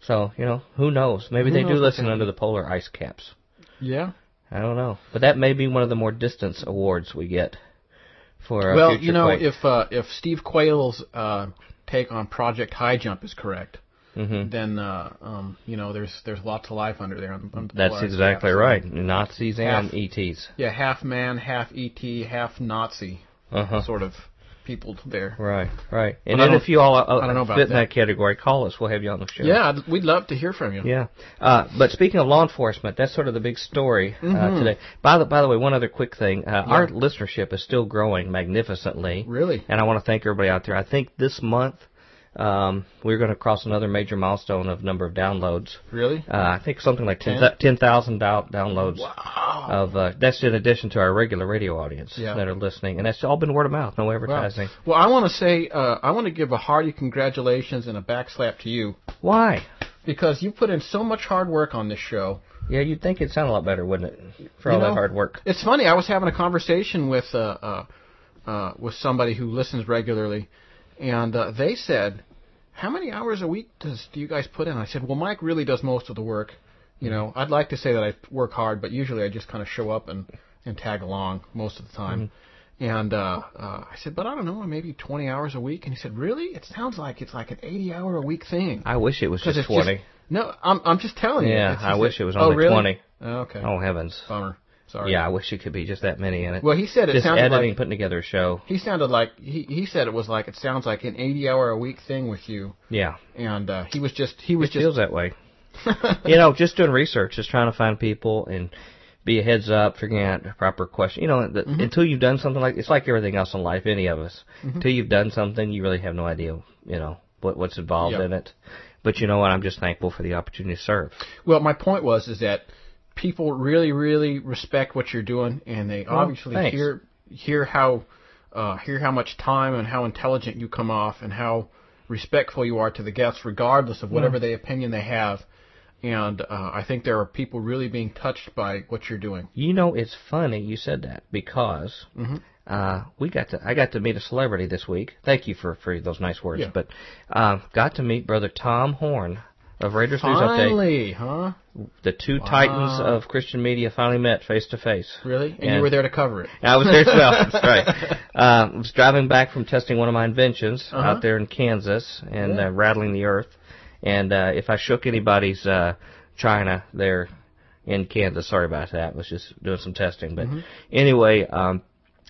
So, you know, who knows? Maybe Who they knows do listen under the polar ice caps. Yeah. I don't know. But that may be one of the more distance awards we get for well, you know, Quake. if uh, if Steve Quayle's uh, take on Project High Jump is correct, Mhm. then uh, um, you know there's there's lots of life under there. On, on the That's exactly caps. right. Nazis and ETs. Yeah, half man, half ET, half Nazi Uh-huh. sort of people there. Right, right. And then if you all uh, I don't know about fit in that. category, call us. We'll have you on the show. Yeah, we'd love to hear from you. Yeah. Uh, but speaking of law enforcement, that's sort of the big story uh, Mhm. today. By the by the way, one other quick thing: uh, our listenership is still growing magnificently. Really? And I want to thank everybody out there. I think this month um, we're going to cross another major milestone of number of downloads. Really? Uh, I think something like Ten? 10 10,000 downloads. Wow. Of uh, that's in addition to our regular radio audience Yeah. that are listening, and that's all been word of mouth, no Wow. advertising. Well, I want to say uh, I want to give a hearty congratulations and a backslap to you Why? because you put in so much hard work on this show. Yeah, you'd think it'd sound a lot better, wouldn't it? For You all that hard work. It's funny. I was having a conversation with uh, uh, uh, with somebody who listens regularly, and uh, they said, "How many hours a week does do you guys put in?" I said, "Well, Mike really does most of the work. You know, I'd like to say that I work hard, but usually I just kind of show up and and tag along most of the time." And uh, uh, I said, "But I don't know, maybe 20 hours a week." And he said, "Really? It sounds like it's like an 80 hour a week thing." I wish it was just it's 20. no, I'm I'm just telling you. Yeah, I wish that- it was oh, only really? 20. Oh, okay. Oh, heavens. Bummer. Sorry. Yeah, I wish it could be just that many in it. Well, he said it just sounded editing, like putting together a show. he sounded like he he said it was like it sounds like an 80 hour a week thing with you, Yeah, and uh, he was just he was it feels that way. [LAUGHS] you know, just doing research, just trying to find people and be a heads up, figuring out the proper question. You know, the, Mm-hmm. until you've done something like it's like everything else in life, any of us. Until you've done something, you really have no idea, you know, what what's involved Yeah. in it. But you know what? I'm just thankful for the opportunity to serve. well. My point was is that people really really respect what you're doing, and they obviously thanks. hear hear how uh, hear how much time and how intelligent you come off, and how respectful you are to the guests, regardless of whatever the opinion they have. And uh, I think there are people really being touched by what you're doing. You know, it's funny you said that because Mm-hmm. uh, we got to I got to meet a celebrity this week. Thank you for for those nice words. Yeah. But uh, got to meet brother Tom Horn of Raiders News Update. Finally, huh? The two titans of Christian media finally met face to face. Really? And, And- you were there to cover it. I was there as well. That's [LAUGHS] right. Uh, I was driving back from testing one of my inventions Uh-huh. out there in Kansas and Yeah. uh, rattling the earth. And uh, if I shook anybody's uh, china there in Kansas, sorry about that. I was just doing some testing. But Mm-hmm. anyway, um,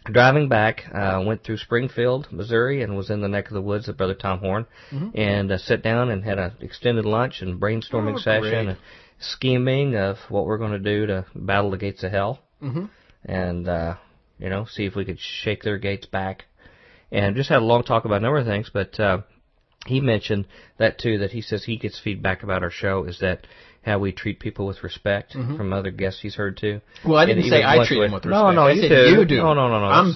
driving back, uh, went through Springfield, Missouri, and was in the neck of the woods of Brother Tom Horn, and uh, sat down and had an extended lunch and brainstorming Mm-hmm. Oh, session, and scheming of what we're going to do to battle the gates of hell Mhm. and uh, you know see if we could shake their gates back. And just had a long talk about a number of things, but uh, he mentioned that too. That he says he gets feedback about our show is that how we treat people with respect from other guests he's heard too. Mm-hmm. Well, I didn't And say I treat with- him with respect. no, I you said do. you do. No, no, no, no. I'm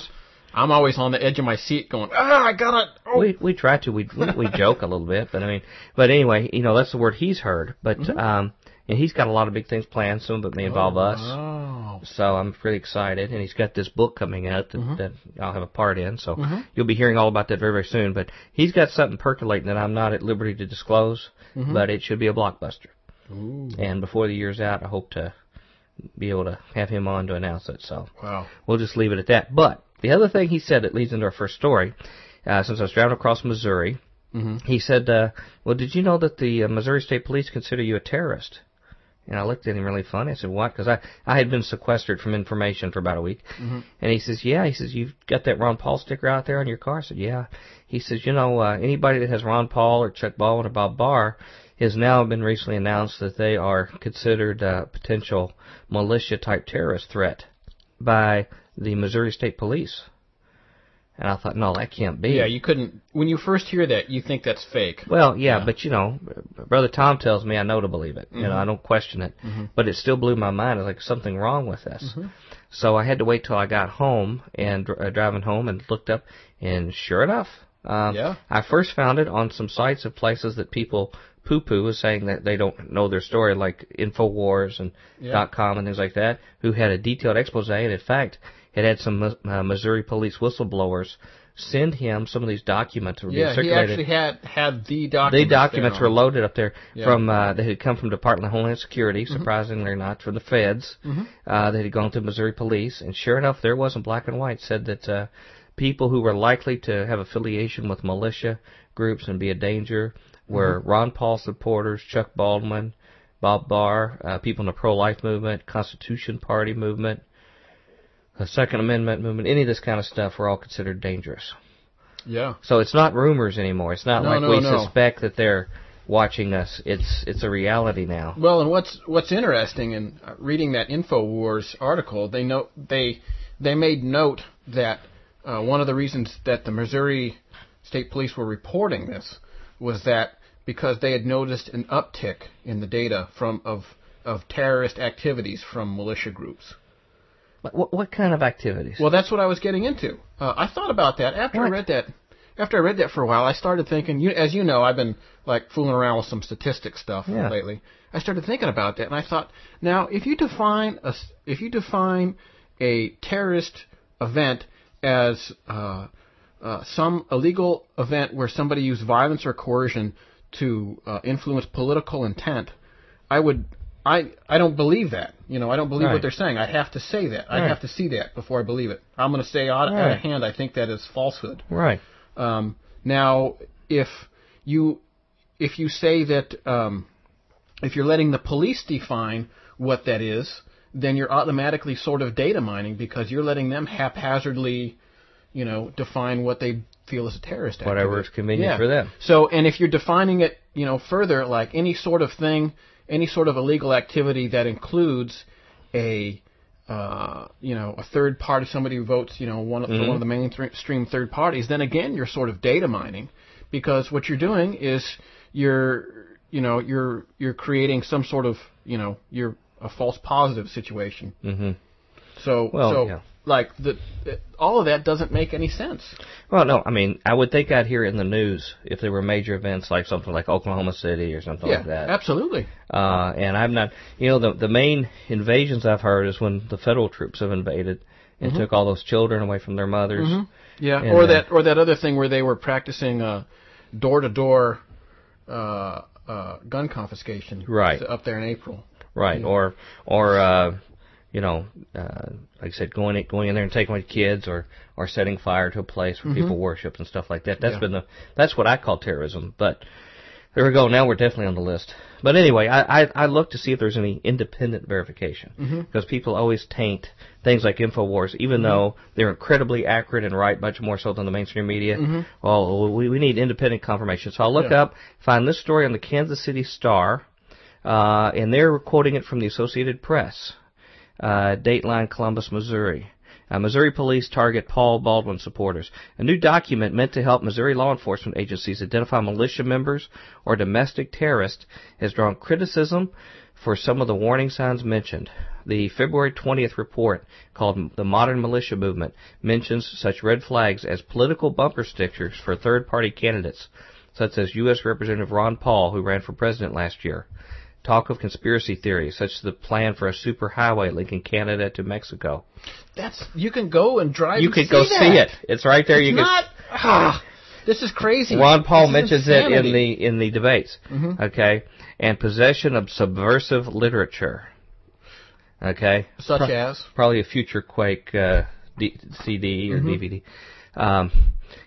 I'm always on the edge of my seat, going, ah, I got it. Oh. we we try to we we, we joke a little bit, but I mean, but anyway, you know that's the word he's heard. But Mm-hmm. um, and he's got a lot of big things planned. Some of it may involve us. Oh. So I'm pretty excited, and he's got this book coming out that, Mm-hmm. that I'll have a part in. So you'll be hearing all about that very, very soon. But he's got something percolating that I'm not at liberty to disclose, Mm-hmm. but it should be a blockbuster. Ooh. And before the year's out, I hope to be able to have him on to announce it. So Wow. we'll just leave it at that. But the other thing he said that leads into our first story uh, since I was driving across Missouri. Mm-hmm. He said, uh, "Well, did you know that the uh, Missouri State Police consider you a terrorist?" And I looked at him really funny. I said, "What?" Because I I had been sequestered from information for about a week. Mm-hmm. And he says, "Yeah." He says, "You've got that Ron Paul sticker out there on your car?" I said, "Yeah." He says, "You know, uh, anybody that has Ron Paul or Chuck Baldwin or Bob Barr has now been recently announced that they are considered a potential militia type terrorist threat by the Missouri State Police." And I thought, no, that can't be. Yeah, you couldn't. When you first hear that, you think that's fake. Well, yeah, Yeah. but you know, brother Tom tells me I know to believe it. You know, I don't question it. But it still blew my mind. I was like, something wrong with this. So I had to wait till I got home and uh, driving home and looked up, and sure enough, um, Yeah. I first found it on some sites of places that people poo-poo is saying that they don't know their story, like Infowars and Yeah. dot .com and things like that, who had a detailed expose. And in fact, it had some uh, Missouri police whistleblowers send him some of these documents were Yeah, he actually had had the documents. The documents. were loaded up there Yeah. from uh, that had come from Department of Homeland Security, surprisingly or not, from the feds. Mm-hmm. Uh, that had gone to Missouri police, and sure enough, there was in black and white said that uh, people who were likely to have affiliation with militia groups and be a danger were Mm-hmm. Ron Paul supporters, Chuck Baldwin, Bob Barr, uh, people in the pro-life movement, Constitution Party movement, the Second Amendment movement, any of this kind of stuff were all considered dangerous. Yeah. So it's not rumors anymore. It's not No, like no, we no. suspect that they're watching us. It's it's a reality now. Well, and what's what's interesting in uh, reading that Infowars article, they note they they made note that uh, one of the reasons that the Missouri State Police were reporting this was that because they had noticed an uptick in the data from of of terrorist activities from militia groups. What, what, what kind of activities? Well, that's what I was getting into. Uh, I thought about that after I read that. After I read that for a while, I started thinking. You, as you know, I've been like fooling around with some statistics stuff Yeah. lately. I started thinking about that, and I thought, now if you define a if you define a terrorist event as uh, uh, some illegal event where somebody used violence or coercion to uh, influence political intent, I would. I, I don't believe that. You know, I don't believe Right. what they're saying. I have to say that. I Right. have to see that before I believe it. I'm going to say out, out of hand, I think that is falsehood. right. Um, now, if you if you say that um, if you're letting the police define what that is, then you're automatically sort of data mining because you're letting them haphazardly, you know, define what they feel is a terrorist. Whatever is convenient Yeah. for them. So, and if you're defining it, you know, further, like any sort of thing, any sort of illegal activity that includes a, uh, you know, a third party, somebody who votes, you know, one of, for one of the mainstream third parties, then again, you're sort of data mining, because what you're doing is you're, you know, you're you're creating some sort of, you know, you're a false positive situation. hmm So, Well, so yeah. Like the, all of that doesn't make any sense. Well, no, I mean, I would think I'd hear it in the news if there were major events like something like Oklahoma City or something yeah, like that. absolutely. Uh, and I'm not, you know, the the main invasions I've heard is when the federal troops have invaded and took all those children away from their mothers. Yeah, And, or uh, that or that other thing where they were practicing door-to-door uh, uh, gun confiscation. Right. Up there in April. Right. Or or uh you know, uh like I said, going in, going in there and taking away kids or or setting fire to a place where people worship and stuff like that. That's Yeah. been the that's what I call terrorism. But there we go. Now we're definitely on the list. But anyway, I I, I look to see if there's any independent verification because people always taint things like Infowars, even though they're incredibly accurate and right, much more so than the mainstream media. Well, we we need independent confirmation. So I'll look Yeah. up, find this story on the Kansas City Star uh, and they're quoting it from the Associated Press, uh, Dateline, Columbia, Missouri. Uh, Missouri police target Paul Baldwin supporters. A new document meant to help Missouri law enforcement agencies identify militia members or domestic terrorists has drawn criticism for some of the warning signs mentioned. The February 20th report, called The Modern Militia Movement, mentions such red flags as political bumper stickers for third party candidates, such as U.S. Representative Ron Paul, who ran for president last year. Talk of conspiracy theories, such as the plan for a superhighway linking Canada to Mexico. That's you can go and drive. You and could go see see it. It's right there. It's you not. Ah, this is crazy. can. Ron Paul This mentions it in the in the debates. Okay, and possession of subversive literature. Okay, such Pro- as probably a future Quake uh, D- CD or DVD. Um,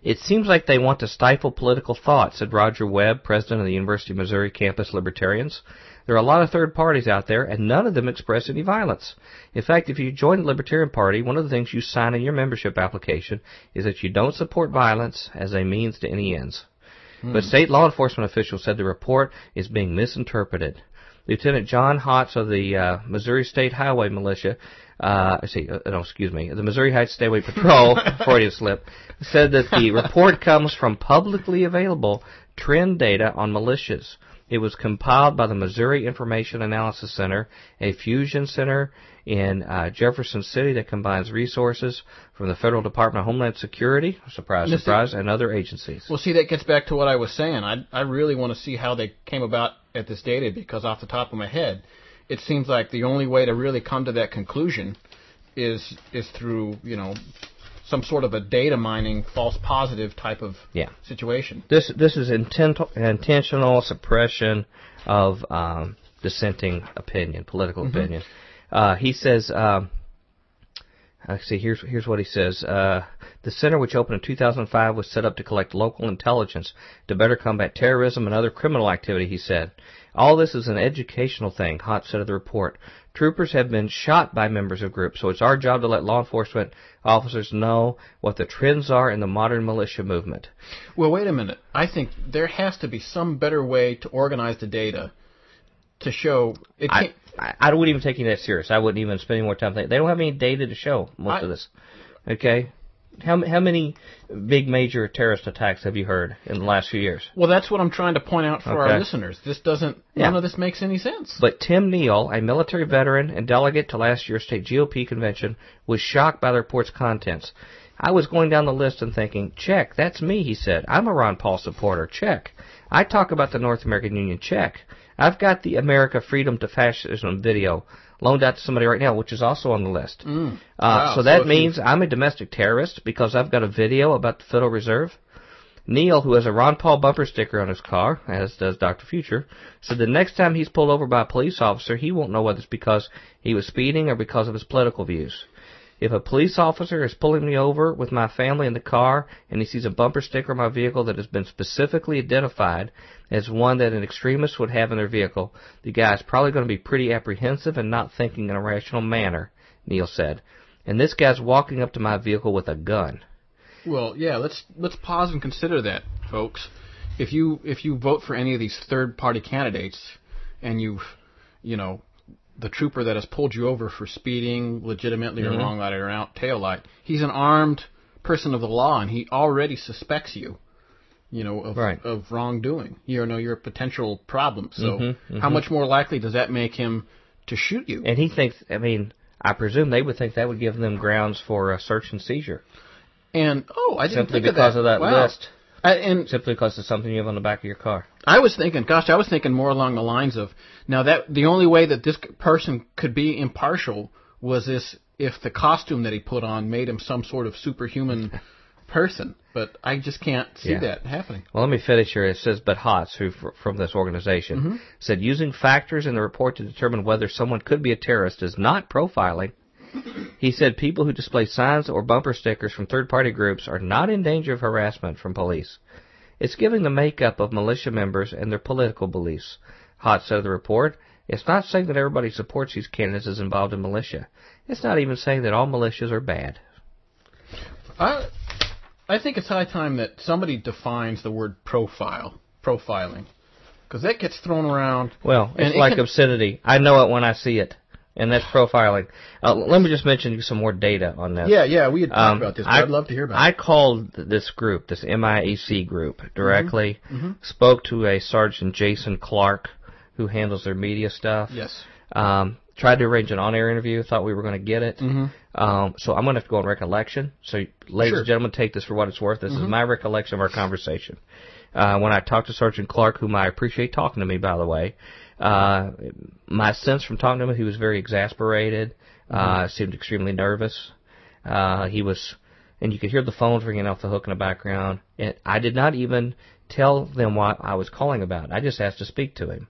it seems like they want to stifle political thought, said Roger Webb, president of the University of Missouri Campus Libertarians. There are a lot of third parties out there, and none of them express any violence. In fact, if you join the Libertarian Party, one of the things you sign in your membership application is that you don't support violence as a means to any ends. But state law enforcement officials said the report is being misinterpreted. Lieutenant John Hotz of the uh, Missouri State Highway Militia, uh, see, uh, no, excuse me, the Missouri Heights Stateway Patrol, [LAUGHS] Freudian slip, said that the report comes from publicly available trend data on militias. It was compiled by the Missouri Information Analysis Center, a fusion center in uh, Jefferson City that combines resources from the Federal Department of Homeland Security, surprise, Listen- surprise, and other agencies. Well, see, that gets back to what I was saying. I I really want to see how they came about at this data because off the top of my head, it seems like the only way to really come to that conclusion is is through you know some sort of a data mining false positive type of Yeah. situation. This this is intent, intentional suppression of um, dissenting opinion, political opinion. Uh, he says. Um, see. Here's here's what he says. Uh, the center, which opened in 2005, was set up to collect local intelligence to better combat terrorism and other criminal activity. He said, "All this is an educational thing." Hotz said of the report. Troopers have been shot by members of groups, so it's our job to let law enforcement officers know what the trends are in the modern militia movement. Well, wait a minute. I think there has to be some better way to organize the data to show it. I, Can't, I, I wouldn't even take you that serious. I wouldn't even spend any more time thinking. They don't have any data to show most I- of this. Okay, how how many big major terrorist attacks have you heard in the last few years? well, that's what I'm trying to point out for Okay. our listeners. This doesn't. Yeah. None of this makes any sense. But Tim Neal, a military veteran and delegate to last year's state GOP convention, was shocked by the report's contents. I was going down the list and thinking, check, that's me, he said. I'm a Ron Paul supporter, check. I talk about the North American Union, check. I've got the America Freedom to Fascism video loaned out to somebody right now, which is also on the list. Uh, Wow, so that so if you- means I'm a domestic terrorist because I've got a video about the Federal Reserve. Neil, who has a Ron Paul bumper sticker on his car, as does Dr. Future, said the next time he's pulled over by a police officer, he won't know whether it's because he was speeding or because of his political views. If a police officer is pulling me over with my family in the car and he sees a bumper sticker on my vehicle that has been specifically identified as one that an extremist would have in their vehicle, the guy is probably going to be pretty apprehensive and not thinking in a rational manner, Neil said. And this guy's walking up to my vehicle with a gun. Well, yeah, let's let's pause and consider that, folks. If you if you vote for any of these third party candidates and you've you know the trooper that has pulled you over for speeding legitimately or wrong light or out tail light, he's an armed person of the law and he already suspects you, you know, of Right. of wrongdoing. You know, you're a potential problem. So Mhm, how much more likely does that make him to shoot you? And he thinks, I mean, I presume they would think that would give them grounds for a search and seizure. And oh, I didn't Simply think because of of that, that Wow. list. I, and Simply because it's something you have on the back of your car. I was thinking, gosh, I was thinking more along the lines of now that the only way that this person could be impartial was this if the costume that he put on made him some sort of superhuman [LAUGHS] person. But I just can't see Yeah. that happening. Well, let me finish here. It says, but Hotz, who from this organization, mm-hmm. said using factors in the report to determine whether someone could be a terrorist is not profiling. He said people who display signs or bumper stickers from third-party groups are not in danger of harassment from police. It's giving the makeup of militia members and their political beliefs. Hotz said of the report, it's not saying that everybody supports these candidates is involved in militia. It's not even saying that all militias are bad. I I think it's high time that somebody defines the word profile, profiling, because that gets thrown around. Well, it's it like can- obscenity. I know it when I see it, and that's profiling. Uh, let me just mention some more data on that. Yeah, yeah, we had talked Um, about this. I, I'd love to hear about I it. called this group, this MIAC group, directly. Mm-hmm. Spoke to a Sergeant Jason Clark, who handles their media stuff. Yes. Um, tried to arrange an on-air interview. Thought we were going to get it. Mhm. Um, so I'm going to have to go on recollection. So, ladies Sure. Mm-hmm. and gentlemen, take this for what it's worth. This is my recollection of our conversation. Uh, when I talked to Sergeant Clark, whom I appreciate talking to me, by the way, uh, my sense from talking to him, he was very exasperated. Uh, seemed extremely nervous. Uh, he was, and you could hear the phones ringing off the hook in the background. And I did not even tell them what I was calling about. I just asked to speak to him.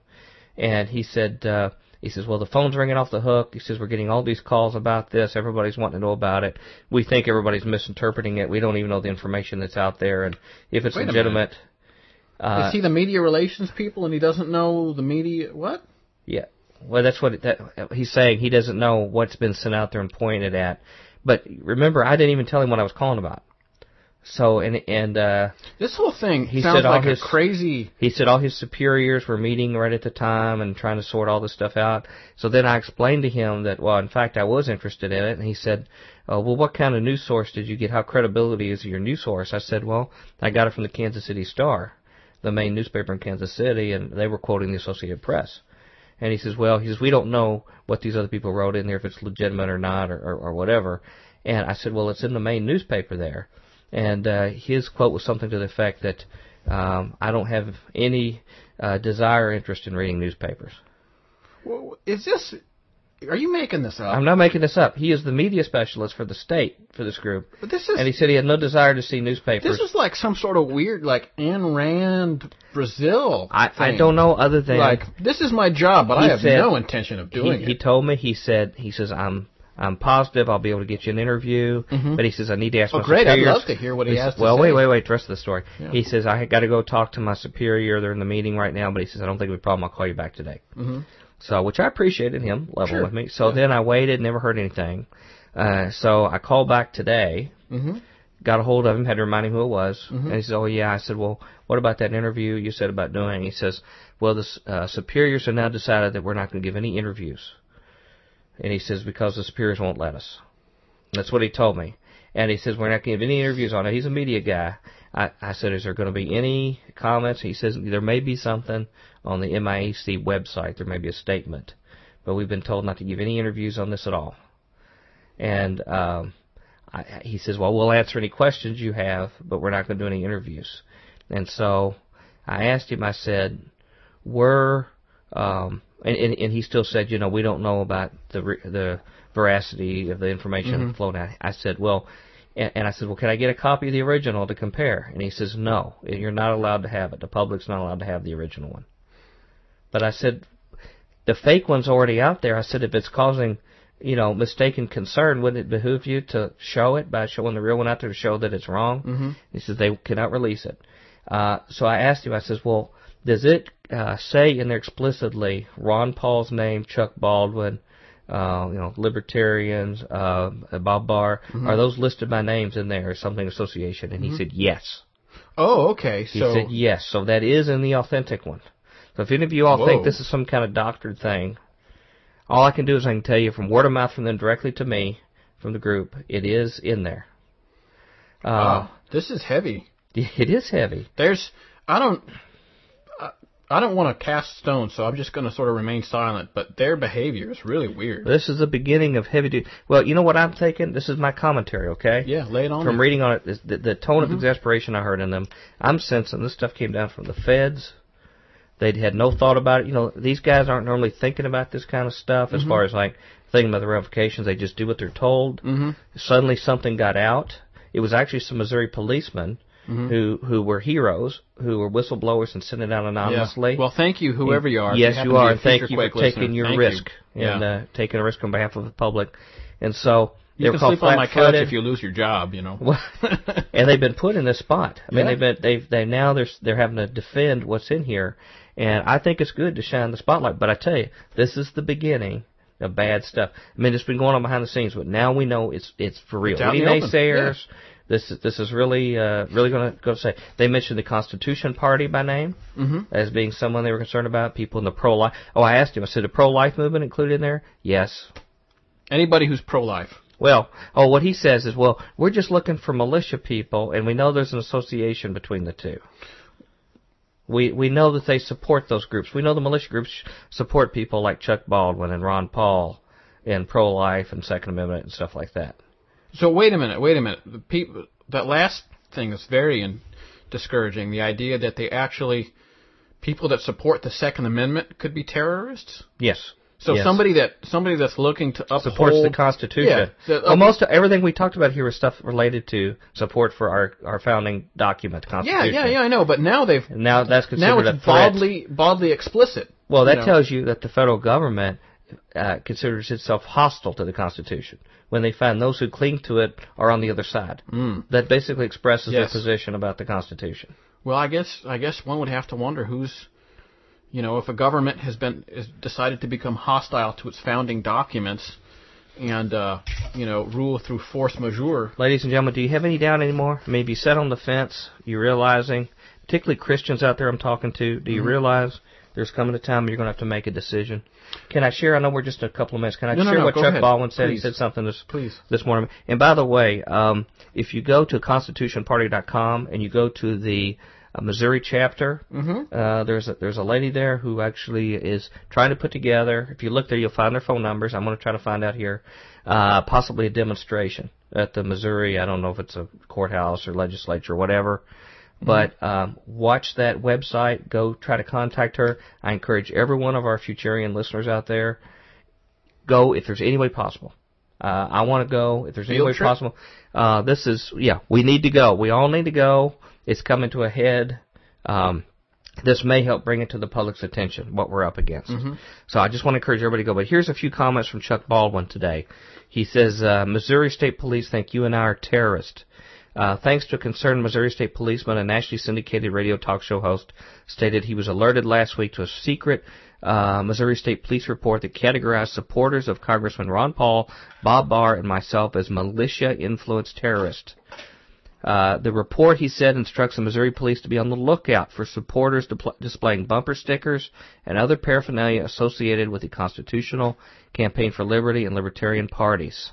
And he said, uh, He says, well, the phone's ringing off the hook. He says, we're getting all these calls about this. Everybody's wanting to know about it. We think everybody's misinterpreting it. We don't even know the information that's out there. And if it's Wait legitimate, uh, Is he the media relations people and he doesn't know the media? What? yeah. Well, that's what it, that, he's saying. He doesn't know what's been sent out there and pointed at. But remember, I didn't even tell him what I was calling about. So and and uh, This whole thing He sounds said all like his- a crazy. He said all his superiors were meeting right at the time and trying to sort all this stuff out. So then I explained to him that, well, in fact, I was interested in it. And he said, uh, well, what kind of news source did you get? How credibility is your news source? I said, well, I got it from the Kansas City Star, the main newspaper in Kansas City, and they were quoting the Associated Press. And he says, well, he says, we don't know what these other people wrote in there, if it's legitimate or not, or, or, or whatever. And I said, well, it's in the main newspaper there. And uh, his quote was something to the effect that um, I don't have any uh, desire or interest in reading newspapers. Well, Is this? Are you making this up? I'm not making this up. He is the media specialist for the state for this group, But this is and he said he had no desire to see newspapers. this is like some sort of weird, like Ayn Rand Brazil. I, I don't know other than Like this is my job, but I have said- no intention of doing he, it. he told me he said he says I'm I'm positive I'll be able to get you an interview, but he says I need to ask Oh, my great. I'd love to hear what he He has says- well, say. wait, wait, wait. The rest of the story. Yeah. He says I got to go talk to my superior. They're in the meeting right now, but he says I don't think it'll be a problem. I'll call you back today. hmm So, which I appreciated him level Sure. with me. So Yeah. then I waited, never heard anything. Uh, so I called back today, hmm got a hold of him, had to remind him who it was, Mhm. and he said, "Oh yeah." I said, "Well, what about that interview you said about doing?" He says, "Well, the uh, superiors have now decided that we're not going to give any interviews," and he says because the superiors won't let us. That's what he told me. And he says we're not going to give any interviews on it. He's a media guy. I, I said, is there going to be any comments? He says there may be something on the MIAC website. There may be a statement, but we've been told not to give any interviews on this at all. And um, I, he says, well, we'll answer any questions you have, but we're not going to do any interviews. And so I asked him. I said, were um, and, and and he still said, you know, we don't know about the the veracity of the information Mhm. flown out. I said, well, and, and I said, well, can I get a copy of the original to compare? And he says, no, you're not allowed to have it. The public's not allowed to have the original one. But I said, the fake one's already out there. I said, if it's causing, you know, mistaken concern, wouldn't it behoove you to show it by showing the real one out there to show that it's wrong? hmm He says they cannot release it. Uh, so I asked him. I says, "Well, does it uh, say in there explicitly Ron Paul's name, Chuck Baldwin, uh, you know, libertarians, uh, Bob Barr? Are those listed by names in there or something association?" And he said, "Yes." Oh, okay. He So said, "Yes." So that is in the authentic one. So if any of you all think this is some kind of doctored thing, all I can do is I can tell you from word of mouth from them directly to me from the group, it is in there. Uh, wow, this is heavy. [LAUGHS] It is heavy. There's, I don't, I, don't want to cast stones, so I'm just going to sort of remain silent. But their behavior is really weird. This is the beginning of heavy duty. Well, you know what I'm taking? This is my commentary, okay? Yeah, lay it on. From me. reading on it, the, the tone Mhm. of exasperation I heard in them, I'm sensing this stuff came down from the feds. They'd had no thought about it. You know, these guys aren't normally thinking about this kind of stuff as Mhm. far as like thinking about the ramifications. They just do what they're told. hmm Suddenly something got out. It was actually some Missouri policemen hmm who who were heroes, who were whistleblowers and sent it out anonymously. Yeah. Well, thank you, whoever you are. Yes, happen you are, thank you for listener, taking your thank risk You. and Yeah. uh, taking a risk on behalf of the public. And so you can sleep on my couch if you lose your job. You know. [LAUGHS] And they've been put in this spot. I mean, Yeah. they've been they've they now they're they're having to defend what's in here, and I think it's good to shine the spotlight. But I tell you, this is the beginning of bad stuff. I mean, it's been going on behind the scenes, but now we know it's it's for real. It's out Any in the open. naysayers, this is this is really uh, really going to go to say. They mentioned the Constitution Party by name hmm as being someone they were concerned about. People in the pro life. Oh, I asked him. I said, the pro life movement included in there? Yes. Anybody who's pro-life. Well, oh, what he says is, well, we're just looking for militia people, and we know there's an association between the two. We we know that they support those groups. We know the militia groups support people like Chuck Baldwin and Ron Paul and pro-life and Second Amendment and stuff like that. So wait a minute, wait a minute. The people, that last thing is very in, discouraging. The idea that they actually people that support the Second Amendment could be terrorists. Yes. So Yes. somebody that somebody that's looking to uphold supports the Constitution. Yeah, well, uh, most everything we talked about here is stuff related to support for our our founding document, the Yeah, yeah, yeah. I know, but now they've now that's considered now a it's threat. baldly baldly explicit. Well, you that know. tells you that the federal government uh, considers itself hostile to the Constitution. When they find those who cling to it are on the other side. Mm. That basically expresses Yes. their position about the Constitution. Well, I guess I guess one would have to wonder who's, you know, if a government has been has decided to become hostile to its founding documents, and uh, you know, rule through force majeure. Ladies and gentlemen, do you have any doubt anymore? Maybe set on the fence, you realizing, particularly Christians out there I'm talking to, do you Mm-hmm. realize there's coming a time you're going to have to make a decision? Can I share? I know we're just a couple of minutes. Can I No, no, share no, what go Chuck ahead. Baldwin said? He said something this Please. this morning. And by the way, um, if you go to constitutionparty.com and you go to the uh, Missouri chapter, Mm-hmm. uh, there's a, there's a lady there who actually is trying to put together. If you look there, you'll find their phone numbers. I'm going to try to find out here, uh, possibly a demonstration at the Missouri. I don't know if it's a courthouse or legislature, or whatever. But um, watch that website. Go try to contact her. I encourage every one of our Futurian listeners out there. Go if there's any way possible. Uh, I want to go if there's any Field way trip? possible. Uh, this is yeah. We need to go. We all need to go. It's coming to a head. Um, this may help bring it to the public's attention what we're up against. So I just want to encourage everybody to go. But here's a few comments from Chuck Baldwin today. He says, uh, Missouri State Police think you and I are terrorists. Uh, thanks to a concerned Missouri State policeman, a nationally syndicated radio talk show host stated he was alerted last week to a secret uh, Missouri State Police report that categorized supporters of Congressman Ron Paul, Bob Barr, and myself as militia-influenced terrorists. Uh, the report, he said, instructs the Missouri police to be on the lookout for supporters displaying bumper stickers and other paraphernalia associated with the constitutional, Campaign for Liberty, and Libertarian parties.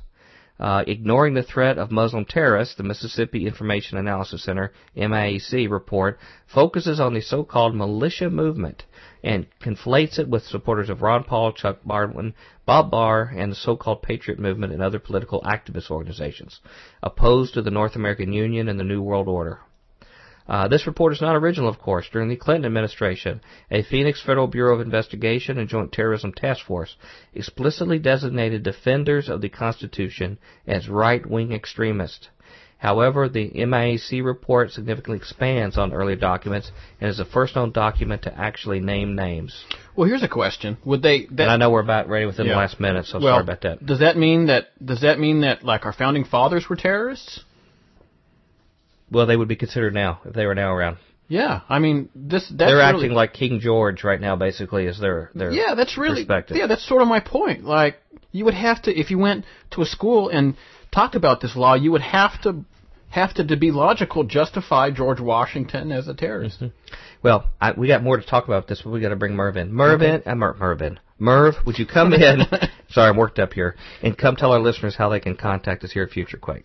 Uh, ignoring the threat of Muslim terrorists, the Mississippi Information Analysis Center (MIAC) report focuses on the so-called militia movement and conflates it with supporters of Ron Paul, Chuck Baldwin, Bob Barr, and the so-called Patriot movement and other political activist organizations opposed to the North American Union and the New World Order. Uh, this report is not original, of course. During the Clinton administration, a Phoenix Federal Bureau of Investigation and Joint Terrorism Task Force explicitly designated defenders of the Constitution as right-wing extremists. However, the MIAC report significantly expands on earlier documents and is the first known document to actually name names. Well, here's a question: Would they? That, and I know we're about ready within Yeah. the last minute, so well, sorry about that. Does that mean that? Does that mean that like our founding fathers were terrorists? Well, they would be considered now if they were now around. Yeah, I mean this. That's They're really, acting like King George right now, basically, is their their Yeah, that's really perspective. yeah. That's sort of my point. Like you would have to if you went to a school and talked about this law, you would have to have to to be logical justify George Washington as a terrorist. Well, I, we got more to talk about this, but we got to bring Merv in. Merv in, uh, Mer, Merv in. Merv, would you come [LAUGHS] in? Sorry, I'm worked up here, and come tell our listeners how they can contact us here at Future Quake.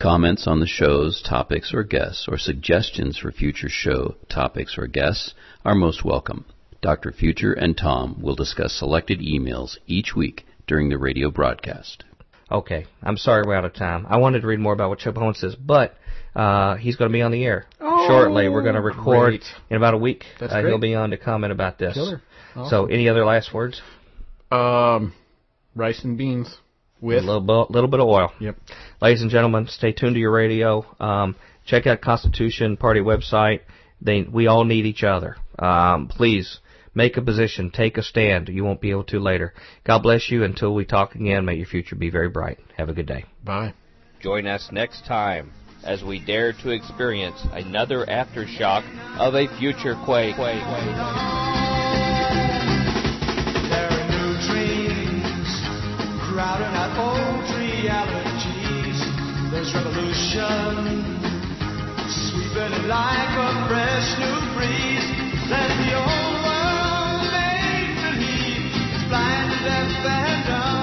Comments on the show's topics or guests, or suggestions for future show topics or guests are most welcome. Dr. Future and Tom will discuss selected emails each week during the radio broadcast. Okay, I'm sorry we're out of time. I wanted to read more about what Chip Owen says, but uh, he's going to be on the air Oh, shortly. We're going to record great. in about a week. That's uh, great. He'll be on to comment about this. Killer. So, any other last words? Um, rice and beans A little, bit- little bit of oil. Yep. Ladies and gentlemen, stay tuned to your radio. Um, check out Constitution Party website. They, we all need each other. Um, please make a position, take a stand. You won't be able to later. God bless you. Until we talk again, may your future be very bright. Have a good day. bye. Join us next time as we dare to experience another aftershock of a future quake. There realities. There's revolution sweeping like a fresh new breeze. Let the old world make believe fly to death and abandoned.